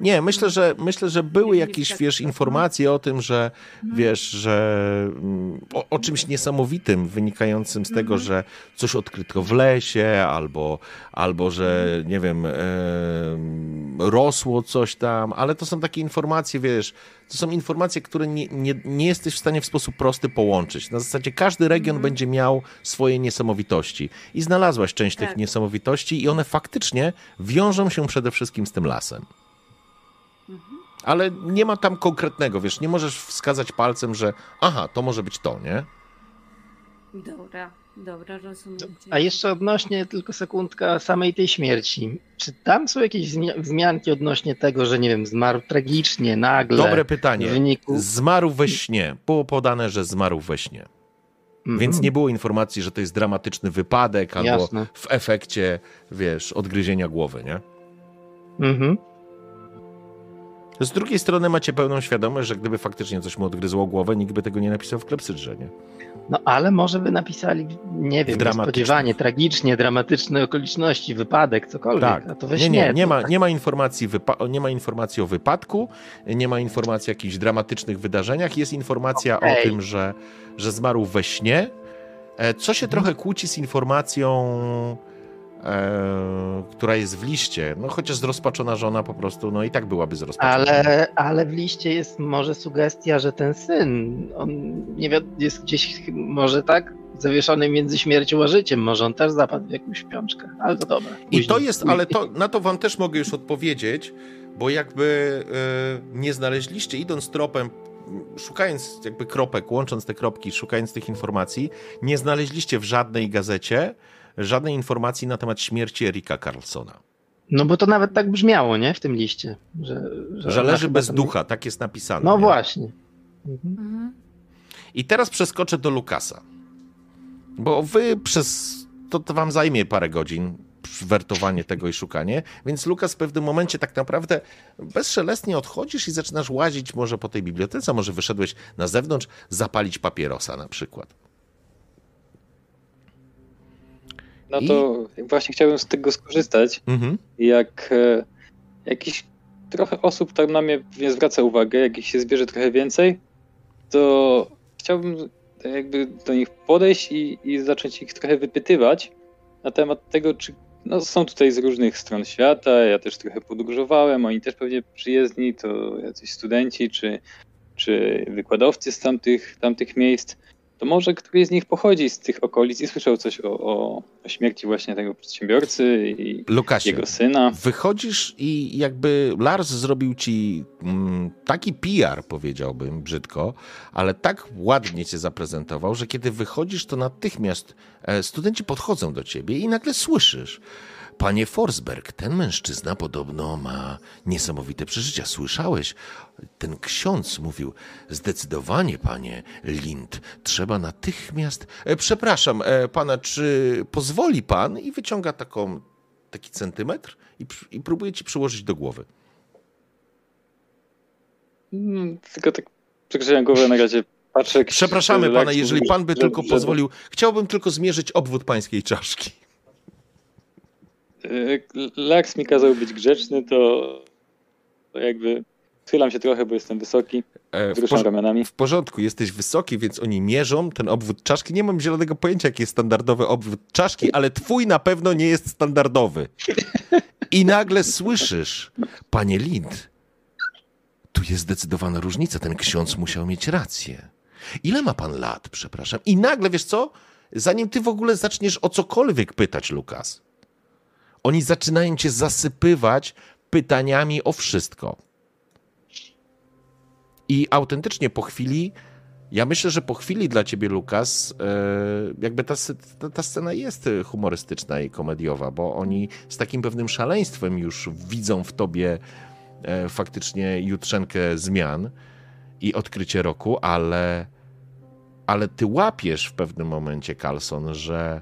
Nie, myślę, że myślę, że były jakieś, wiesz, informacje o tym, że wiesz, że mm, o, o czymś niesamowitym wynikającym z tego, że coś odkryto w lesie, albo, albo że nie wiem, em, rosło coś tam, ale to są takie informacje, wiesz, to są informacje, które nie, nie, nie jesteś w stanie w sposób prosty połączyć. Na zasadzie każdy region będzie miał swoje niesamowitości. I znalazłaś część tych Tak. niesamowitości i one faktycznie wiążą się przede wszystkim z tym lasem. Ale nie ma tam konkretnego, wiesz, nie możesz wskazać palcem, że aha, to może być to, nie? Dobra. Dobra, rozumiem. A jeszcze odnośnie, tylko sekundka, samej tej śmierci. Czy tam są jakieś wzmi- wzmianki odnośnie tego, że nie wiem, zmarł tragicznie, nagle? Dobre pytanie. W wyniku... Zmarł we śnie. Było podane, że zmarł we śnie. Mhm. Więc nie było informacji, że to jest dramatyczny wypadek albo Jasne. w efekcie, wiesz, odgryzienia głowy, nie? Mhm. Z drugiej strony macie pełną świadomość, że gdyby faktycznie coś mu odgryzło głowę, nikt by tego nie napisał w klepsydrze, nie? No ale może by napisali, nie wiem, niespodziewanie, tragicznie, dramatyczne okoliczności, wypadek, cokolwiek. Tak. A to we Nie, nie, nie to ma, tak. nie ma, informacji nie ma informacji o wypadku, nie ma informacji o jakichś dramatycznych wydarzeniach. Jest informacja o Okej. tym, że, że zmarł we śnie, e, co się Mhm. trochę kłóci z informacją, e, która jest w liście. No chociaż zrozpaczona żona po prostu, no i tak byłaby zrozpaczona. Ale, ale w liście jest może sugestia, że ten syn, on nie wi- jest gdzieś może tak zawieszony między śmiercią a życiem. Może on też zapadł w jakąś śpiączkę. Ale to dobra. I to później. jest, ale to, na to wam też mogę już odpowiedzieć, bo jakby e, nie znaleźliście, idąc tropem, szukając jakby kropek, łącząc te kropki, szukając tych informacji, nie znaleźliście w żadnej gazecie żadnej informacji na temat śmierci Erika Carlsona. No bo to nawet tak brzmiało, nie? W tym liście. Że, że, Że leży bez ducha, tak jest napisane. No nie? właśnie. Mhm. Mhm. I teraz przeskoczę do Lukasa. Bo wy przez. To, to wam zajmie parę godzin wertowanie tego i szukanie. Więc Lukas w pewnym momencie tak naprawdę bezszelestnie odchodzisz i zaczynasz łazić może po tej bibliotece, może wyszedłeś na zewnątrz, zapalić papierosa na przykład. No I- to właśnie chciałbym z tego skorzystać. Mhm. Jak e, jakiś trochę osób tak na mnie nie zwraca uwagę, jak ich się zbierze trochę więcej, to chciałbym jakby do nich podejść i, i zacząć ich trochę wypytywać na temat tego, czy no, są tutaj z różnych stron świata, ja też trochę podróżowałem, oni też pewnie przyjezdni, to jacyś studenci czy, czy wykładowcy z tamtych, tamtych miejsc. To może któryś z nich pochodzi z tych okolic i słyszał coś o, o, o śmierci właśnie tego przedsiębiorcy i Lukasie, jego syna. wychodzisz i jakby Lars zrobił ci mm, taki PR, powiedziałbym brzydko, ale tak ładnie cię zaprezentował, że kiedy wychodzisz, to natychmiast e, studenci podchodzą do ciebie i nagle słyszysz. Panie Forsberg, ten mężczyzna podobno ma niesamowite przeżycia. Słyszałeś? Ten ksiądz mówił, zdecydowanie, panie Lind, trzeba natychmiast... E, przepraszam, e, pana, czy pozwoli pan? I wyciąga taką, taki centymetr i, i próbuje ci przyłożyć do głowy. Mm, Tylko tak przekrzywiam głowę na razie. Patrzę, Przepraszamy pana, jeżeli pan by tylko pozwolił. Chciałbym tylko zmierzyć obwód pańskiej czaszki. Y, Lex mi kazał być grzeczny, to, jakby schylam się trochę, bo jestem wysoki, E, W, wzruszam ramionami. w porządku, jesteś wysoki, więc oni mierzą ten obwód czaszki. Nie mam zielonego pojęcia, jaki jest standardowy obwód czaszki, ale twój na pewno nie jest standardowy. I nagle słyszysz, panie Lind, tu jest zdecydowana różnica. Ten ksiądz musiał mieć rację. Ile ma pan lat, przepraszam? I nagle, wiesz co? Zanim ty w ogóle zaczniesz o cokolwiek pytać, Lukas, oni zaczynają cię zasypywać pytaniami o wszystko. I autentycznie po chwili, ja myślę, że po chwili dla ciebie, Lukas, e, jakby ta, ta scena jest humorystyczna i komediowa, bo oni z takim pewnym szaleństwem już widzą w tobie e, faktycznie jutrzenkę zmian i odkrycie roku, ale, ale ty łapiesz w pewnym momencie, Carlson, że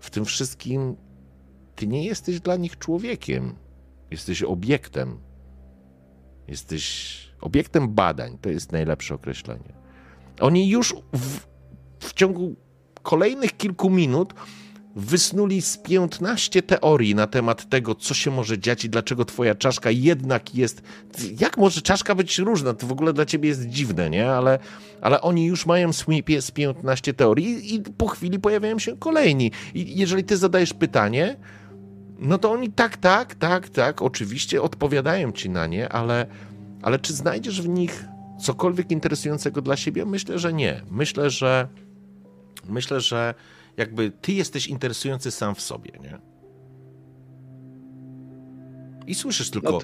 w tym wszystkim ty nie jesteś dla nich człowiekiem. Jesteś obiektem. Jesteś obiektem badań. To jest najlepsze określenie. Oni już w, w ciągu kolejnych kilku minut wysnuli z 15 teorii na temat tego, co się może dziać i dlaczego twoja czaszka jednak jest... Jak może czaszka być różna? To w ogóle dla ciebie jest dziwne, nie? Ale, ale oni już mają z pie- z 15 teorii i po chwili pojawiają się kolejni. I jeżeli ty zadajesz pytanie, no to oni tak, tak, tak, tak, oczywiście odpowiadają ci na nie, ale, ale czy znajdziesz w nich cokolwiek interesującego dla siebie? Myślę, że nie. Myślę, że myślę, że jakby ty jesteś interesujący sam w sobie, nie? I słyszysz tylko.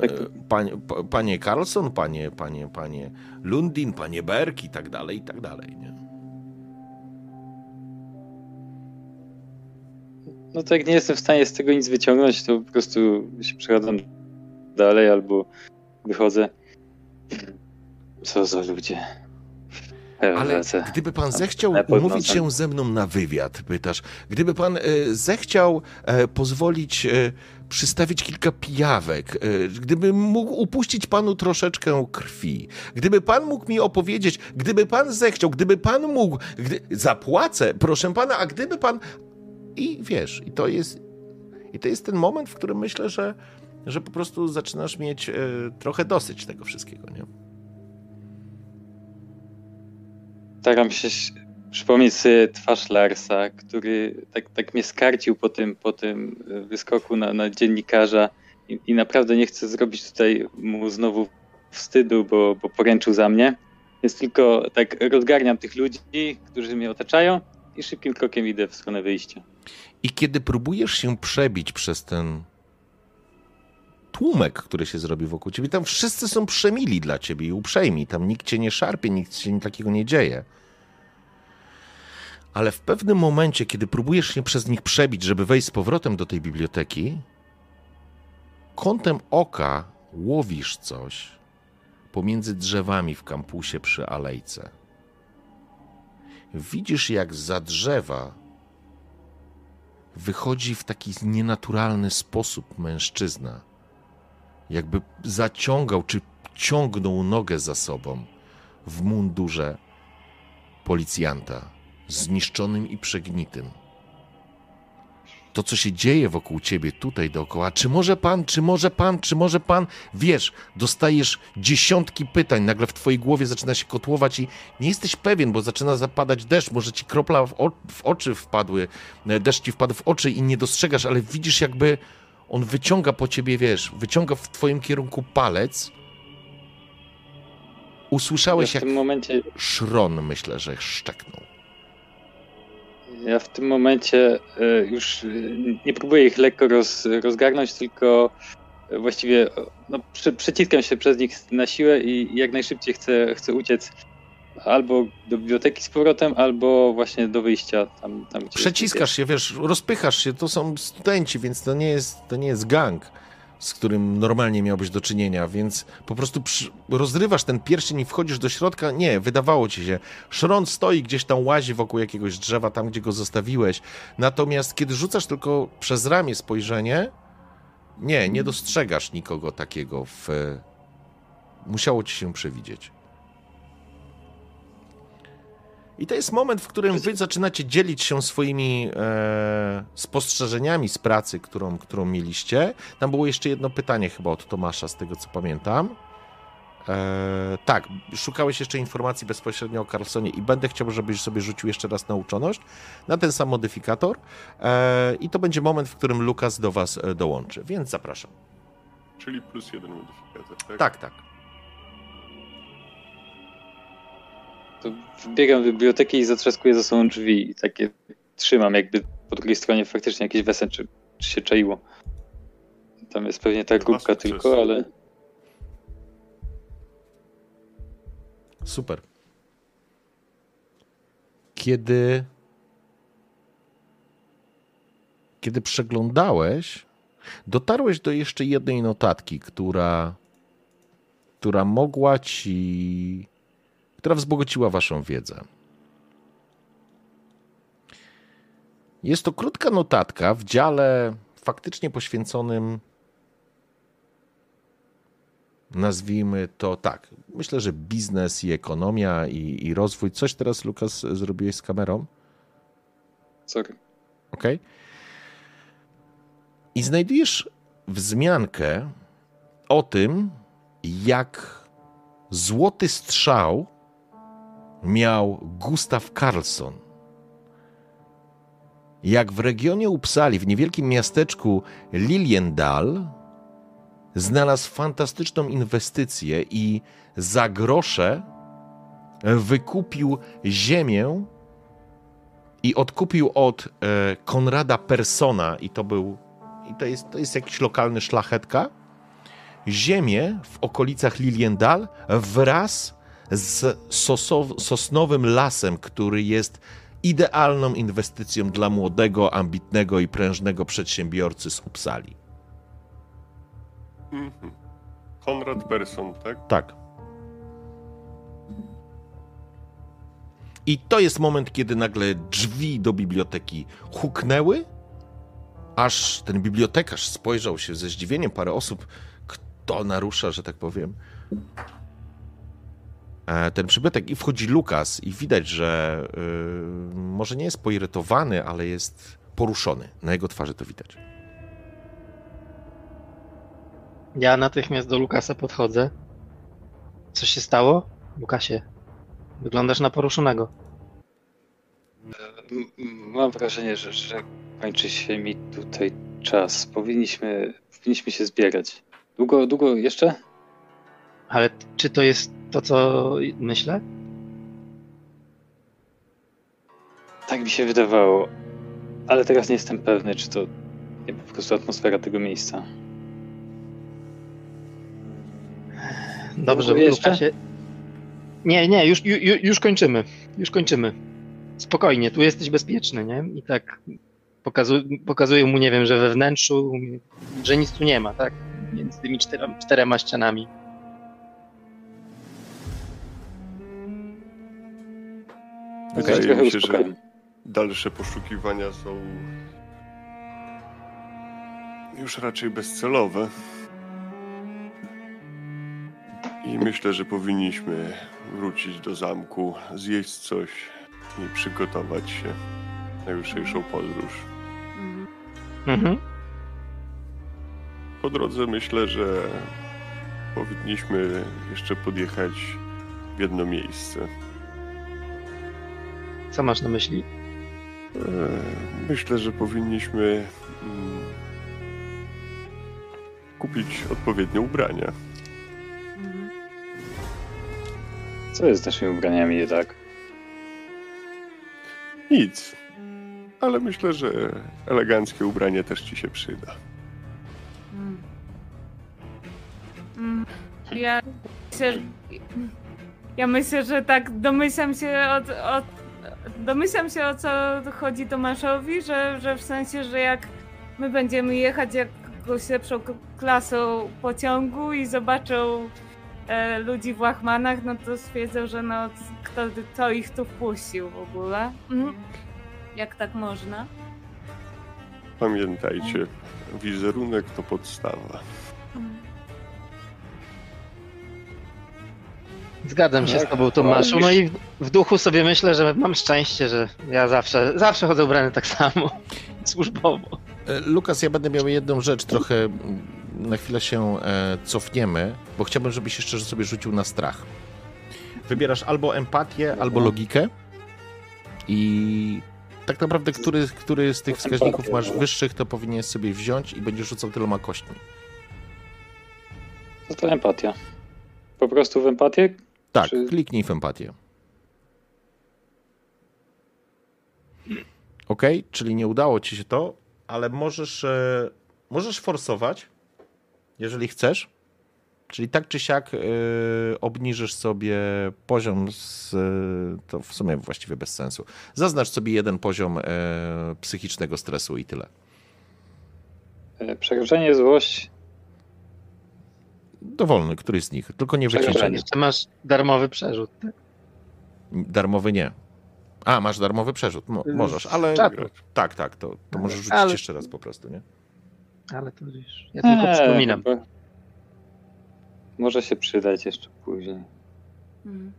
Tak, e, panie, pa- panie Carlson, panie, panie, panie Lundin, panie Berg i tak dalej, i tak dalej, nie? No to jak nie jestem w stanie z tego nic wyciągnąć, to po prostu się przechadzam dalej albo wychodzę. Co za ludzie. Ale gdyby pan zechciał umówić się ze mną na wywiad, pytasz, gdyby pan e, zechciał e, pozwolić e, przystawić kilka pijawek, gdyby mógł upuścić panu troszeczkę krwi, gdyby pan mógł mi opowiedzieć, gdyby pan zechciał, gdyby pan mógł, gdy, zapłacę, proszę pana, a gdyby pan... I wiesz, i to jest, i to jest ten moment, w którym myślę, że, że po prostu zaczynasz mieć e, trochę dosyć tego wszystkiego, nie? Staram się przypomnieć sobie twarz Larsa, który tak, tak mnie skarcił po tym, po tym e, wyskoku na, na dziennikarza I, i, naprawdę nie chcę zrobić tutaj mu znowu wstydu, bo, bo poręczył za mnie. Więc tylko tak rozgarniam tych ludzi, którzy mnie otaczają i szybkim krokiem idę w stronę wyjścia. I kiedy próbujesz się przebić przez ten tłumek, który się zrobi wokół ciebie, tam wszyscy są przemili dla ciebie i uprzejmi. Tam nikt cię nie szarpie, nikt się takiego nie dzieje. Ale w pewnym momencie, kiedy próbujesz się przez nich przebić, żeby wejść z powrotem do tej biblioteki, kątem oka łowisz coś pomiędzy drzewami w kampusie przy alejce. Widzisz, jak za drzewa wychodzi w taki nienaturalny sposób mężczyzna. Jakby zaciągał czy ciągnął nogę za sobą w mundurze policjanta, zniszczonym i przegnitym. To, co się dzieje wokół ciebie tutaj dookoła, czy może pan, czy może pan, czy może pan, wiesz, dostajesz dziesiątki pytań, nagle w twojej głowie zaczyna się kotłować i nie jesteś pewien, bo zaczyna zapadać deszcz, może ci kropla w, o, w oczy wpadły, e, deszcz ci wpadł w oczy i nie dostrzegasz, ale widzisz jakby on wyciąga po ciebie, wiesz, wyciąga w twoim kierunku palec. Usłyszałeś, ja jak momencie... szron, myślę, że szczeknął. Ja w tym momencie e, już e, nie próbuję ich lekko roz, rozgarnąć, tylko właściwie no, przeciskam się przez nich na siłę i jak najszybciej chcę, chcę uciec albo do biblioteki z powrotem, albo właśnie do wyjścia tam, tam Przeciskasz się, wiesz, rozpychasz się, to są studenci, więc to nie jest, to nie jest gang, z którym normalnie miałbyś do czynienia, więc po prostu przy, rozrywasz ten pierścień i wchodzisz do środka. Nie, wydawało ci się. Szron stoi gdzieś tam, łazi wokół jakiegoś drzewa, tam gdzie go zostawiłeś. Natomiast kiedy rzucasz tylko przez ramię spojrzenie, nie, nie dostrzegasz nikogo takiego w... Musiało ci się przewidzieć. I to jest moment, w którym wy zaczynacie dzielić się swoimi e, spostrzeżeniami z pracy, którą, którą mieliście. Tam było jeszcze jedno pytanie chyba od Tomasza, z tego co pamiętam. E, tak, szukałeś jeszcze informacji bezpośrednio o Carlsonie i będę chciał, żebyś sobie rzucił jeszcze raz nauczoność na ten sam modyfikator. E, I to będzie moment, w którym Lukas do was e, dołączy, więc zapraszam. Czyli plus jeden modyfikator, tak? Tak, tak. To wbiegam do biblioteki i zatrzaskuję za sobą drzwi i takie trzymam, jakby po drugiej stronie faktycznie jakieś wesen, czy, czy się czaiło. Tam jest pewnie ta grupka tylko, ale... Super. Kiedy... Kiedy przeglądałeś, dotarłeś do jeszcze jednej notatki, która, która mogła ci która wzbogociła Waszą wiedzę. Jest to krótka notatka w dziale faktycznie poświęconym, nazwijmy to tak, myślę, że biznes i ekonomia i, i rozwój. Coś teraz, Lukas, zrobiłeś z kamerą? Sorry. Ok. I znajdujesz wzmiankę o tym, jak złoty strzał miał Gustav Carlson. Jak w regionie Uppsali, w niewielkim miasteczku Liliendal, znalazł fantastyczną inwestycję i za grosze wykupił ziemię i odkupił od e, Konrada Persona, i to był, i to jest, to jest jakiś lokalny szlachetka, ziemię w okolicach Liliendal wraz z sosow, sosnowym lasem, który jest idealną inwestycją dla młodego, ambitnego i prężnego przedsiębiorcy z Uppsali. Mhm. Konrad Persson, tak? Tak. I to jest moment, kiedy nagle drzwi do biblioteki huknęły, aż ten bibliotekarz spojrzał się ze zdziwieniem, parę osób, kto narusza, że tak powiem, ten przybytek i wchodzi Lukas i widać, że yy, może nie jest poirytowany, ale jest poruszony. Na jego twarzy to widać. Ja natychmiast do Lukasa podchodzę. Co się stało? Lukasie, wyglądasz na poruszonego. M- Mam wrażenie, że, że kończy się mi tutaj czas. Powinniśmy, powinniśmy się zbierać. Długo, długo jeszcze? Ale czy to jest to, co myślę? Tak mi się wydawało. Ale teraz nie jestem pewny, czy to nie po prostu atmosfera tego miejsca. Dobrze, jeszcze? Lukasie. Nie, nie, już, ju, ju- już kończymy. Już kończymy. Spokojnie, tu jesteś bezpieczny, nie? I tak pokazu, pokazuję mu, nie wiem, że we wnętrzu, że nic tu nie ma, tak? Między tymi czterema, czterema ścianami. Wydaje mi się, że dalsze poszukiwania są już raczej bezcelowe. I myślę, że powinniśmy wrócić do zamku, zjeść coś i przygotować się na jutrzejszą podróż. Mhm. Po drodze myślę, że powinniśmy jeszcze podjechać w jedno miejsce. Co masz na myśli? E, Myślę, że powinniśmy mm, kupić odpowiednie ubrania. Co jest z naszymi ubraniami nie tak? Nic. Ale myślę, że eleganckie ubranie też ci się przyda. Mm. Mm. Ja myślę, ja myślę, że tak domyślam się od, od domyślam się o co chodzi Tomaszowi, że, że w sensie, że jak my będziemy jechać jakąś lepszą klasą pociągu i zobaczą e, ludzi w łachmanach, no to stwierdzą, że no kto, kto ich tu wpuścił w ogóle. Mhm. Jak tak można? Pamiętajcie, wizerunek to podstawa. Zgadzam się z Tak, tobą, Tomaszu. No i w- w duchu sobie myślę, że mam szczęście, że ja zawsze, zawsze chodzę ubrany tak samo. Służbowo. E, Lukas, ja będę miał jedną rzecz, trochę mm, na chwilę się e, cofniemy, bo chciałbym, żebyś jeszcze sobie rzucił na strach. Wybierasz albo empatię, albo logikę i tak naprawdę który, który z tych wskaźników masz wyższych, to powinieneś sobie wziąć i będziesz rzucał tyloma kośćmi. Co to empatia? Po prostu w empatię? Tak, Czy- kliknij w empatię. Ok, czyli nie udało ci się to, ale możesz, e, możesz forsować, jeżeli chcesz. Czyli tak czy siak e, obniżysz sobie poziom, z, e, to w sumie właściwie bez sensu. Zaznacz sobie jeden poziom e, psychicznego stresu i tyle. E, Przerażenie, złość. Dowolny, któryś z nich, tylko nie wykliczenie. Jeszcze masz darmowy przerzut. Tak? Darmowy nie. A, masz darmowy przerzut. Mo, możesz, ale czatu. tak, tak, to, to możesz rzucić Ale- jeszcze raz po prostu, nie? Ale to już. Ja tylko Eee, przypominam. chyba- Może się przydać jeszcze później. Mhm.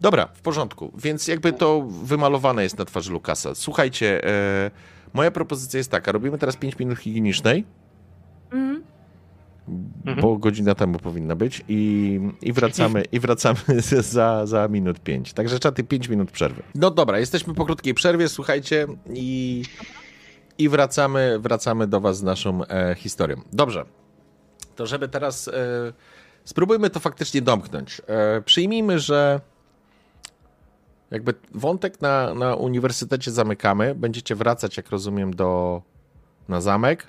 Dobra, w porządku. Więc jakby to wymalowane jest na twarzy Lukasa. Słuchajcie, e, moja propozycja jest taka. Robimy teraz 5 minut higienicznej, Mhm. Bo godzina temu powinna być i, i wracamy, i wracamy za, za minut 5. Także czaty 5 minut przerwy. No dobra, jesteśmy po krótkiej przerwie, słuchajcie, i, i wracamy, wracamy do was z naszą e, historią. Dobrze, to żeby teraz e, spróbujmy to faktycznie domknąć. E, przyjmijmy, że jakby wątek na, na uniwersytecie zamykamy. Będziecie wracać, jak rozumiem, do, na zamek.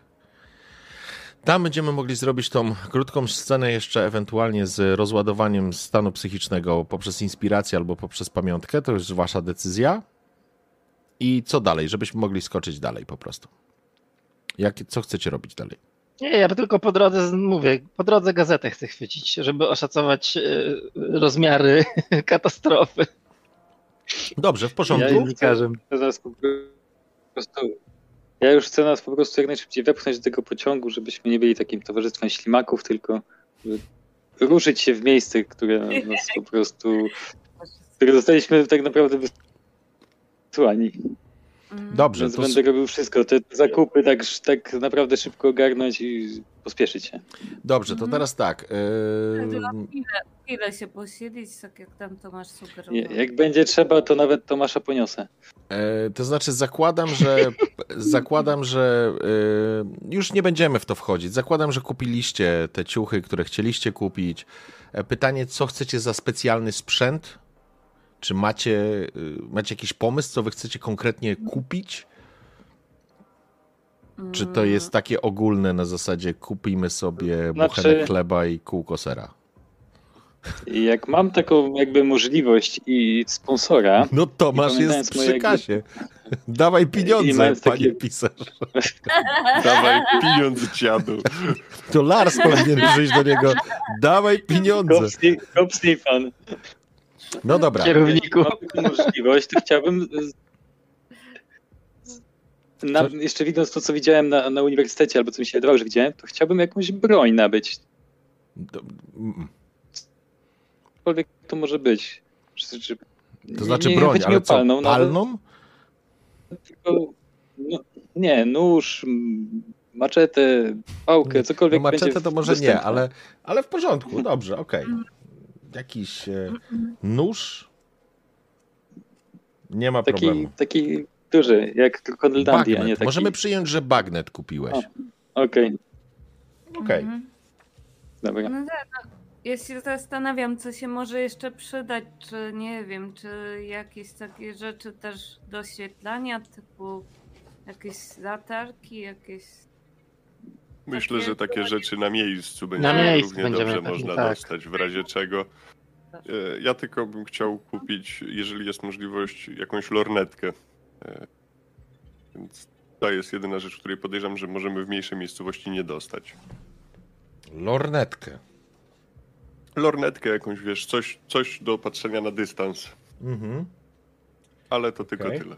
Tam będziemy mogli zrobić tą krótką scenę jeszcze ewentualnie z rozładowaniem stanu psychicznego poprzez inspirację albo poprzez pamiątkę. To już wasza decyzja. I co dalej, żebyśmy mogli skoczyć dalej po prostu. Jak, co chcecie robić dalej? Nie, ja tylko po drodze mówię, po drodze gazetę chcę chwycić, żeby oszacować e, rozmiary katastrofy. Dobrze, w Ja porządku. dziennikarzem. To nas po prostu. Ja już chcę nas po prostu jak najszybciej wepchnąć do tego pociągu, żebyśmy nie byli takim towarzystwem ślimaków, tylko ruszyć się w miejsce, które nas po prostu. które zostaliśmy tak naprawdę wysłani. Mhm. Dobrze, Więc to będę robił wszystko, te zakupy tak, tak naprawdę szybko ogarnąć i pospieszyć się. Dobrze, to teraz tak. Yy, chwilę się posiedzieć, tak jak tam Tomasz sugerował. Nie, Jak będzie trzeba, to nawet Tomasza poniosę. e, to znaczy zakładam, że zakładam, że e, już nie będziemy w to wchodzić. Zakładam, że kupiliście te ciuchy, które chcieliście kupić. E, Pytanie, co chcecie za specjalny sprzęt? Czy macie, y, macie jakiś pomysł, co wy chcecie konkretnie kupić? Czy to jest takie ogólne na zasadzie kupimy sobie Znaczy- buchenek chleba i kółko sera? I jak mam taką jakby możliwość i sponsora, No Tomasz jest przy kasie. Dawaj pieniądze, panie takie- pisarz. Dawaj pieniądz dziadu. To Lars powinien przyjść do niego. Dawaj pieniądze. kopsnij pan. No dobra. Kierowniku. Mam możliwość, to chciałbym. z- Na, jeszcze widząc to, co widziałem na, na uniwersytecie, albo co mi się wydawało, że widziałem, to chciałbym jakąś broń nabyć. Cokolwiek to może być. Czy, czy, To znaczy nie broń, ale o co, palną, no, palną? tylko, no, nie, nóż, maczetę, pałkę, No cokolwiek maczetę będzie to może nie, dostępne. ale, ale w porządku, dobrze, okej. Jakiś e, nóż? Nie ma Taki, problemu. taki duży, jak krokodyl Dandy, a nie taki... Możemy przyjąć, że bagnet kupiłeś. Okej, Okej. Mhm. dobra. No tak, no, ja się zastanawiam, co się może jeszcze przydać, czy nie wiem, czy jakieś takie rzeczy też do oświetlania, typu jakieś latarki, jakieś... Myślę, że takie rzeczy na miejscu będzie Na miejscu równie będziemy dobrze można tak. dostać, w razie czego. E, Ja tylko bym chciał kupić, jeżeli jest możliwość, jakąś lornetkę. E, Więc to jest jedyna rzecz, której podejrzewam, że możemy w mniejszej miejscowości nie dostać. Lornetkę. Lornetkę jakąś, wiesz, coś, coś do patrzenia na dystans, Mhm. ale to tylko Okej. tyle.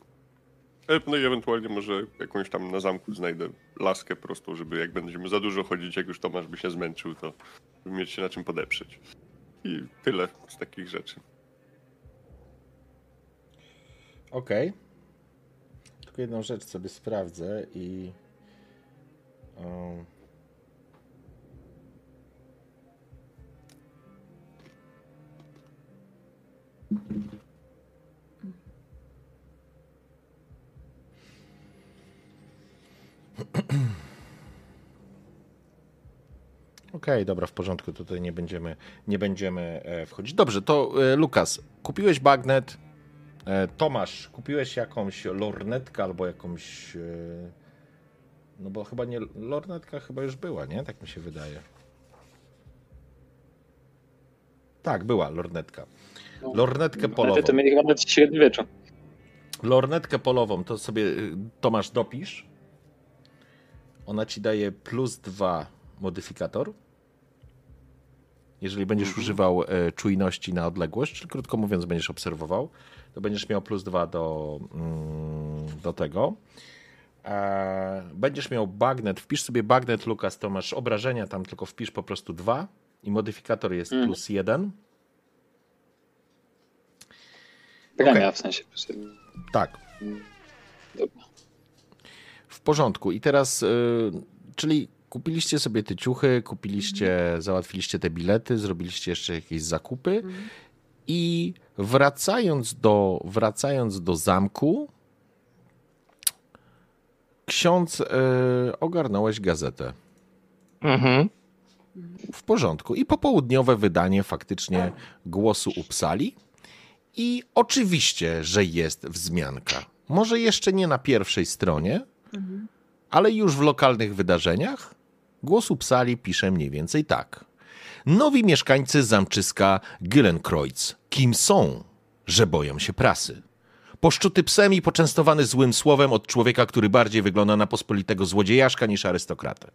E, No i ewentualnie może jakąś tam na zamku znajdę laskę prostą, żeby jak będziemy za dużo chodzić, jak już Tomasz by się zmęczył, to mieć się na czym podeprzeć. I tyle z takich rzeczy. Okej. Tylko jedną rzecz sobie sprawdzę i. O. Okej, dobra, w porządku, tutaj nie będziemy, nie będziemy e, wchodzić. Dobrze, to e, Lukas, kupiłeś bagnet, E, Tomasz, kupiłeś jakąś lornetkę albo jakąś. No bo chyba nie. Lornetka chyba już była, nie? Tak mi się wydaje. Tak, była lornetka. Lornetkę Ale polową. to mieli chyba średniowieczu. Lornetkę polową to sobie y, Tomasz dopisz. Ona ci daje plus dwa modyfikator. Jeżeli będziesz używał e, czujności na odległość, czyli krótko mówiąc, będziesz obserwował, to będziesz miał plus dwa do, mm, do tego. E, Będziesz miał bagnet, wpisz sobie bagnet, Lukas, to masz obrażenia, tam tylko wpisz po prostu dwa i modyfikator jest Mhm. plus jeden. Premia Okej. w sensie. Tak. Dobra. W porządku. I teraz, y, czyli kupiliście sobie te ciuchy, kupiliście, załatwiliście te bilety, zrobiliście jeszcze jakieś zakupy i wracając do, wracając do zamku, ksiądz y, ogarnąłeś gazetę. Mhm. W porządku. I popołudniowe wydanie faktycznie głosu Upsali. I oczywiście, że jest wzmianka. Może jeszcze nie na pierwszej stronie, ale już w lokalnych wydarzeniach głos Upsali pisze mniej więcej tak. Nowi mieszkańcy zamczyska Gyllenkreuz. Kim są, że boją się prasy? Poszczuty psem i poczęstowany złym słowem od człowieka, który bardziej wygląda na pospolitego złodziejaszka niż arystokratę.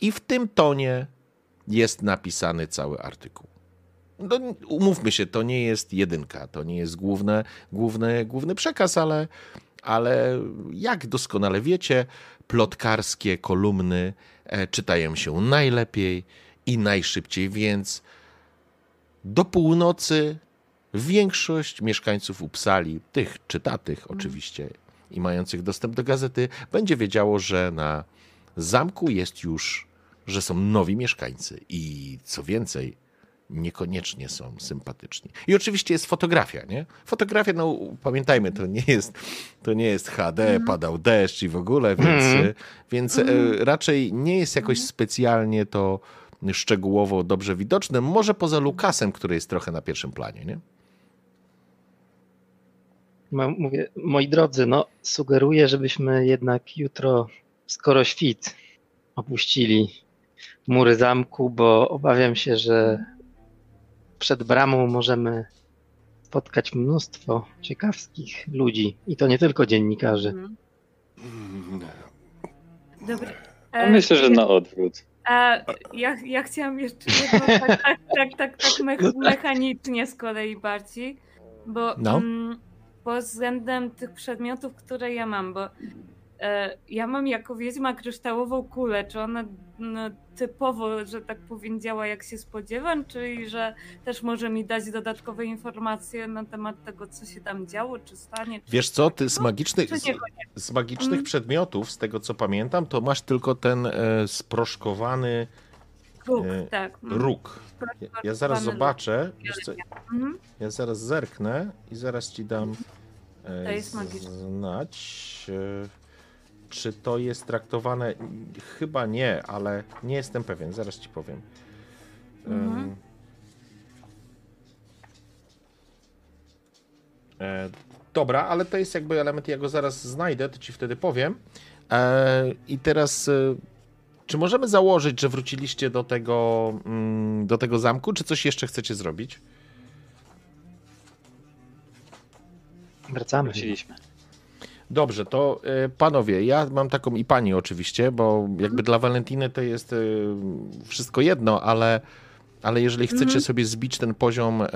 I w tym tonie jest napisany cały artykuł. No, umówmy się, to nie jest jedynka, to nie jest główne, główny, główny przekaz, ale, ale jak doskonale wiecie, plotkarskie kolumny e, czytają się najlepiej i najszybciej, więc do północy większość mieszkańców Upsali, tych czytatych oczywiście i mających dostęp do gazety, będzie wiedziało, że na zamku jest już, że są nowi mieszkańcy. I co więcej, niekoniecznie są sympatyczni. I oczywiście jest fotografia, nie? Fotografia, no pamiętajmy, to nie jest, to nie jest HD, mm. padał deszcz i w ogóle, więc, mm. więc mm. raczej nie jest jakoś specjalnie to szczegółowo dobrze widoczne. Może poza Lukasem, który jest trochę na pierwszym planie, nie? Mówię, moi drodzy, no sugeruję, żebyśmy jednak jutro, skoro świt, opuścili mury zamku, bo obawiam się, że przed bramą możemy spotkać mnóstwo ciekawskich ludzi i to nie tylko dziennikarzy. Mhm. Dobra. E, myślę, że na odwrót. A ja, ja chciałam jeszcze jedno, tak, tak, tak, tak, tak mechanicznie z kolei bardziej, bo no. mm, pod względem tych przedmiotów, które ja mam, bo ja mam jako wiedźma kryształową kulę, czy ona no, typowo, że tak powiem, działa jak się spodziewam, czyli że też może mi dać dodatkowe informacje na temat tego, co się tam działo, czy stanie. Czy Wiesz co, ty z magicznych, z, z magicznych mm. przedmiotów, z tego co pamiętam, to masz tylko ten e, sproszkowany róg. E, tak. Mm. róg. Ja, ja, zaraz zobaczę. Co, mhm. Ja zaraz zerknę i zaraz ci dam e, znać. E, czy to jest traktowane? Chyba nie, ale nie jestem pewien. Zaraz ci powiem. Mhm. E, dobra, ale to jest jakby element, ja go zaraz znajdę, to ci wtedy powiem. E, I teraz, e, czy możemy założyć, że wróciliście do tego, mm, do tego zamku, czy coś jeszcze chcecie zrobić? Wracamy. Wróciliśmy. Dobrze, to y, panowie, ja mam taką i pani oczywiście, bo jakby dla Valentiny to jest y, wszystko jedno, ale, ale jeżeli chcecie mhm. sobie zbić ten poziom, e,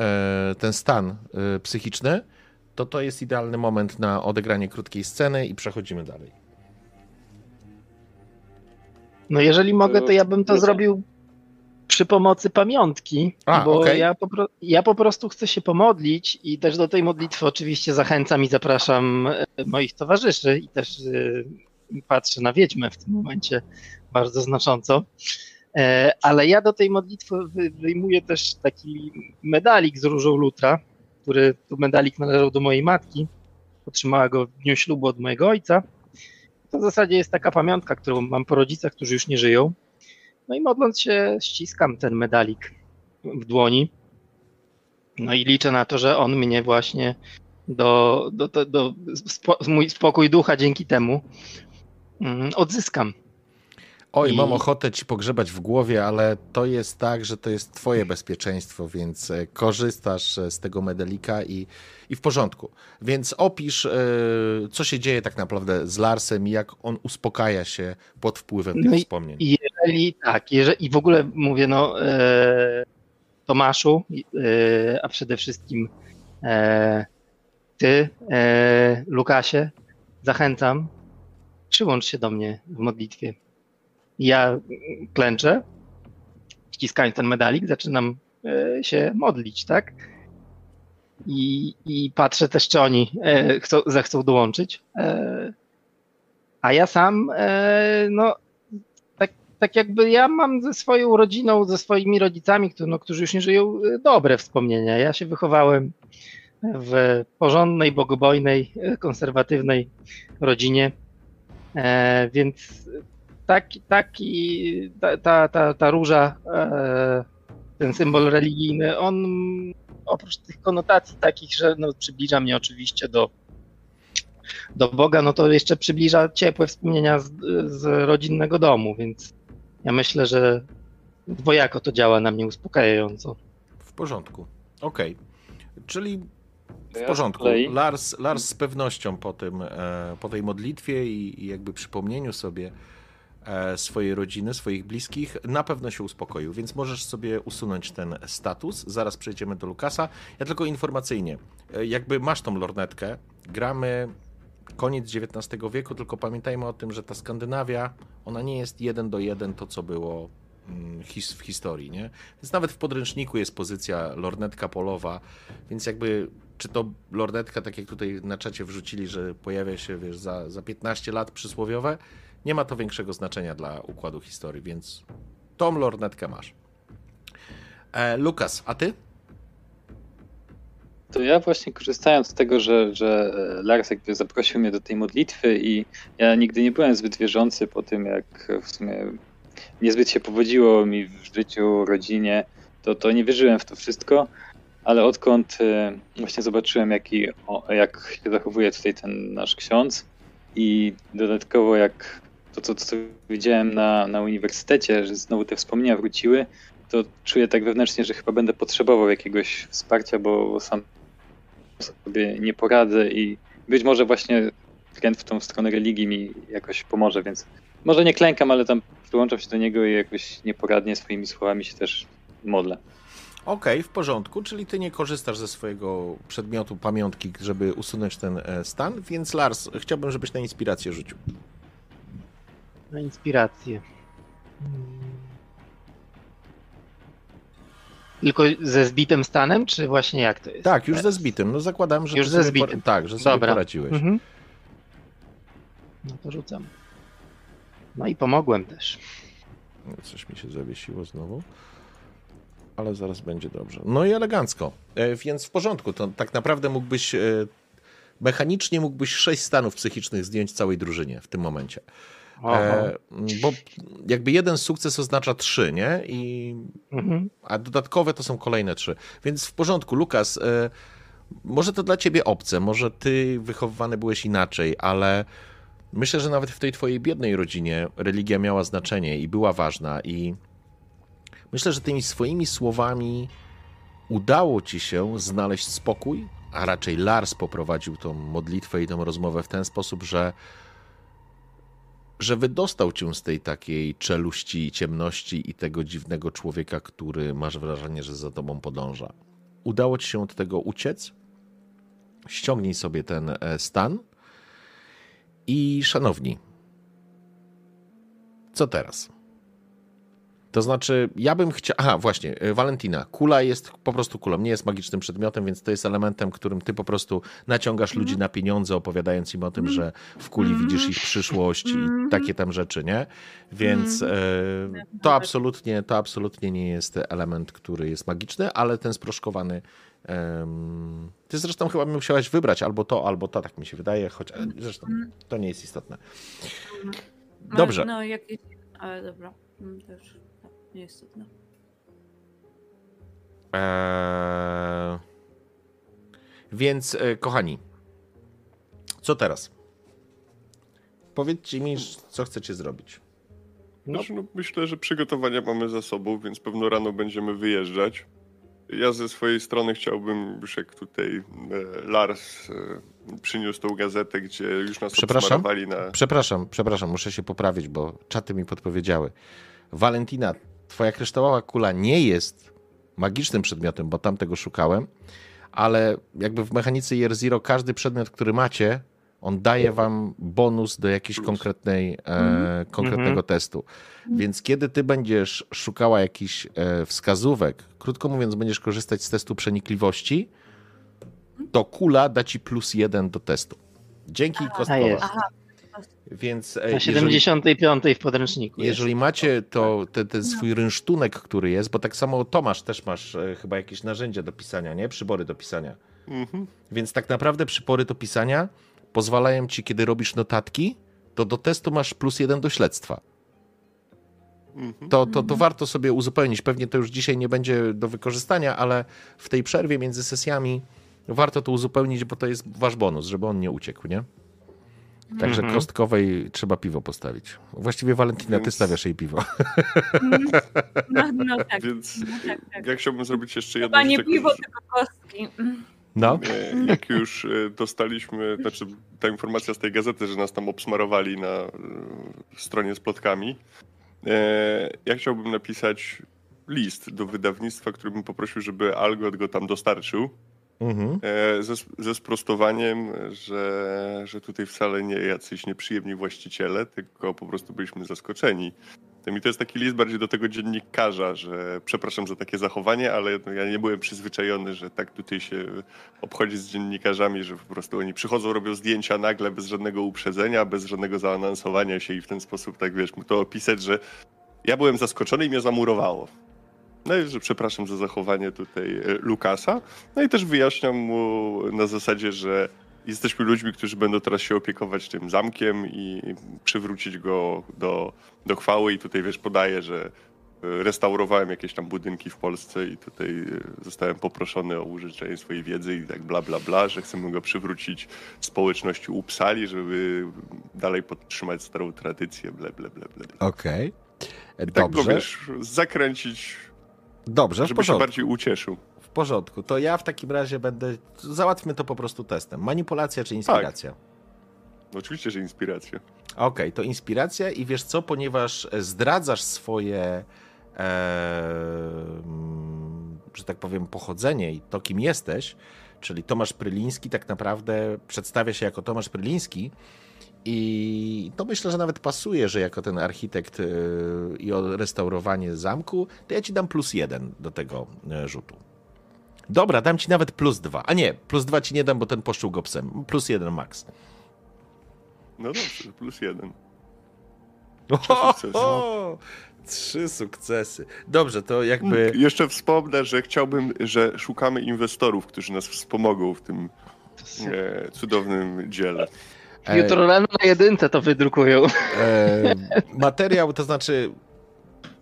ten stan psychiczny, to to jest idealny moment na odegranie krótkiej sceny i przechodzimy dalej. No jeżeli mogę, to ja bym to zrobił przy pomocy pamiątki, A, bo okay. ja, po, ja po prostu chcę się pomodlić i też do tej modlitwy oczywiście zachęcam i zapraszam e, moich towarzyszy i też y, patrzę na wiedźmę w tym momencie bardzo znacząco. E, ale ja do tej modlitwy wyjmuję też taki medalik z różą lutra, który tu medalik należał do mojej matki. Otrzymała go w dniu ślubu od mojego ojca. To w zasadzie jest taka pamiątka, którą mam po rodzicach, którzy już nie żyją. No i modląc się, ściskam ten medalik w dłoni. No i liczę na to, że on mnie właśnie do, do, do, do spo, mój spokój ducha dzięki temu mm, odzyskam. Oj, I... mam ochotę ci pogrzebać w głowie, ale to jest tak, że to jest twoje bezpieczeństwo, więc e, korzystasz e, z tego medalika i, i w porządku. Więc opisz, e, co się dzieje tak naprawdę z Larsem i jak on uspokaja się pod wpływem no tych wspomnień. Jeżeli tak, jeżeli, i w ogóle mówię, no e, Tomaszu, e, a przede wszystkim e, ty, Lukasie, zachęcam, przyłącz się do mnie w modlitwie ja klęczę, ściskając ten medalik, zaczynam e, się modlić, tak? I, i patrzę też, czy oni e, chcą, zechcą dołączyć. E, a ja sam, no, tak, jakby ja mam ze swoją rodziną, ze swoimi rodzicami, którzy, no, którzy już nie żyją, dobre wspomnienia. Ja się wychowałem w porządnej, bogobojnej, konserwatywnej rodzinie, więc taki, taki ta, ta, ta, ta róża, e, ten symbol religijny, on oprócz tych konotacji takich, że no, przybliża mnie oczywiście do, do Boga, no to jeszcze przybliża ciepłe wspomnienia z, z rodzinnego domu, więc ja myślę, że dwojako to działa na mnie uspokajająco. W porządku. Okej. Okay. Czyli W porządku. Lars, Lars z pewnością po, tym, e, po tej modlitwie i, jakby przypomnieniu sobie e, swojej rodziny, swoich bliskich, na pewno się uspokoił, więc możesz sobie usunąć ten status. Zaraz przejdziemy do Lukasa. Ja tylko informacyjnie, e, jakby masz tą lornetkę, gramy koniec XIX wieku, tylko pamiętajmy o tym, że ta Skandynawia, ona nie jest jeden do jeden to, co było mm, w historii, nie? Więc nawet w podręczniku jest pozycja lornetka polowa, więc jakby czy to lornetka, tak jak tutaj na czacie wrzucili, że pojawia się, wiesz, za, za 15 lat przysłowiowe, nie ma to większego znaczenia dla układu historii, więc tą lornetkę masz. E, Lukas, a ty? To ja właśnie korzystając z tego, że, że Lars jakby zaprosił mnie do tej modlitwy i ja nigdy nie byłem zbyt wierzący po tym, jak w sumie niezbyt się powodziło mi w życiu, rodzinie, to, to nie wierzyłem w to wszystko, ale odkąd e, właśnie zobaczyłem, jaki, jak się zachowuje tutaj ten nasz ksiądz i dodatkowo jak to, co, co widziałem na, na uniwersytecie, że znowu te wspomnienia wróciły, to czuję tak wewnętrznie, że chyba będę potrzebował jakiegoś wsparcia, bo sam sobie nie poradzę i być może właśnie trend w tą stronę religii mi jakoś pomoże, więc może nie klękam, ale tam przyłączam się do niego i jakoś nieporadnie swoimi słowami się też modlę. Okej, okay, w porządku, czyli ty nie korzystasz ze swojego przedmiotu pamiątki, żeby usunąć ten e, stan, więc Lars, chciałbym, żebyś na inspirację rzucił. Na inspirację. Tylko ze zbitym stanem, czy właśnie jak to jest? Tak, już ze zbitym. No zakładam, że już ze zbitym. Tak, że sobie Dobra. poradziłeś. Mhm. No to rzucam. No i pomogłem też. Coś mi się zawiesiło znowu. Ale zaraz będzie dobrze. No i elegancko. E, więc w porządku. To tak naprawdę mógłbyś. E, mechanicznie mógłbyś sześć stanów psychicznych zdjąć całej drużynie w tym momencie. E, bo jakby jeden sukces oznacza trzy, nie? I, mhm. A dodatkowe to są kolejne trzy. Więc w porządku, Lukas, e, może to dla ciebie obce, może ty wychowywany byłeś inaczej, ale myślę, że nawet w tej twojej biednej rodzinie religia miała znaczenie i była ważna i myślę, że tymi swoimi słowami udało ci się znaleźć spokój, a raczej Lars poprowadził tą modlitwę i tą rozmowę w ten sposób, że że wydostał cię z tej takiej czeluści i ciemności i tego dziwnego człowieka, który masz wrażenie, że za tobą podąża. Udało ci się od tego uciec. Ściągnij sobie ten e, stan. I szanowni, co teraz? To znaczy, ja bym chciał. Aha, właśnie, e, Valentina. Kula jest po prostu kulą, nie jest magicznym przedmiotem, więc to jest elementem, którym ty po prostu naciągasz mm. ludzi na pieniądze, opowiadając im o tym, że w kuli mm. widzisz ich przyszłość i mm. takie tam rzeczy, nie? Więc e, to, absolutnie, to absolutnie nie jest element, który jest magiczny, ale ten sproszkowany. ty zresztą chyba musiałaś wybrać albo to, albo to, tak mi się wydaje, choć e, zresztą to nie jest istotne. Dobrze. No, jakieś. Ale dobra, też nieistotne. Eee... Więc, e, kochani, co teraz? Powiedzcie mi, co chcecie zrobić. No. Znaczy, no, myślę, że przygotowania mamy za sobą, więc pewno rano będziemy wyjeżdżać. Ja ze swojej strony chciałbym, już jak tutaj e, Lars e, przyniósł tą gazetę, gdzie już nas przepraszam, na... Przepraszam, przepraszam, muszę się poprawić, bo czaty mi podpowiedziały. Valentina, twoja kryształowa kula nie jest magicznym przedmiotem, bo tam tego szukałem, ale jakby w mechanice Year Zero każdy przedmiot, który macie, on daje wam bonus do jakiejś konkretnej, e, mhm. konkretnego mm -hmm. testu. Więc kiedy ty będziesz szukała jakichś e, wskazówek, krótko mówiąc, będziesz korzystać z testu przenikliwości, to kula da ci plus jeden do testu. Dzięki kostkowa. Więc e, Na 75 jeżeli, w podręczniku. Jeżeli jest. macie to, te, ten swój rynsztunek, który jest, bo tak samo Tomasz też masz e, chyba jakieś narzędzia do pisania, nie? Przybory do pisania. Mhm. Więc tak naprawdę przybory do pisania pozwalają ci, kiedy robisz notatki, to do testu masz plus jeden do śledztwa. Mhm. To, to, to mhm. warto sobie uzupełnić. Pewnie to już dzisiaj nie będzie do wykorzystania, ale w tej przerwie między sesjami warto to uzupełnić, bo to jest wasz bonus, żeby on nie uciekł, nie? Także mm -hmm. kostkowej trzeba piwo postawić. Właściwie Walentina, Więc... ty stawiasz jej piwo. No, no tak. Więc no, tak, tak. ja chciałbym zrobić jeszcze jedno. Chyba nie piwo, tylko kostki. No. E, Jak już e, dostaliśmy, znaczy ta informacja z tej gazety, że nas tam obsmarowali na e, stronie z plotkami, e, ja chciałbym napisać list do wydawnictwa, który bym poprosił, żeby Algot go tam dostarczył. Mhm. E, ze, ze sprostowaniem, że, że tutaj wcale nie jacyś nieprzyjemni właściciele, tylko po prostu byliśmy zaskoczeni. I to jest taki list bardziej do tego dziennikarza, że przepraszam za takie zachowanie, ale no, ja nie byłem przyzwyczajony, że tak tutaj się obchodzi z dziennikarzami, że po prostu oni przychodzą, robią zdjęcia nagle, bez żadnego uprzedzenia, bez żadnego zaanonsowania się i w ten sposób, tak wiesz, mu to opisać, że ja byłem zaskoczony i mnie zamurowało. No i że przepraszam za zachowanie tutaj e, Lukasa. No i też wyjaśniam mu na zasadzie, że jesteśmy ludźmi, którzy będą teraz się opiekować tym zamkiem i przywrócić go do, do chwały. I tutaj wiesz, podaję, że e, restaurowałem jakieś tam budynki w Polsce i tutaj e, zostałem poproszony o użyczenie swojej wiedzy i tak bla bla bla, że chcemy go przywrócić społeczności Upsali, żeby dalej podtrzymać starą tradycję, ble ble ble. ble. Okej. I tak go Dobrze. wiesz, zakręcić, Dobrze, żeby się bardziej ucieszył. W porządku. To ja w takim razie będę. Załatwmy to po prostu testem. Manipulacja czy inspiracja? No oczywiście, że inspiracja. Okej, to inspiracja i wiesz co, ponieważ zdradzasz swoje, e, mm, że tak powiem, pochodzenie i to, kim jesteś, czyli Tomasz Pryliński tak naprawdę przedstawia się jako Tomasz Pryliński i to myślę, że nawet pasuje, że jako ten architekt e, i o restaurowanie zamku, to ja ci dam plus jeden do tego e, rzutu. Dobra, dam ci nawet plus dwa. A nie, plus dwa ci nie dam, bo ten poszczuł go psem. Plus jeden max. No dobrze, plus jeden. O, sukcesy. o, Trzy sukcesy. Dobrze, to jakby. Jeszcze wspomnę, że chciałbym, że szukamy inwestorów, którzy nas wspomogą w tym e, cudownym dziele. Jutro rano na jedynce to wydrukują. materiał, to znaczy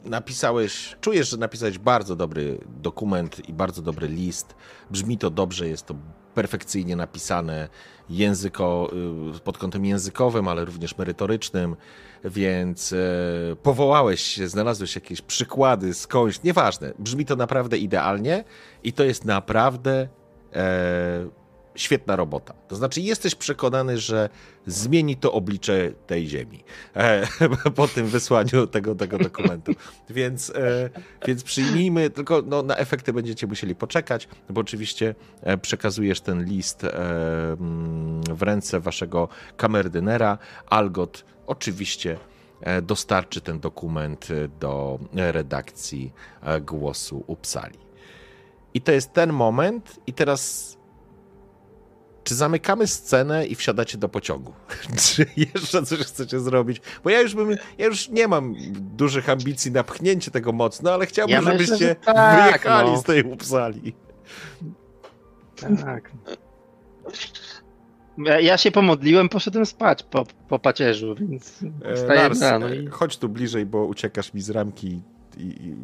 napisałeś, czujesz, że napisałeś bardzo dobry dokument i bardzo dobry list. Brzmi to dobrze, jest to perfekcyjnie napisane języko, y, pod kątem językowym, ale również merytorycznym, więc e, powołałeś się, znalazłeś jakieś przykłady skądś, nieważne. Brzmi to naprawdę idealnie i to jest naprawdę e, świetna robota. To znaczy, jesteś przekonany, że zmieni to oblicze tej ziemi e, po tym wysłaniu tego, tego dokumentu. Więc, e, więc przyjmijmy, tylko no, na efekty będziecie musieli poczekać, bo oczywiście e, przekazujesz ten list e, mm, w ręce waszego kamerdynera. Algot oczywiście e, dostarczy ten dokument e, do redakcji Głosu Upsali. I to jest ten moment i teraz czy zamykamy scenę i wsiadacie do pociągu? Czy jeszcze coś chcecie zrobić? Bo ja już bym, ja już nie mam dużych ambicji na pchnięcie tego mocno, ale chciałbym, Ja myślę, żebyście że tak, wyjechali no. z tej Upsali. Tak. Ja, się pomodliłem, poszedłem spać po, po pacierzu, więc E, wstajemy Lars, rano e, i chodź tu bliżej, bo uciekasz mi z ramki i, i,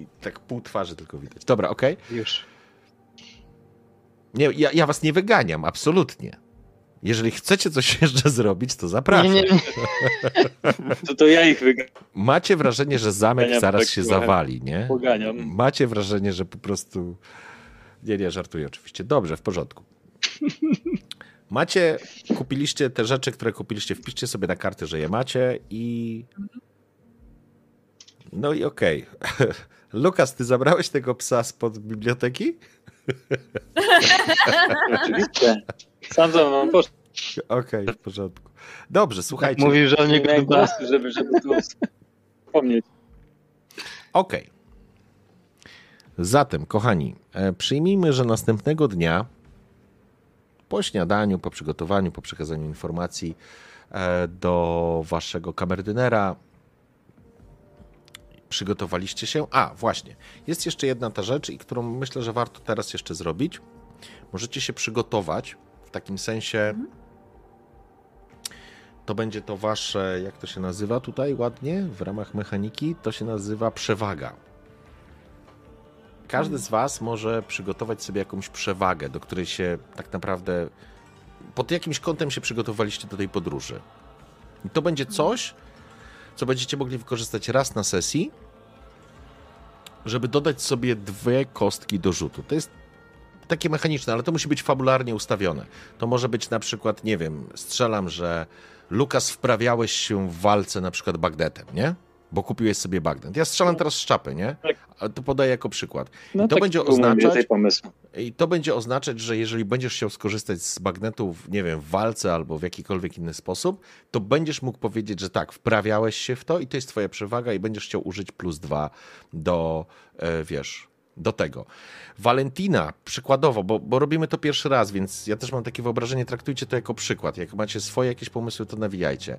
i tak pół twarzy tylko widać. Dobra, okej. już. Nie, ja, ja was nie wyganiam, absolutnie. Jeżeli chcecie coś jeszcze zrobić, to zapraszam. Nie, nie, nie. To to ja ich wyganiam. Macie wrażenie, że zamek Wyganiam zaraz tak się trochę. zawali, nie? Poganiam. Macie wrażenie, że po prostu. Nie, nie, żartuję oczywiście. Dobrze, w porządku. Macie, kupiliście te rzeczy, które kupiliście, wpiszcie sobie na kartę, że je macie i. No i okej. Lukas, ty zabrałeś tego psa spod biblioteki? Oczywiście. Sam za mną poszedł. Okej, w porządku. Dobrze, słuchajcie. Mówił, że on nie gada. głosu, żeby, żeby tu wspomnieć. Okej. Zatem, kochani, e, przyjmijmy, że następnego dnia po śniadaniu, po przygotowaniu, po przekazaniu informacji e, do waszego kamerdynera przygotowaliście się. A, właśnie. Jest jeszcze jedna ta rzecz, i którą myślę, że warto teraz jeszcze zrobić. Możecie się przygotować w takim sensie. To będzie to wasze, jak to się nazywa tutaj ładnie w ramach mechaniki, to się nazywa przewaga. Każdy z was może przygotować sobie jakąś przewagę, do której się tak naprawdę pod jakimś kątem się przygotowaliście do tej podróży. I to będzie coś, co będziecie mogli wykorzystać raz na sesji, żeby dodać sobie dwie kostki do rzutu. To jest takie mechaniczne, ale to musi być fabularnie ustawione. To może być na przykład, nie wiem, strzelam, że Lukas wprawiałeś się w walce na przykład bagnetem, nie? Bo kupiłeś sobie bagnet. Ja strzelam teraz z czapy, nie? Tak. A to podaję jako przykład. No I to taki będzie oznaczać-. I to będzie oznaczać, że jeżeli będziesz chciał skorzystać z magnetów, nie wiem, w walce albo w jakikolwiek inny sposób, to będziesz mógł powiedzieć, że tak, wprawiałeś się w to i to jest twoja przewaga i będziesz chciał użyć plus dwa do, e, wiesz, do tego. Valentina, przykładowo, bo, bo robimy to pierwszy raz, więc ja też mam takie wyobrażenie, traktujcie to jako przykład. Jak macie swoje jakieś pomysły, to nawijajcie.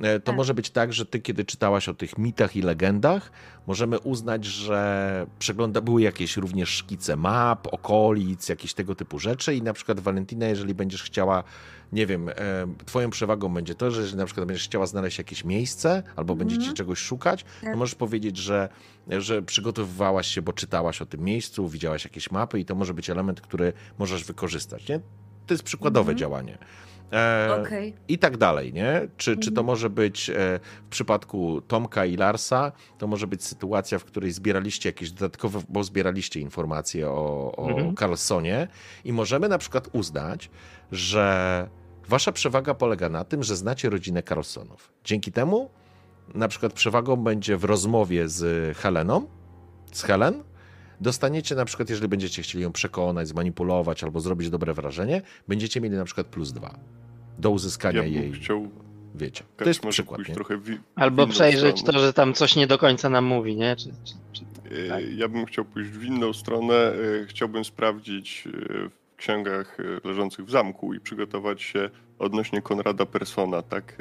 E, To Tak. może być tak, że ty, kiedy czytałaś o tych mitach i legendach, możemy uznać, że przegląda, były jakieś również szkice map, okolic, jakieś tego typu rzeczy i na przykład Valentina, jeżeli będziesz chciała, nie wiem, e, twoją przewagą będzie to, że jeżeli na przykład będziesz chciała znaleźć jakieś miejsce albo będziecie Mhm. czegoś szukać, to Tak. możesz powiedzieć, że, że przygotowywałaś się, bo czytałaś o tym miejscu, widziałaś jakieś mapy i to może być element, który możesz wykorzystać, nie? To jest przykładowe Mhm. działanie. E, Okej. i tak dalej, nie? Czy, czy to Mhm. może być e, w przypadku Tomka i Larsa, to może być sytuacja, w której zbieraliście jakieś dodatkowe, bo zbieraliście informacje o, o Mhm. Carlsonie i możemy na przykład uznać, że wasza przewaga polega na tym, że znacie rodzinę Carlsonów. Dzięki temu na przykład przewagą będzie w rozmowie z Heleną, z Helen, dostaniecie na przykład, jeżeli będziecie chcieli ją przekonać, zmanipulować albo zrobić dobre wrażenie, będziecie mieli na przykład plus dwa do uzyskania Ja jej, chciał wiecie. To tak, jest może przykład, pójść nie? trochę w, Albo przejrzeć stronę. to, że tam coś nie do końca nam mówi, nie? Czy, czy, czy... E, Tak. Ja bym chciał pójść w inną stronę. E, Chciałbym sprawdzić e, księgach e, leżących w zamku i przygotować się odnośnie Konrada Persona, tak?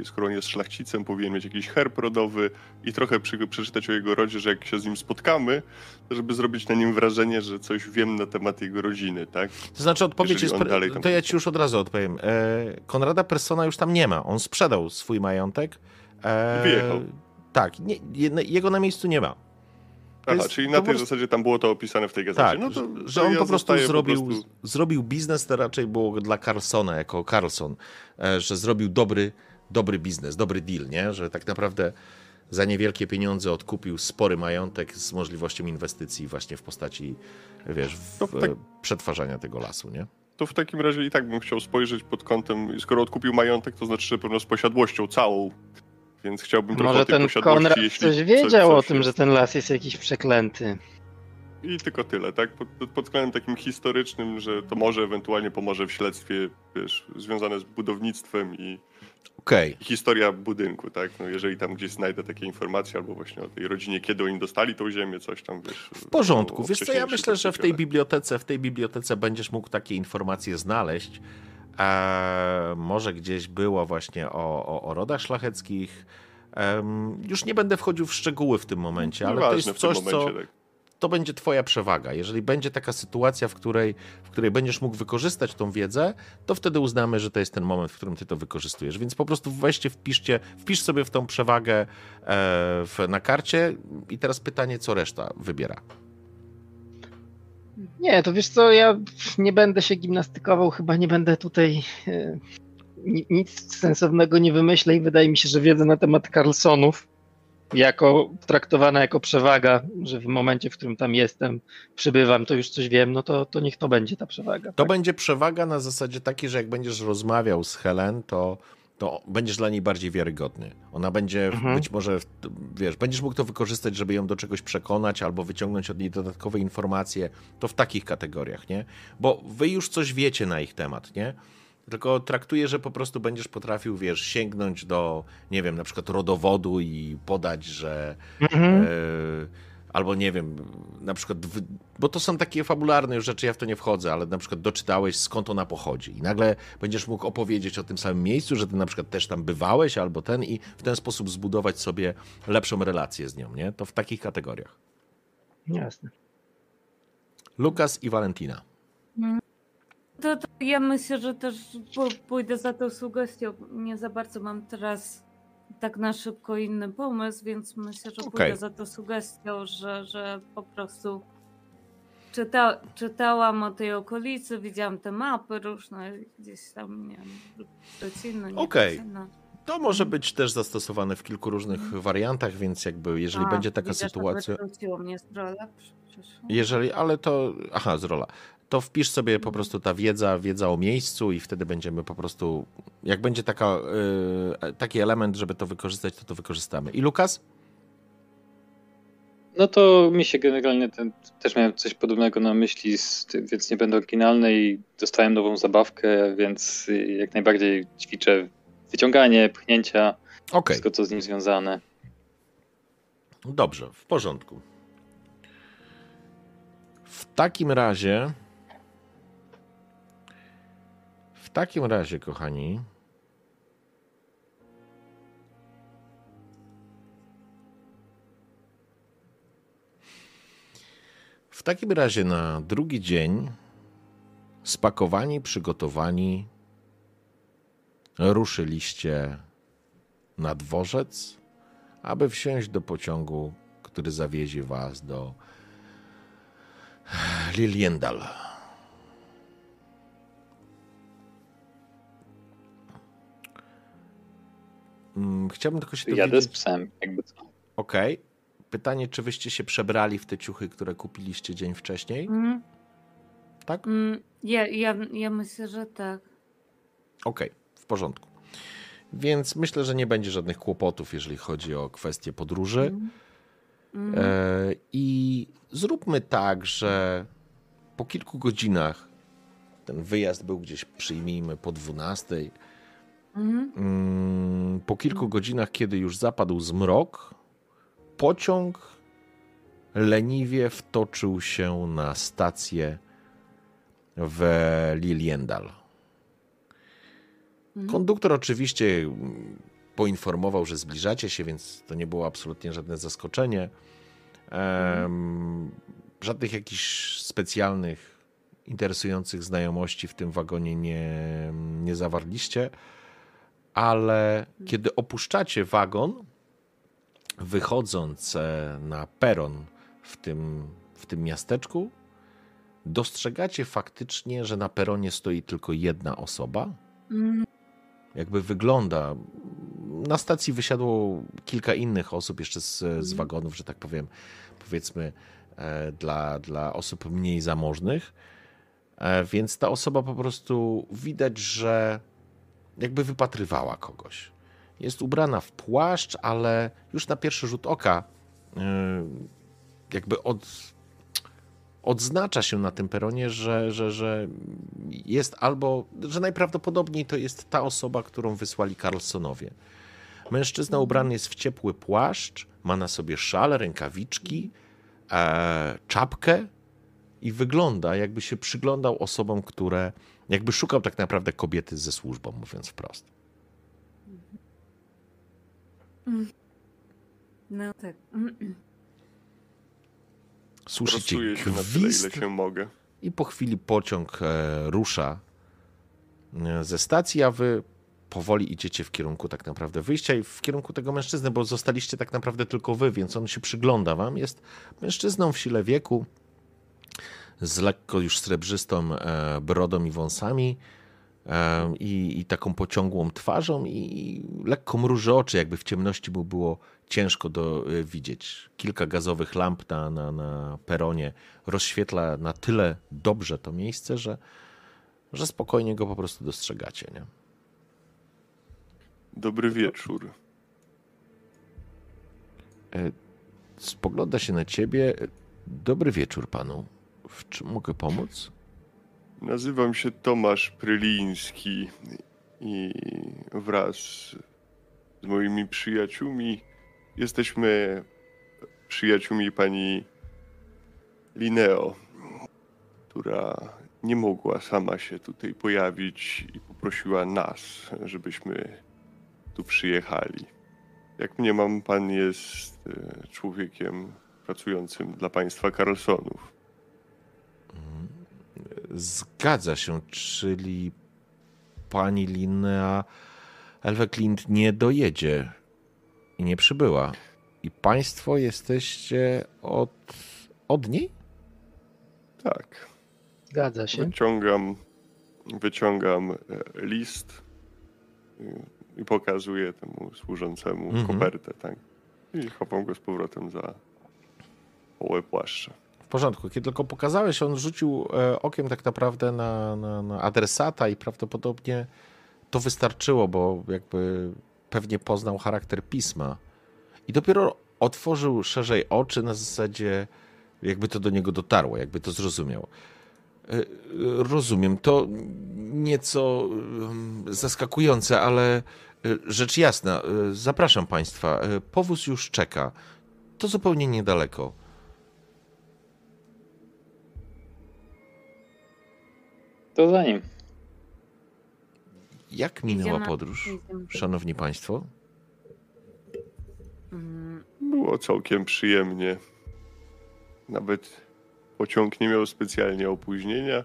E, Skoro on jest szlachcicem, powinien mieć jakiś herb rodowy i trochę przy, przeczytać o jego rodzie, że jak się z nim spotkamy, to żeby zrobić na nim wrażenie, że coś wiem na temat jego rodziny, tak? To znaczy odpowiedź Jeżeli jest, dalej tam- to ja ci już od razu odpowiem. E, Konrada Persona już tam nie ma, on sprzedał swój majątek. E, Wyjechał. Tak, nie, je- jego na miejscu nie ma. Aha, jest- czyli na po tej prostu- zasadzie tam było to opisane w tej gazecie. Tak, no to, że, on ja po prostu zrobił, prostu- zrobił biznes, to raczej było dla Carlsona, jako Carlson, e, że zrobił dobry, dobry biznes, dobry deal, nie? Że tak naprawdę za niewielkie pieniądze odkupił spory majątek z możliwością inwestycji właśnie w postaci, wiesz, w, To tak- e, przetwarzania tego lasu, nie? To w takim razie i tak bym chciał spojrzeć pod kątem, skoro odkupił majątek, to znaczy, że pewno z posiadłością całą, więc chciałbym trochę Może ten Konrad jeśli coś wiedział coś o tym, jest. że ten las jest jakiś przeklęty. I tylko tyle, tak? Pod, pod- względem takim historycznym, że to może ewentualnie pomoże w śledztwie, wiesz, związane z budownictwem i, i historia budynku, tak? No jeżeli tam gdzieś znajdę takie informacje, albo właśnie o tej rodzinie, kiedy oni dostali tą ziemię, coś tam, wiesz. W porządku. o- o Wiesz co, ja myślę, że w tej bibliotece, w tej bibliotece będziesz mógł takie informacje znaleźć. Eee, może gdzieś było właśnie o, o, o rodach szlacheckich. Em, już nie będę wchodził w szczegóły w tym momencie, ale to Nieważne jest w tym coś, co momencie, tak. to będzie twoja przewaga. Jeżeli będzie taka sytuacja, w której, w której będziesz mógł wykorzystać tą wiedzę, to wtedy uznamy, że to jest ten moment, w którym ty to wykorzystujesz. Więc po prostu weźcie, wpiszcie, wpisz sobie w tą przewagę e, w, na karcie i teraz pytanie, co reszta wybiera. Nie, to wiesz co, ja nie będę się gimnastykował, chyba nie będę tutaj e, ni- nic sensownego nie wymyślę i wydaje mi się, że wiedza na temat Carlsonów jako traktowana jako przewaga, że w momencie, w którym tam jestem, przybywam, to już coś wiem, no to, to niech to będzie ta przewaga. To tak? będzie przewaga na zasadzie takiej, że jak będziesz rozmawiał z Helen, to, to będziesz dla niej bardziej wiarygodny. Ona będzie Mhm. być może, wiesz, będziesz mógł to wykorzystać, żeby ją do czegoś przekonać albo wyciągnąć od niej dodatkowe informacje. To w takich kategoriach, nie? Bo wy już coś wiecie na ich temat, nie? Tylko traktuję, że po prostu będziesz potrafił, wiesz, sięgnąć do, nie wiem, na przykład rodowodu i podać, że Mhm. E, albo nie wiem, na przykład, w, bo to są takie fabularne już rzeczy, ja w to nie wchodzę, ale na przykład doczytałeś skąd ona pochodzi i nagle będziesz mógł opowiedzieć o tym samym miejscu, że ty na przykład też tam bywałeś albo ten i w ten sposób zbudować sobie lepszą relację z nią, nie? To w takich kategoriach. Jasne. Lukas i Valentina. To, to ja myślę, że też pójdę za tą sugestią. Nie za bardzo mam teraz tak na szybko inny pomysł, więc myślę, że Okej. pójdę za tą sugestią, że, że po prostu czyta, czytałam o tej okolicy, widziałam te mapy różne, gdzieś tam, nie wiem, nie Okej. Szczecino. To może być też zastosowane w kilku różnych wariantach, więc jakby jeżeli A, będzie taka widzisz, sytuacja, mnie z rola, jeżeli, ale to, aha, z rola. To wpisz sobie po prostu ta wiedza, wiedza o miejscu i wtedy będziemy po prostu, jak będzie taka, y, taki element, żeby to wykorzystać, to to wykorzystamy. I Lukas? No to mi się generalnie ten, też miałem coś podobnego na myśli, więc nie będę oryginalny i dostałem nową zabawkę, więc jak najbardziej ćwiczę wyciąganie, pchnięcia, Okay. wszystko co z nim związane. Dobrze, w porządku. W takim razie. Takim razie, kochani. W takim razie na drugi dzień spakowani, przygotowani ruszyliście na dworzec, aby wsiąść do pociągu, który zawiezie was do Liliendal. Chciałbym tylko się Jadę z dowiedzieć... psem, jakby co. Okej. Pytanie, czy wyście się przebrali w te ciuchy, które kupiliście dzień wcześniej? Mhm. Tak? Mm, ja, ja, ja myślę, że tak. Okej, w porządku. Więc myślę, że nie będzie żadnych kłopotów, jeżeli chodzi o kwestie podróży. Mhm. Mhm. E, I zróbmy tak, że po kilku godzinach ten wyjazd był gdzieś, przyjmijmy, po 12. Mhm. Mm, Po kilku godzinach, kiedy już zapadł zmrok, pociąg leniwie wtoczył się na stację w Liliendal. Mhm. Konduktor oczywiście poinformował, że zbliżacie się, więc to nie było absolutnie żadne zaskoczenie. Żadnych jakichś specjalnych, interesujących znajomości w tym wagonie nie, nie zawarliście, ale kiedy opuszczacie wagon, wychodząc e, na peron w tym, w tym miasteczku, dostrzegacie faktycznie, że na peronie stoi tylko jedna osoba Mhm. jakby wygląda. Na stacji wysiadło kilka innych osób jeszcze z, z wagonów, że tak powiem, powiedzmy e, dla, dla osób mniej zamożnych. E, Więc ta osoba po prostu widać, że jakby wypatrywała kogoś. Jest ubrana w płaszcz, ale już na pierwszy rzut oka e, jakby od, odznacza się na tym peronie, że, że, że jest albo, że najprawdopodobniej to jest ta osoba, którą wysłali Carlsonowie. Mężczyzna ubrany jest w ciepły płaszcz, ma na sobie szal, rękawiczki, e, czapkę i wygląda, jakby się przyglądał osobom, które, jakby szukał tak naprawdę kobiety ze służbą, mówiąc wprost. No tak. Słyszycie Prostuję się na tyle, ile gwizd się mogę. i po chwili pociąg e, rusza e, ze stacji, a wy powoli idziecie w kierunku tak naprawdę wyjścia i w kierunku tego mężczyzny, bo zostaliście tak naprawdę tylko wy, więc on się przygląda wam. Jest mężczyzną w sile wieku, z lekko już srebrzystą e, brodą i wąsami e, i, i taką pociągłą twarzą i lekko mruży oczy, jakby w ciemności mu było ciężko do, e, widzieć. Kilka gazowych lamp na, na, na peronie rozświetla na tyle dobrze to miejsce, że, że spokojnie go po prostu dostrzegacie. Nie? Dobry wieczór. Spogląda się na ciebie. Dobry wieczór panu. W czym mogę pomóc? Nazywam się Tomasz Pryliński i wraz z moimi przyjaciółmi jesteśmy przyjaciółmi pani Lineo, która nie mogła sama się tutaj pojawić i poprosiła nas, żebyśmy tu przyjechali. Jak mniemam, pan jest e, człowiekiem pracującym dla państwa Carlsonów. Zgadza się, czyli pani Linnea Elweklint nie dojedzie i nie przybyła. I państwo jesteście od, od niej? Tak. Zgadza się. Wyciągam, wyciągam e, list i- pokazuję temu służącemu Mhm. kopertę, tak? I chowam go z powrotem za połę płaszcza. Porządku. Kiedy tylko pokazałeś, on rzucił e, okiem tak naprawdę na, na, na adresata i prawdopodobnie to wystarczyło, bo jakby pewnie poznał charakter pisma. I dopiero otworzył szerzej oczy na zasadzie, jakby to do niego dotarło, jakby to zrozumiał. E, rozumiem, to nieco zaskakujące, ale e, rzecz jasna, zapraszam Państwa. Powóz już czeka. To zupełnie niedaleko. To za nim. Jak minęła Idziemy- podróż, idziemy. szanowni państwo? Mm, Było całkiem przyjemnie. Nawet pociąg nie miał specjalnie opóźnienia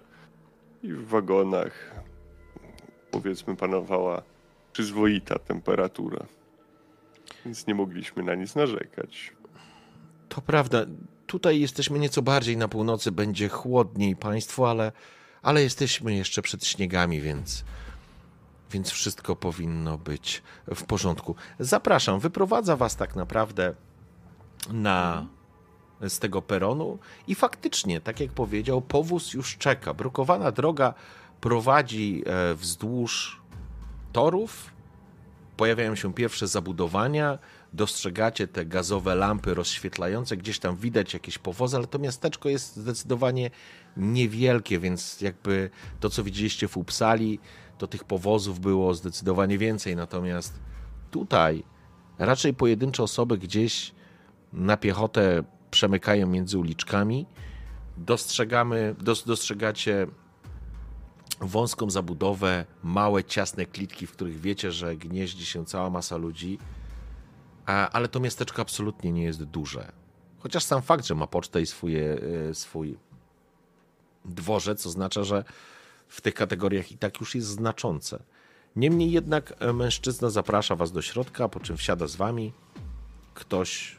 i w wagonach powiedzmy panowała przyzwoita temperatura. Więc nie mogliśmy na nic narzekać. To prawda, tutaj jesteśmy nieco bardziej na północy, będzie chłodniej państwu, ale, ale jesteśmy jeszcze przed śniegami, więc, więc wszystko powinno być w porządku. Zapraszam, wyprowadza was tak naprawdę na, z tego peronu i faktycznie, tak jak powiedział, powóz już czeka. Brukowana droga prowadzi e, wzdłuż torów, pojawiają się pierwsze zabudowania, dostrzegacie te gazowe lampy rozświetlające, gdzieś tam widać jakieś powozy, ale to miasteczko jest zdecydowanie niewielkie, więc jakby to, co widzieliście w Upsali, to tych powozów było zdecydowanie więcej, natomiast tutaj raczej pojedyncze osoby gdzieś na piechotę przemykają między uliczkami. Dostrzegamy, dos, dostrzegacie wąską zabudowę, małe, ciasne klitki, w których wiecie, że gnieździ się cała masa ludzi. Ale to miasteczko absolutnie nie jest duże. Chociaż sam fakt, że ma pocztę i swój, swój dworzec, oznacza, że w tych kategoriach i tak już jest znaczące. Niemniej jednak e, mężczyzna zaprasza was do środka, po czym wsiada z wami. Ktoś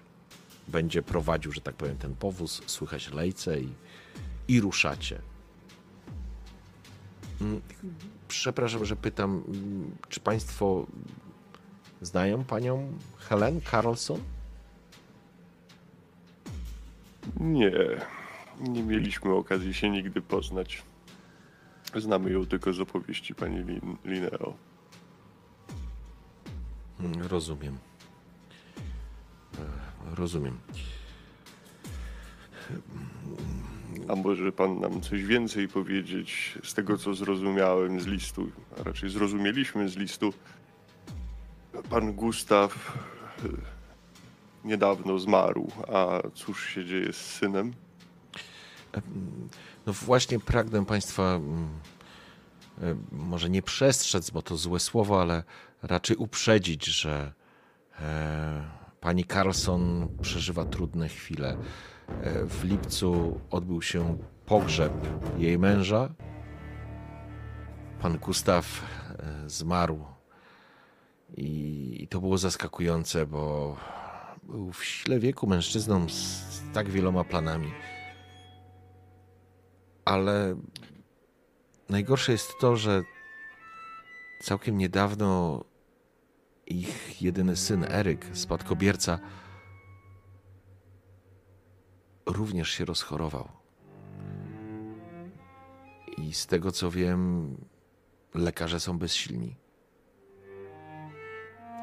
będzie prowadził, że tak powiem, ten powóz, słychać lejce i, i ruszacie. Mm, Przepraszam, że pytam, mm, czy Państwo znają panią Helen Carlson? Nie, nie mieliśmy okazji się nigdy poznać. Znamy ją tylko z opowieści pani Lin- Lineo. Mm, Rozumiem. E, Rozumiem. A może pan nam coś więcej powiedzieć z tego, co zrozumiałem z listu, a raczej zrozumieliśmy z listu. Pan Gustaw e, niedawno zmarł, a cóż się dzieje z synem? No właśnie pragnę Państwa mm, e, może nie przestrzec, bo to złe słowo, ale raczej uprzedzić, że e, pani Carlson przeżywa trudne chwile. E, w lipcu odbył się pogrzeb jej męża. Pan Gustaw zmarł i, to było zaskakujące, bo był w sile wieku mężczyzną z, z tak wieloma planami ale najgorsze jest to, że całkiem niedawno ich jedyny syn Eryk, spadkobierca, również się rozchorował. I z tego co wiem, lekarze są bezsilni.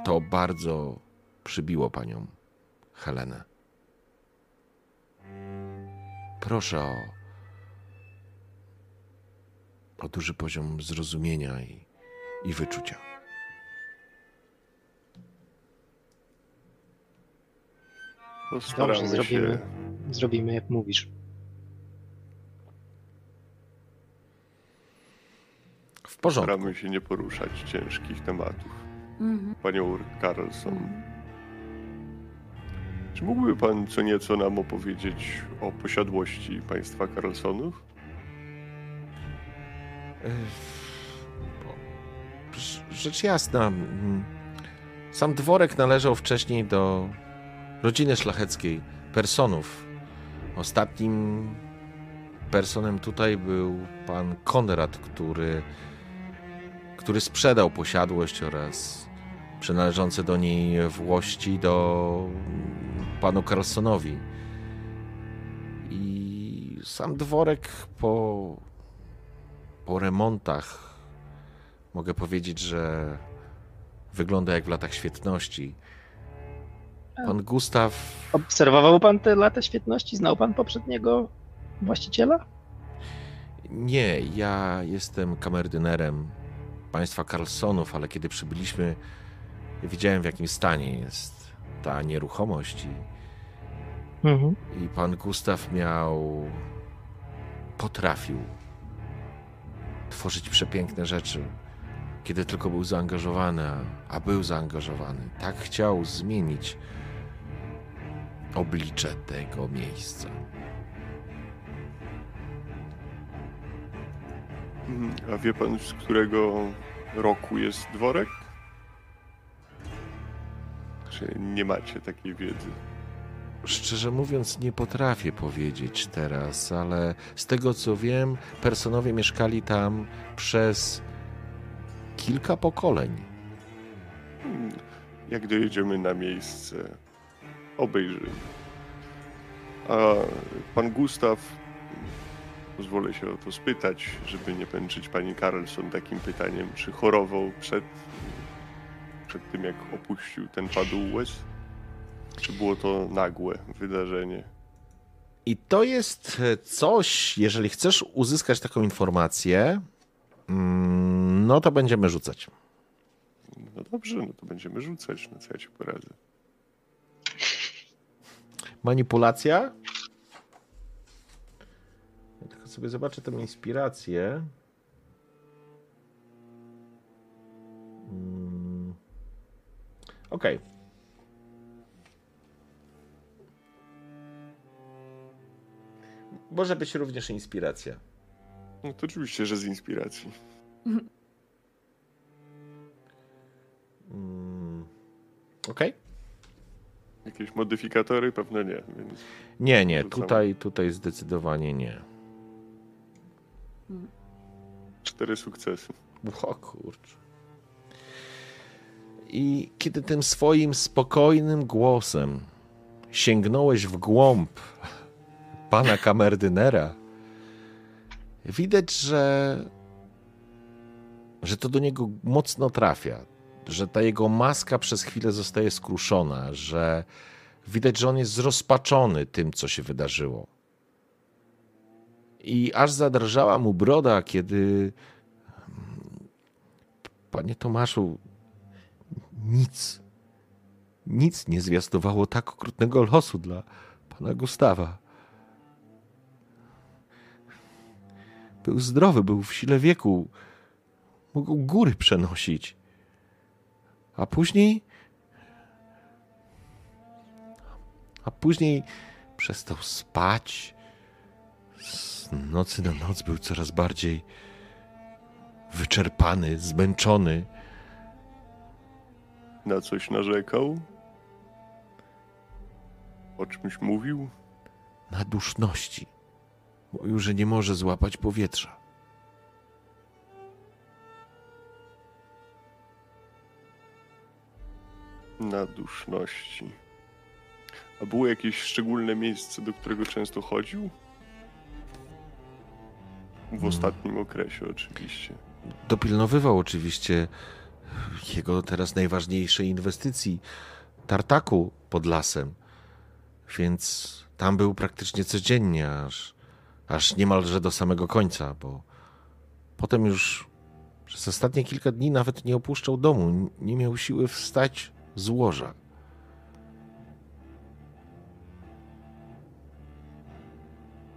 To bardzo przybiło panią Helenę. Proszę o o duży poziom zrozumienia i, i wyczucia. Postaramy Dobrze, zrobimy. się Zrobimy jak mówisz. W porządku. Staramy się nie poruszać ciężkich tematów. Mhm. Panią Carlson. Czy mógłby pan co nieco nam opowiedzieć o posiadłości państwa Carlsonów? E, Rzecz jasna. Sam dworek należał wcześniej do rodziny szlacheckiej, Personów. Ostatnim personem tutaj był pan Konrad, który, który sprzedał posiadłość oraz przynależące do niej włości do panu Carlsonowi. I sam dworek po, po remontach mogę powiedzieć, że wygląda jak w latach świetności. Pan Gustaw. Obserwował pan te lata świetności? Znał pan poprzedniego właściciela? Nie, ja jestem kamerdynerem państwa Carlsonów, ale kiedy przybyliśmy, widziałem w jakim stanie jest ta nieruchomość i, Mhm. i pan Gustaw miał. potrafił tworzyć przepiękne rzeczy, kiedy tylko był zaangażowany, a- był zaangażowany. Tak chciał zmienić oblicze tego miejsca. A wie pan, z którego roku jest dworek? Czy nie macie takiej wiedzy? Szczerze mówiąc, nie potrafię powiedzieć teraz, ale z tego co wiem, personowie mieszkali tam przez kilka pokoleń. Hmm. Jak dojedziemy na miejsce, obejrzymy. A pan Gustaw, pozwolę się o to spytać, żeby nie męczyć pani Carlson takim pytaniem, czy chorował przed, przed tym, jak opuścił ten padł łez? Czy było to nagłe wydarzenie? I to jest e, coś, jeżeli chcesz uzyskać taką informację, mm, no to będziemy rzucać. No dobrze, no to będziemy rzucać, no co ja ci poradzę. Manipulacja? Ja tylko sobie zobaczę tę inspirację. Mm. Okej. Może być również inspiracja. No to oczywiście, że z inspiracji. Mm. Okej. Jakieś modyfikatory? Pewno nie, więc Nie, nie, tutaj, tutaj zdecydowanie nie. cztery sukcesy. O kurczę. I kiedy tym swoim spokojnym głosem sięgnąłeś w głąb pana kamerdynera, widać, że, że to do niego mocno trafia, że ta jego maska przez chwilę zostaje skruszona, że widać, że on jest zrozpaczony tym, co się wydarzyło. I aż zadrżała mu broda, kiedy Panie Tomaszu, nic, nic nie zwiastowało tak okrutnego losu dla pana Gustawa. Był zdrowy, był w sile wieku, mógł góry przenosić. A później. A później przestał spać. Z nocy na noc był coraz bardziej wyczerpany, zmęczony. Na coś narzekał? O czymś mówił? na duszności. Mówił, że nie może złapać powietrza. Na duszności. A było jakieś szczególne miejsce, do którego często chodził? W ostatnim okresie oczywiście. Dopilnowywał oczywiście jego teraz najważniejszej inwestycji tartaku pod lasem. Więc tam był praktycznie codziennie, aż, aż niemalże do samego końca, bo potem już przez ostatnie kilka dni nawet nie opuszczał domu, nie miał siły wstać z łoża.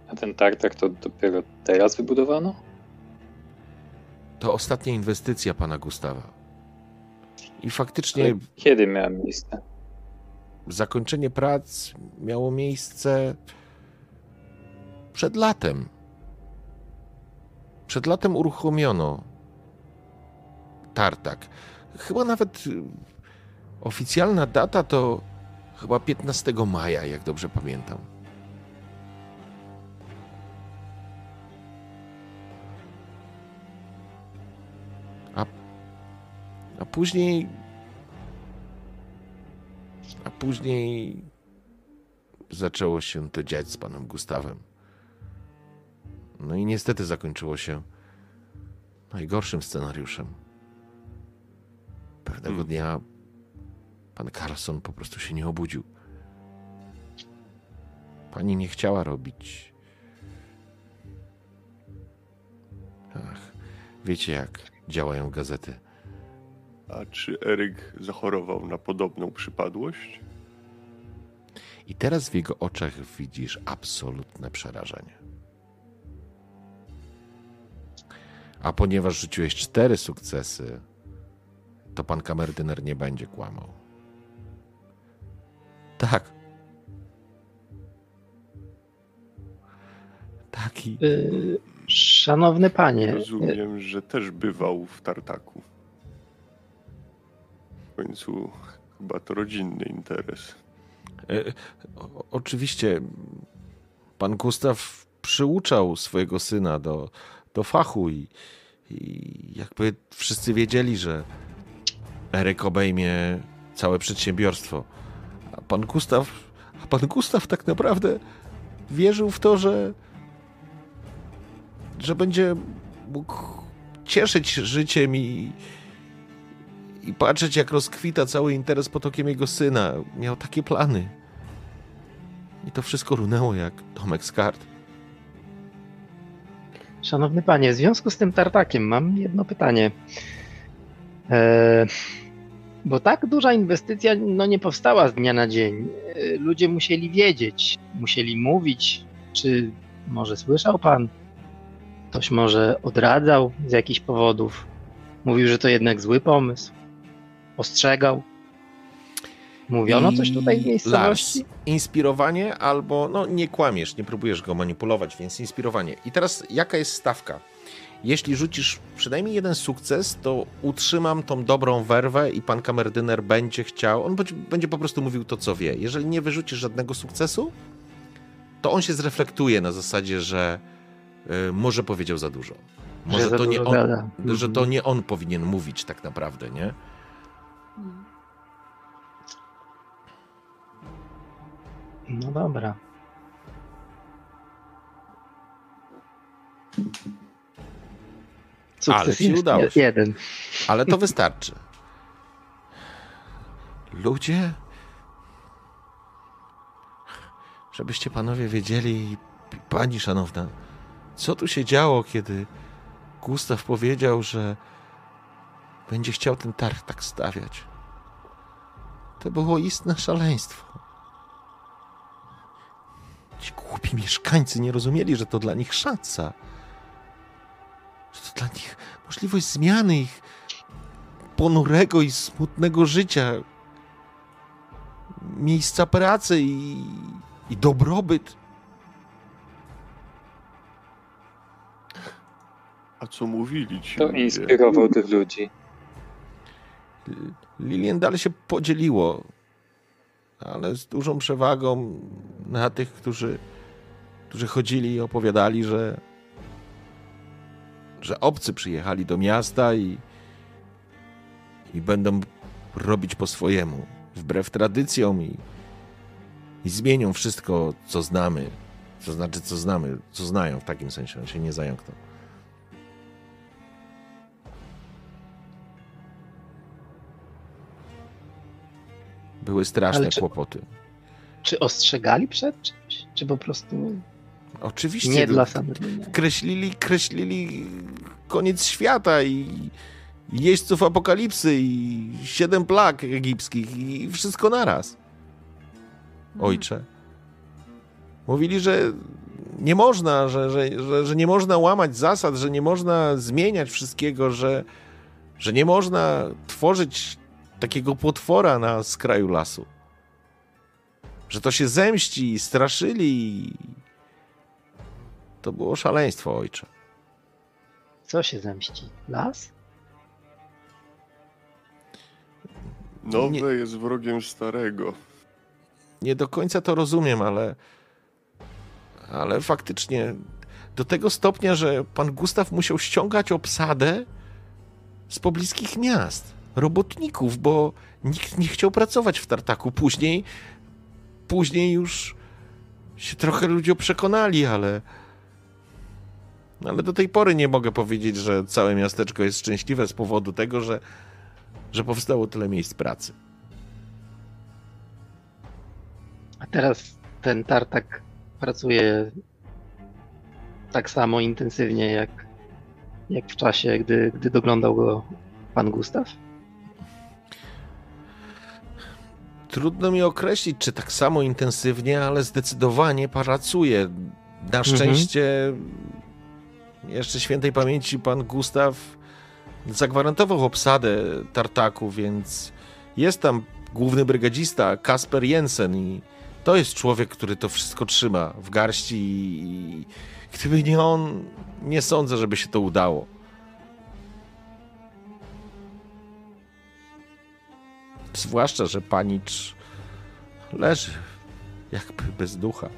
A ten tartak to dopiero teraz wybudowano? To ostatnia inwestycja pana Gustawa. I faktycznie Ale Kiedy miała miejsce? zakończenie prac miało miejsce przed latem. Przed latem uruchomiono tartak. Chyba nawet y, oficjalna data to chyba 15 maja, jak dobrze pamiętam. A później a później zaczęło się to dziać z panem Gustawem. No i niestety zakończyło się najgorszym scenariuszem. Pewnego Hmm. dnia pan Carlson po prostu się nie obudził. Pani nie chciała robić. Ach, wiecie jak działają gazety. A czy Eryk zachorował na podobną przypadłość? I teraz w jego oczach widzisz absolutne przerażenie. A ponieważ rzuciłeś cztery sukcesy, to pan kamerdyner nie będzie kłamał. Tak. Taki. Y, Szanowny panie, y, Rozumiem, że też bywał w tartaku. Końcu chyba to rodzinny interes. E, o- Oczywiście pan Gustaw przyuczał swojego syna do, do fachu i, i jakby wszyscy wiedzieli, że Eryk obejmie całe przedsiębiorstwo. A pan Gustaw, a pan Gustaw tak naprawdę wierzył w to, że, że będzie mógł cieszyć życiem i, i patrzeć, jak rozkwita cały interes potokiem jego syna. Miał takie plany. I to wszystko runęło jak domek z kart. szanowny panie, w związku z tym tartakiem mam jedno pytanie. E, bo tak duża inwestycja no, nie powstała z dnia na dzień. E, ludzie musieli wiedzieć, musieli mówić. Czy może słyszał pan? Ktoś może odradzał z jakichś powodów. Mówił, że to jednak zły pomysł. Ostrzegał. Mówiono coś tutaj w miejscowości? Lars, inspirowanie albo, no nie kłamiesz, nie próbujesz go manipulować, więc inspirowanie. I teraz jaka jest stawka? Jeśli rzucisz przynajmniej jeden sukces, to utrzymam tą dobrą werwę i pan kamerdyner będzie chciał, on będzie- po prostu mówił to, co wie. Jeżeli nie wyrzucisz żadnego sukcesu, to on się zreflektuje na zasadzie, że y, może powiedział za dużo. Może za to nie on, gada. że to nie on powinien mówić tak naprawdę, nie? No dobra. Ale ci jest udało się. jeden. Ale to wystarczy. Ludzie, żebyście panowie wiedzieli, pani szanowna, co tu się działo, kiedy Gustaw powiedział, że będzie chciał ten targ tak stawiać. To było istne szaleństwo. Ci głupi mieszkańcy nie rozumieli, że to dla nich szansa. Że to dla nich możliwość zmiany ich ponurego i smutnego życia, miejsca pracy i, i dobrobyt. A co mówili ci To ludzie? inspirował tych ludzi. Lilien dalej się podzieliło, ale z dużą przewagą na tych, którzy, którzy chodzili i opowiadali, że, że obcy przyjechali do miasta i, i będą robić po swojemu, wbrew tradycjom i, i zmienią wszystko, co znamy. To znaczy, co znamy, co znają w takim sensie, on się nie zająknął. Były straszne czy- kłopoty. Czy ostrzegali przed czymś? Czy po prostu Oczywiście. nie no, dla samych mnie? kreślili, kreślili koniec świata i jeźdźców apokalipsy i siedem plag egipskich i wszystko naraz. Ojcze. Mówili, że nie można, że, że, że, że nie można łamać zasad, że nie można zmieniać wszystkiego, że, że nie można tworzyć takiego potwora na skraju lasu. Że to się zemści, straszyli. To było szaleństwo, ojcze. Co się zemści? Las? Nowe Nie- jest wrogiem starego. nie do końca to rozumiem, ale, ale faktycznie do tego stopnia, że pan Gustaw musiał ściągać obsadę z pobliskich miast, robotników, bo nikt nie chciał pracować w tartaku. Później, później już się trochę ludzie przekonali, ale ale do tej pory nie mogę powiedzieć, że całe miasteczko jest szczęśliwe z powodu tego, że, że powstało tyle miejsc pracy. A teraz ten tartak pracuje tak samo intensywnie jak, jak w czasie, gdy, gdy doglądał go pan Gustaw? Trudno mi określić, czy tak samo intensywnie, ale zdecydowanie pracuje. Na Mhm. szczęście jeszcze świętej pamięci pan Gustaw zagwarantował obsadę tartaku, więc jest tam główny brygadzista Kasper Jensen i to jest człowiek, który to wszystko trzyma w garści i gdyby nie on, nie sądzę, żeby się to udało. Zwłaszcza, że panicz leży jakby bez ducha.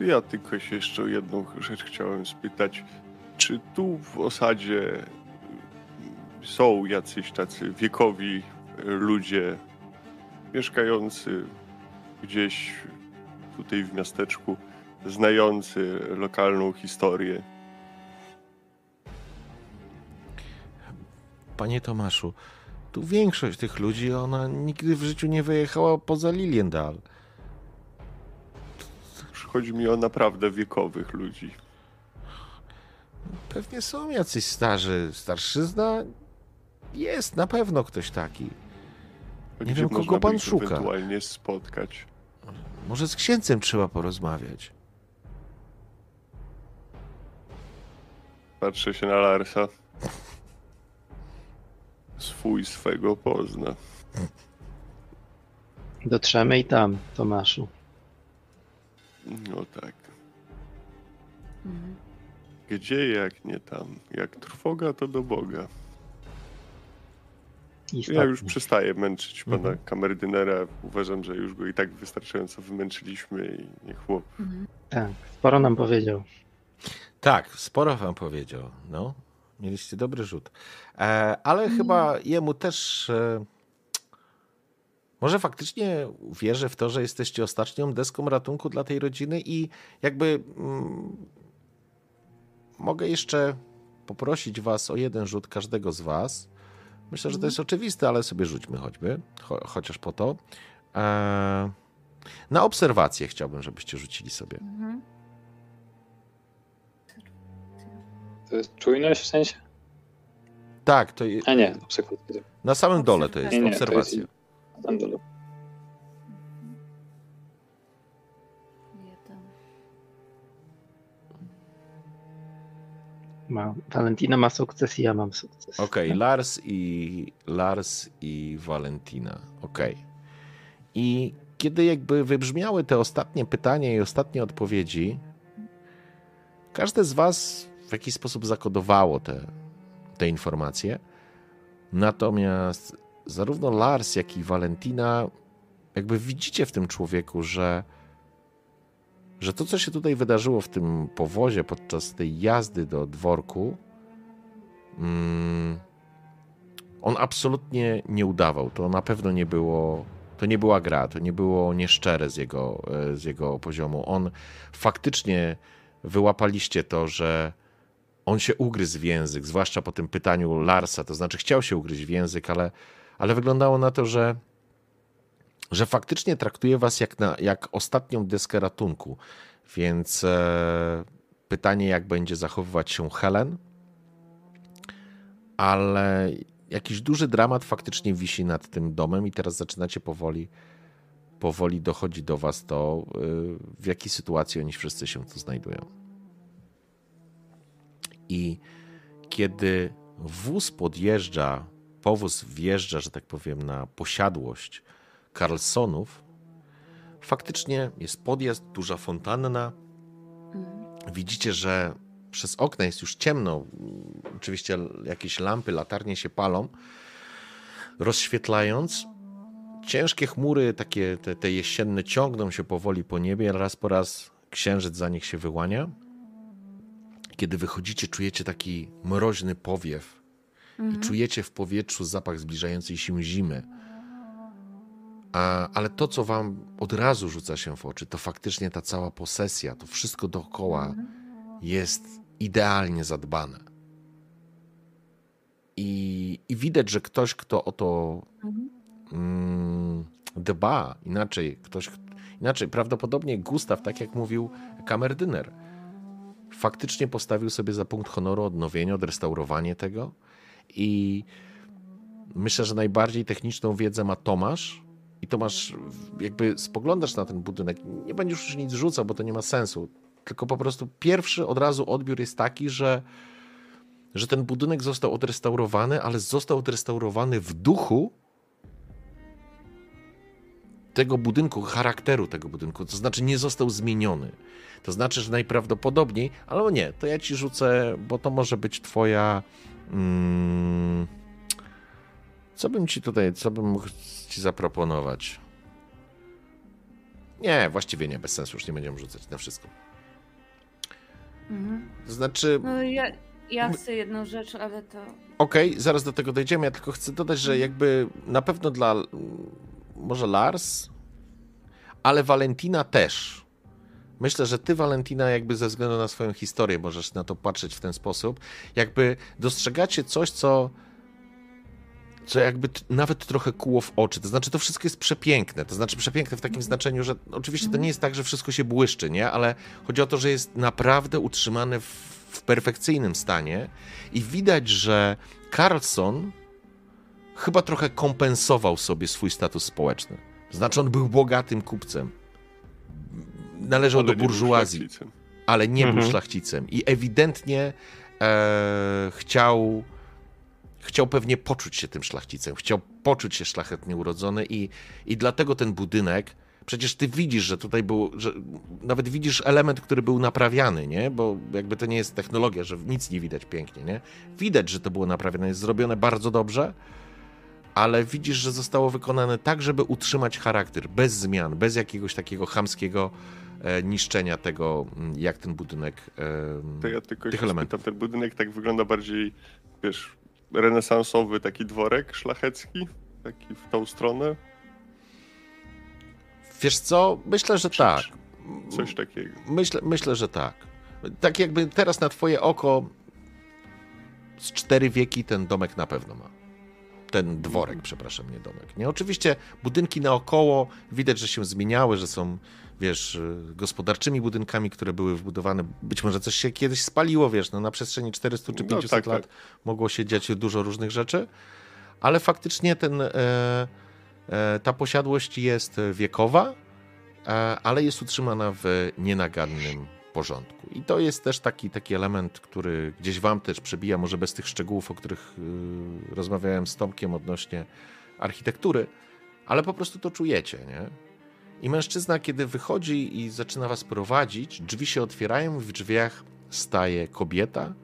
Ja tylko się jeszcze jedną rzecz chciałem spytać. Czy tu w osadzie są jacyś tacy wiekowi ludzie mieszkający gdzieś tutaj w miasteczku, znający lokalną historię? Panie Tomaszu, tu większość tych ludzi, ona nigdy w życiu nie wyjechała poza Liliendal. Chodzi mi o naprawdę wiekowych ludzi. Pewnie są jacyś starzy. Starszyzna jest na pewno ktoś taki. Gdzie wiem, kogo pan szuka. ewentualnie spotkać. Może z księcem trzeba porozmawiać. Patrzę się na Larsa. Swój swego pozna. Dotrzemy i tam, Tomaszu. No tak. Mhm. Gdzie jak nie tam? Jak trwoga, to do Boga. Istotnie. Ja już przestaję męczyć pana Mhm. kamerdynera. Uważam, że już go i tak wystarczająco wymęczyliśmy i niech chłop. Mhm. Tak, sporo nam powiedział. Tak, sporo wam powiedział. No, mieliście dobry rzut. E, ale chyba jemu też. E, może faktycznie wierzę w to, że jesteście ostatnią deską ratunku dla tej rodziny i jakby. Mm, mogę jeszcze poprosić was o jeden rzut każdego z was. Myślę, że to jest oczywiste, ale sobie rzućmy choćby, cho, chociaż po to. E, na obserwację chciałbym, żebyście rzucili sobie. Mhm. To jest czujność w sensie? Tak, to je, A nie, obserwacja. na samym dole to jest Nie, nie, to jest obserwacja. Tam dole. Ma, Valentina ma sukces i ja mam sukces. Okej, Lars i Lars i Valentina. Okej. I kiedy jakby wybrzmiały te ostatnie pytania i ostatnie odpowiedzi, każde z was w jakiś sposób zakodowało te, te informacje. Natomiast zarówno Lars, jak i Valentina jakby widzicie w tym człowieku, że że to, co się tutaj wydarzyło w tym powozie podczas tej jazdy do dworku, Mm, on absolutnie nie udawał. To na pewno nie było. To nie była gra, to nie było nieszczere z jego, e, z jego poziomu. On faktycznie wyłapaliście to, że on się ugryzł w język, zwłaszcza po tym pytaniu Larsa, to znaczy chciał się ugryźć w język, ale, ale wyglądało na to, że, że faktycznie traktuje was jak, na, jak ostatnią deskę ratunku. Więc e, pytanie, jak będzie zachowywać się Helen, ale jakiś duży dramat faktycznie wisi nad tym domem i teraz zaczynacie powoli, powoli dochodzi do was to, y, w jakiej sytuacji oni wszyscy się tu znajdują. I kiedy wóz podjeżdża, powóz wjeżdża, że tak powiem, na posiadłość Carlsonów, faktycznie jest podjazd, duża fontanna. Widzicie, że przez okna jest już ciemno. Oczywiście jakieś lampy, latarnie się palą, rozświetlając. Ciężkie chmury, takie te, te jesienne, ciągną się powoli po niebie. Raz po raz księżyc za nich się wyłania. Kiedy wychodzicie, czujecie taki mroźny powiew i czujecie w powietrzu zapach zbliżającej się zimy. A, ale to, co wam od razu rzuca się w oczy, to faktycznie ta cała posesja, to wszystko dookoła jest idealnie zadbane. I, i widać, że ktoś, kto o to mm, dba, inaczej, ktoś, inaczej, prawdopodobnie Gustaw, tak jak mówił kamerdyner, faktycznie postawił sobie za punkt honoru odnowienie, odrestaurowanie tego i myślę, że najbardziej techniczną wiedzę ma Tomasz i Tomasz jakby spoglądasz na ten budynek, nie będziesz już nic rzucał, bo to nie ma sensu, tylko po prostu pierwszy od razu odbiór jest taki, że że ten budynek został odrestaurowany, ale został odrestaurowany w duchu tego budynku, charakteru tego budynku. To znaczy nie został zmieniony. To znaczy, że najprawdopodobniej, ale nie, to ja ci rzucę, bo to może być twoja. Mm, co bym ci tutaj, co bym mógł ci zaproponować? Nie, właściwie nie, bez sensu, już nie będziemy rzucać na wszystko. Mhm. To znaczy. No ja, ja chcę jedną rzecz, ale to. Okej, okay, zaraz do tego dojdziemy. Ja tylko chcę dodać, że jakby na pewno dla może Lars, ale Valentina też. Myślę, że ty, Valentina, jakby ze względu na swoją historię możesz na to patrzeć w ten sposób. Jakby dostrzegacie coś, co, co jakby nawet trochę kuło w oczy. To znaczy, to wszystko jest przepiękne. To znaczy, przepiękne w takim znaczeniu, że oczywiście to nie jest tak, że wszystko się błyszczy, nie? Ale chodzi o to, że jest naprawdę utrzymane w, w perfekcyjnym stanie i widać, że Carlson chyba trochę kompensował sobie swój status społeczny. Znaczy, on był bogatym kupcem. Należał Ale do był burżuazji, ale nie był Mhm. szlachcicem. I ewidentnie e, chciał, chciał pewnie poczuć się tym szlachcicem. Chciał poczuć się szlachetnie urodzony i, i dlatego ten budynek. Przecież ty widzisz, że tutaj był, że nawet widzisz element, który był naprawiany, nie? Bo jakby to nie jest technologia, że nic nie widać pięknie, nie? Widać, że to było naprawione, jest zrobione bardzo dobrze, ale widzisz, że zostało wykonane tak, żeby utrzymać charakter, bez zmian, bez jakiegoś takiego chamskiego e, niszczenia tego, m, jak ten budynek. To ja tylko Tych elementów. spytam, ten budynek tak wygląda bardziej, wiesz, renesansowy taki dworek szlachecki, taki w tą stronę, Wiesz co? Myślę, że tak. coś takiego. Myślę, myślę, że tak. Tak jakby teraz na twoje oko z cztery wieki ten domek na pewno ma. Ten dworek, przepraszam, nie domek. Nie, oczywiście budynki naokoło widać, że się zmieniały, że są, wiesz, y, gospodarczymi budynkami, które były wbudowane. Być może coś się kiedyś spaliło, wiesz, no na przestrzeni 400 czy No 500 tak, lat tak. mogło się dziać dużo różnych rzeczy, ale faktycznie ten, e, e, ta posiadłość jest wiekowa, e, ale jest utrzymana w nienagannym porządku. I to jest też taki, taki element, który gdzieś wam też przebija, może bez tych szczegółów, o których y, rozmawiałem z Tomkiem odnośnie architektury, ale po prostu to czujecie, nie? I mężczyzna, kiedy wychodzi i zaczyna was prowadzić, drzwi się otwierają, w drzwiach staje kobieta.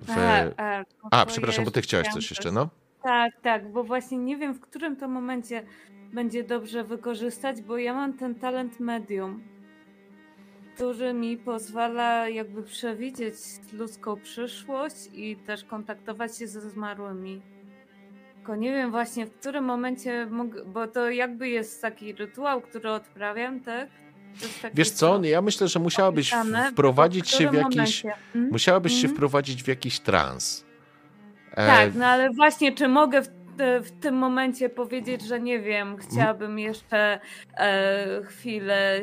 W... A, a, A, przepraszam, bo ty chciałeś coś jeszcze, no? Tak, tak, bo właśnie nie wiem, w którym to momencie będzie dobrze wykorzystać, bo ja mam ten talent medium, który mi pozwala jakby przewidzieć ludzką przyszłość i też kontaktować się ze zmarłymi. Tylko nie wiem właśnie, w którym momencie mogę, bo to jakby jest taki rytuał, który odprawiam, tak? Wiesz co, ja myślę, że musiałabyś opisane, wprowadzić się w jakiś... Mm? Musiałabyś się Mhm. wprowadzić w jakiś trans. E, Tak, no ale właśnie, czy mogę w, w tym momencie powiedzieć, że nie wiem, chciałabym jeszcze e, chwilę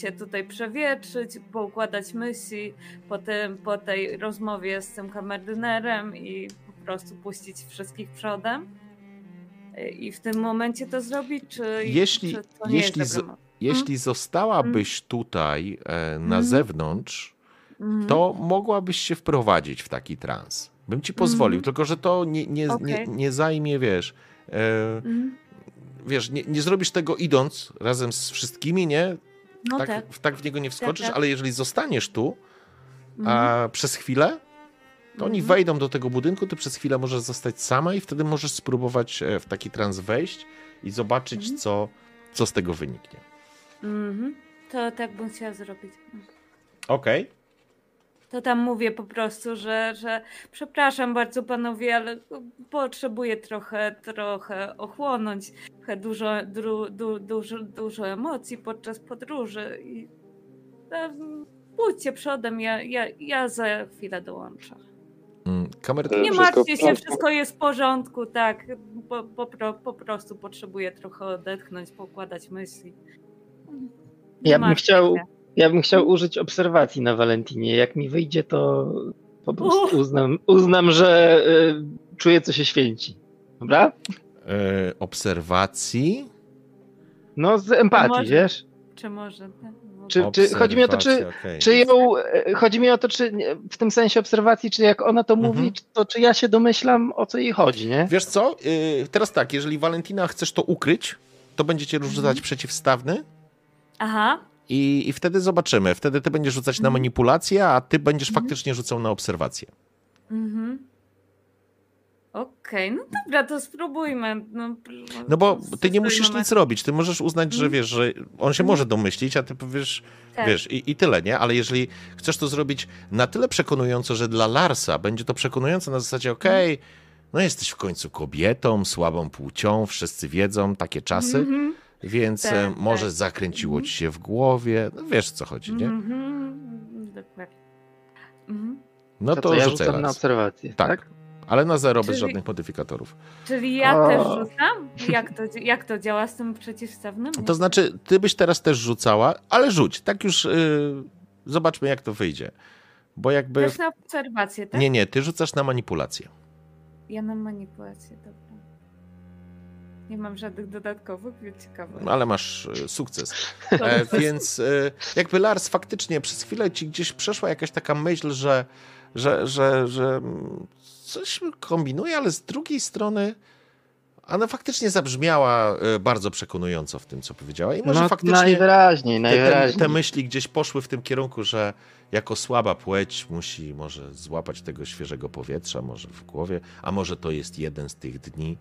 się tutaj przewietrzyć, poukładać myśli po, tym, po tej rozmowie z tym kamerdynerem i po prostu puścić wszystkich przodem? E, I w tym momencie to zrobić, czy, Jeśli- czy to nie jeśli jest z- moment? Jeśli zostałabyś tutaj e, na Mhm. zewnątrz, Mhm. to mogłabyś się wprowadzić w taki trans. Bym ci pozwolił, Mhm. tylko że to nie, nie, nie, Okej. nie zajmie, wiesz, e, Mhm. wiesz, nie, nie zrobisz tego idąc razem z wszystkimi, nie? No tak, tak. w, tak w niego nie wskoczysz, tak. ale jeżeli zostaniesz tu Mhm. a przez chwilę, to oni Mhm. wejdą do tego budynku, ty przez chwilę możesz zostać sama i wtedy możesz spróbować e, w taki trans wejść i zobaczyć, Mhm. co, co z tego wyniknie. Mhm. To tak bym chciała zrobić. Okej. To tam mówię po prostu, że, że przepraszam bardzo panowie, ale potrzebuję trochę, trochę ochłonąć, trochę dużo, du, du, dużo, dużo emocji podczas podróży i e, pójdźcie przodem, ja, ja, ja za chwilę dołączę. Mm, Kamer... Nie martwcie się, wszystko jest w porządku, tak. Po, po, po prostu potrzebuję trochę odetchnąć, pokładać myśli. Nie Ja bym chciał- się. Ja bym chciał użyć obserwacji na Valentinie. Jak mi wyjdzie, to po prostu uznam, uznam że y, czuję, co się święci. Dobra? E, obserwacji. No z empatii, Może- wiesz? Czy może? Czy- czy- chodzi mi o to, czy- okej. Czy ją, e, chodzi mi o to, czy w tym sensie obserwacji, czy jak ona to Mhm. mówi, czy- to czy ja się domyślam, o co jej chodzi, nie? Wiesz co? Y, Teraz tak, jeżeli Valentina chcesz to ukryć, to będziecie rzucać Mhm. przeciwstawny Aha, i, i wtedy zobaczymy. Wtedy ty będziesz rzucać na Mhm. manipulację, a ty będziesz Mhm. faktycznie rzucał na obserwację. mhm. Okej, no dobra, to spróbujmy. No, No bo ty nie musisz nic robić. Ty możesz uznać, że Mhm. wiesz, że on się może domyślić, a ty powiesz, Tak. wiesz, i, i tyle, nie? Ale jeżeli chcesz to zrobić na tyle przekonująco, że dla Larsa będzie to przekonujące na zasadzie, okej, no jesteś w końcu kobietą, słabą płcią, wszyscy wiedzą, takie czasy, Mhm, więc Tak, e, może tak. zakręciło Mhm. ci się w głowie, no wiesz o co chodzi, nie? mhm, Dokładnie. Mhm. No to, to, ja rzucaj rzucam na obserwację, Tak. tak? Ale na zero bez Czyli- żadnych modyfikatorów. Czyli ja O. też rzucam? Jak to, jak to działa z tym przeciwstawnym? To znaczy, ty byś teraz też rzucała, ale rzuć, tak już y, zobaczmy jak to wyjdzie. Bo jakby... Też na obserwację, tak? Nie, nie, ty rzucasz na manipulację. Ja na manipulację, dobra. Nie mam żadnych dodatkowych, więc ciekawe. ale masz e, sukces. E, więc e, jakby Lars faktycznie przez chwilę ci gdzieś przeszła jakaś taka myśl, że, że, że, że coś kombinuje, ale z drugiej strony ona faktycznie zabrzmiała e, bardzo przekonująco w tym, co powiedziała. I może no, faktycznie najwyraźniej, te, najwyraźniej. te, te myśli gdzieś poszły w tym kierunku, że jako słaba płeć musi może złapać tego świeżego powietrza, może w głowie, a może to jest jeden z tych dni,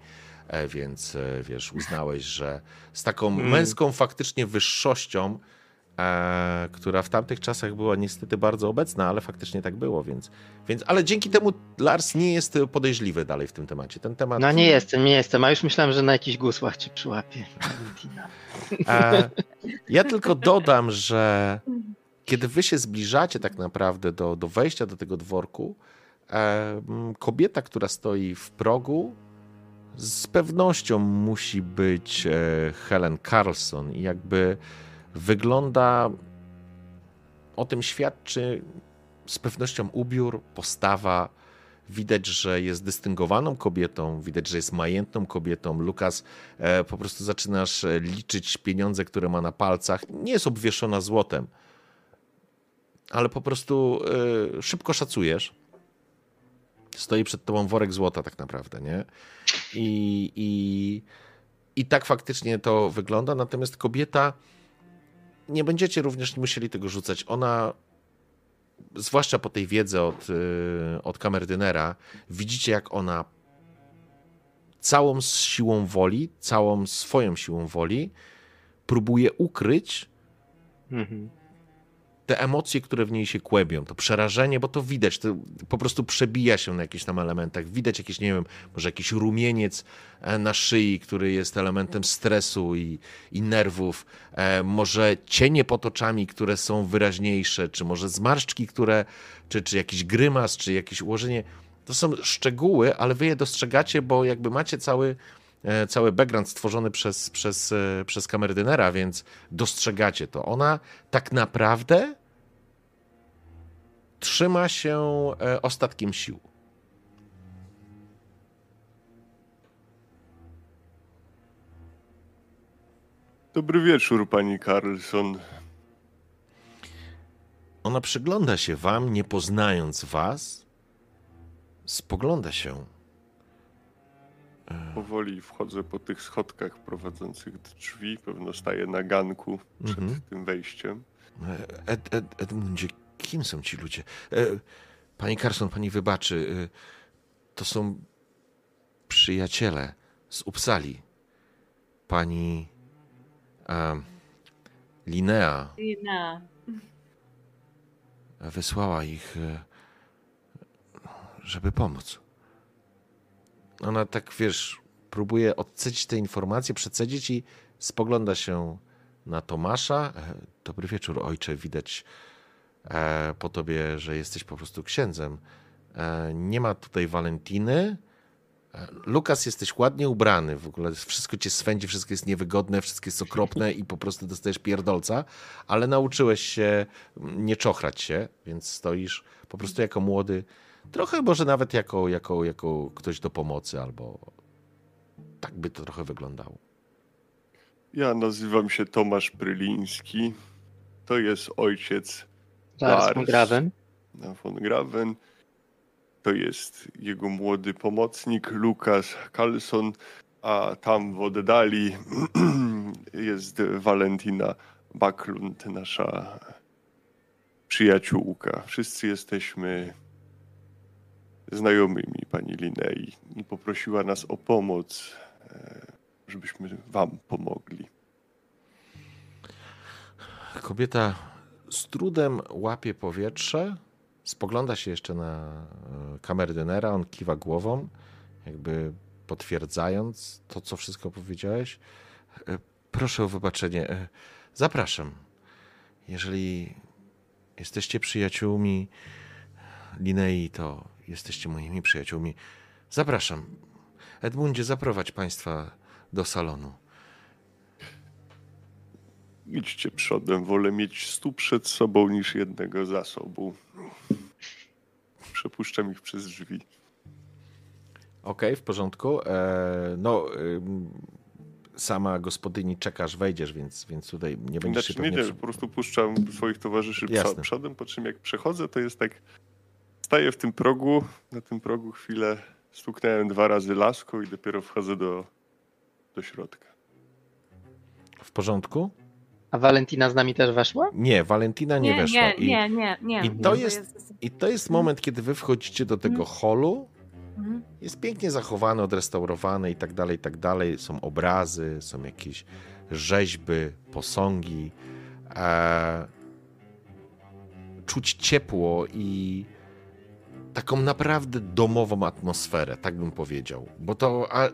więc e, wiesz, uznałeś, że z taką Mm. męską faktycznie wyższością, e, która w tamtych czasach była niestety bardzo obecna, ale faktycznie tak było, więc, więc ale dzięki temu Lars nie jest podejrzliwy dalej w tym temacie. Ten temat No nie jestem, nie jestem, a już myślałem, że na jakichś gusłach cię przyłapie. E, ja tylko dodam, że kiedy wy się zbliżacie tak naprawdę do, do wejścia do tego dworku, e, kobieta, która stoi w progu, z pewnością musi być e, Helen Carlson i jakby wygląda, o tym świadczy z pewnością ubiór, postawa. Widać, że jest dystyngowaną kobietą, widać, że jest majętną kobietą. Lukas, e, po prostu zaczynasz e, liczyć pieniądze, które ma na palcach. Nie jest obwieszona złotem, ale po prostu szybko szacujesz. Stoi przed tobą worek złota, tak naprawdę, nie? I, i, I tak faktycznie to wygląda. Natomiast kobieta, nie będziecie również musieli tego rzucać. Ona, zwłaszcza po tej wiedzy od, y, od kamerdynera, widzicie, jak ona całą siłą woli, całą swoją siłą woli próbuje ukryć Mhm. Te emocje, które w niej się kłębią, to przerażenie, bo to widać, to po prostu przebija się na jakichś tam elementach. Widać jakiś, nie wiem, może jakiś rumieniec e, na szyi, który jest elementem stresu i, i nerwów, e, może cienie pod oczami, które są wyraźniejsze, czy może zmarszczki, które, czy, czy jakiś grymas, czy jakieś ułożenie. To są szczegóły, ale wy je dostrzegacie, bo jakby macie cały e, cały background stworzony przez, przez, e, przez kamerdynera, więc dostrzegacie to. Ona tak naprawdę trzyma się e, ostatkiem sił. Dobry wieczór, pani Carlson. Ona przygląda się wam, nie poznając was. Spogląda się. Powoli wchodzę po tych schodkach prowadzących do drzwi. Pewno staję na ganku przed Mhm. tym wejściem. E, Ed, Ed, Edmundzie, kim są ci ludzie? E, Pani Carson, pani wybaczy. e, To są przyjaciele z Upsali. Pani um, Linea Lina. wysłała ich, e, żeby pomóc. Ona tak, wiesz, próbuje odcedzić te informacje, przecedzić i spogląda się na Tomasza. E, Dobry wieczór, ojcze. Widać e, po tobie, że jesteś po prostu księdzem. E, Nie ma tutaj Walentiny. E, Lukas, jesteś ładnie ubrany. W ogóle wszystko cię swędzi, wszystko jest niewygodne, wszystko jest okropne i po prostu dostajesz pierdolca, ale nauczyłeś się nie czochrać się, więc stoisz po prostu jako młody, trochę może nawet jako, jako, jako ktoś do pomocy, albo tak by to trochę wyglądało. Ja nazywam się Tomasz Pryliński. To jest ojciec Lars von Graven. na von Graven. To jest jego młody pomocnik Lukas Carlson, a tam w oddali jest Valentina Backlund, nasza przyjaciółka. Wszyscy jesteśmy znajomymi pani Linei i poprosiła nas o pomoc, e, żebyśmy wam pomogli. Kobieta z trudem łapie powietrze, spogląda się jeszcze na e, kamerdynera, on kiwa głową, jakby potwierdzając to, co wszystko powiedziałeś. E, Proszę o wybaczenie. E, Zapraszam. Jeżeli jesteście przyjaciółmi Linei, to jesteście moimi przyjaciółmi. Zapraszam. Edmundzie, zaprowadź państwa do salonu. Idźcie przodem, wolę mieć stu przed sobą niż jednego za sobą. Przepuszczam ich przez drzwi. Okej, w porządku. E, no, ym, sama gospodyni czeka, aż wejdziesz, więc, więc tutaj nie będziesz się Znaczy, nie, pewnie... nie, przy- po prostu puszczam swoich towarzyszy Jasne. przodem, po czym jak przechodzę, to jest tak, staję w tym progu, na tym progu chwilę stuknąłem dwa razy laską i dopiero wchodzę do, do środka. W porządku? A Valentina z nami też weszła? Nie, Walentina nie, nie, weszła. nie, I, nie, nie, nie. i to To jest- I to jest moment, kiedy wy wchodzicie do tego holu. Mhm. Jest pięknie zachowany, odrestaurowany i tak dalej, i tak dalej. Są obrazy, są jakieś rzeźby, posągi. E, czuć ciepło i taką naprawdę domową atmosferę, tak bym powiedział. Bo to a,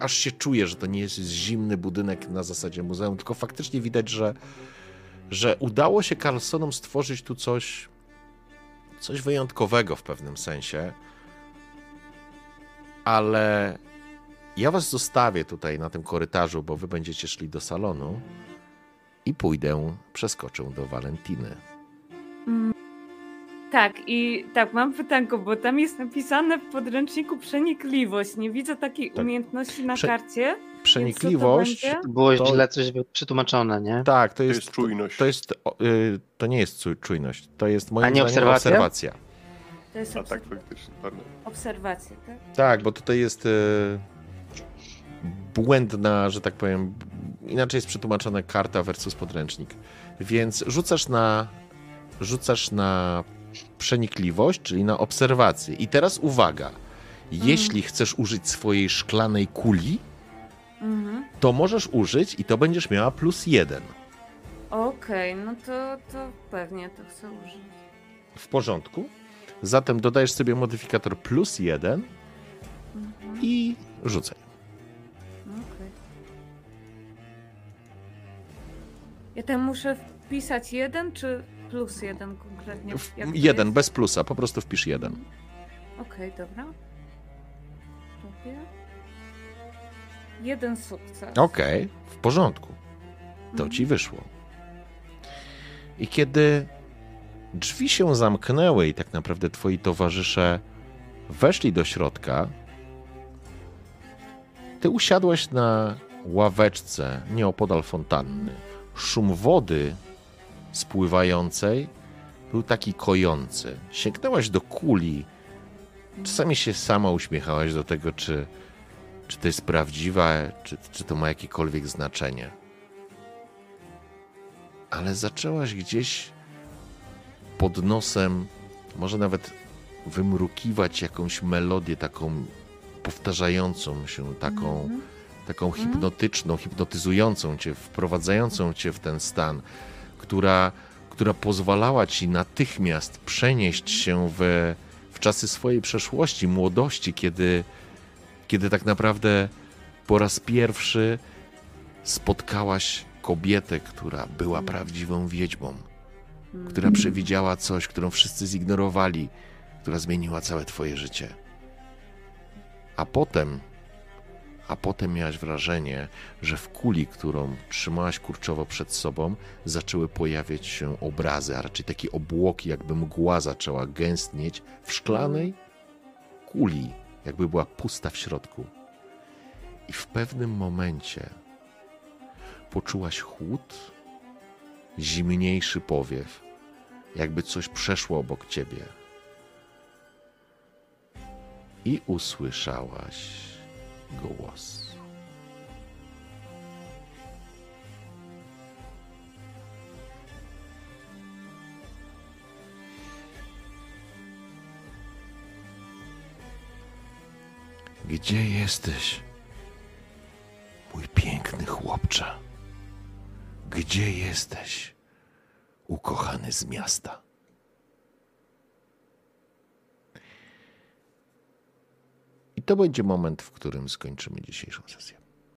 aż się czuje, że to nie jest zimny budynek na zasadzie muzeum, tylko faktycznie widać, że, że udało się Carlsonom stworzyć tu coś, coś wyjątkowego w pewnym sensie. Ale ja was zostawię tutaj na tym korytarzu, bo wy będziecie szli do salonu i pójdę, przeskoczę do Walentiny. Mm, Tak, i tak, mam pytanko, bo tam jest napisane w podręczniku przenikliwość. Nie widzę takiej Tak. umiejętności na Prze- karcie. Przenikliwość. To Było To- źle coś przetłumaczone, nie? Tak, to To jest, jest czujność. To, jest, y, to nie jest czu- czujność, to jest moim A nie obserwacja? obserwacja. To jest A tak faktycznie, pardon. obserwacja, tak? Tak, bo tutaj jest y, błędna, że tak powiem, inaczej jest przetłumaczona karta versus podręcznik. Więc rzucasz na, rzucasz na przenikliwość, czyli na obserwację. I teraz uwaga, jeśli chcesz użyć swojej szklanej kuli, Mhm. to możesz użyć i to będziesz miała plus jeden. Okej, no to, to pewnie to chcę użyć. W porządku. Zatem dodajesz sobie modyfikator plus jeden Mhm. i rzucaj. Okej. Ja tam muszę wpisać jeden czy plus jeden konkretnie? Jeden, bez plusa, po prostu wpisz jeden. Okej, dobra. Robię. Jeden sukces. Okej, w porządku. To Mhm. ci wyszło. I kiedy drzwi się zamknęły i tak naprawdę twoi towarzysze weszli do środka, ty usiadłeś na ławeczce nieopodal fontanny. Szum wody spływającej był taki kojący. Sięgnęłaś do kuli. Czasami się sama uśmiechałaś do tego, czy, czy to jest prawdziwe, czy, czy to ma jakiekolwiek znaczenie. Ale zaczęłaś gdzieś pod nosem, może nawet wymrukiwać jakąś melodię taką powtarzającą się, taką, Mhm. taką hipnotyczną, hipnotyzującą cię, wprowadzającą cię w ten stan, która, która pozwalała ci natychmiast przenieść się w, w czasy swojej przeszłości, młodości, kiedy, kiedy tak naprawdę po raz pierwszy spotkałaś kobietę, która była prawdziwą wiedźmą, która przewidziała coś, którą wszyscy zignorowali, która zmieniła całe twoje życie. A potem, a potem miałaś wrażenie, że w kuli, którą trzymałaś kurczowo przed sobą, zaczęły pojawiać się obrazy, a raczej takie obłoki, jakby mgła zaczęła gęstnieć w szklanej kuli, jakby była pusta w środku. I w pewnym momencie poczułaś chłód, zimniejszy powiew, jakby coś przeszło obok ciebie. I usłyszałaś głos. Gdzie jesteś, mój piękny chłopcze? Gdzie jesteś, ukochany z miasta? To będzie moment, w którym skończymy dzisiejszą sesję.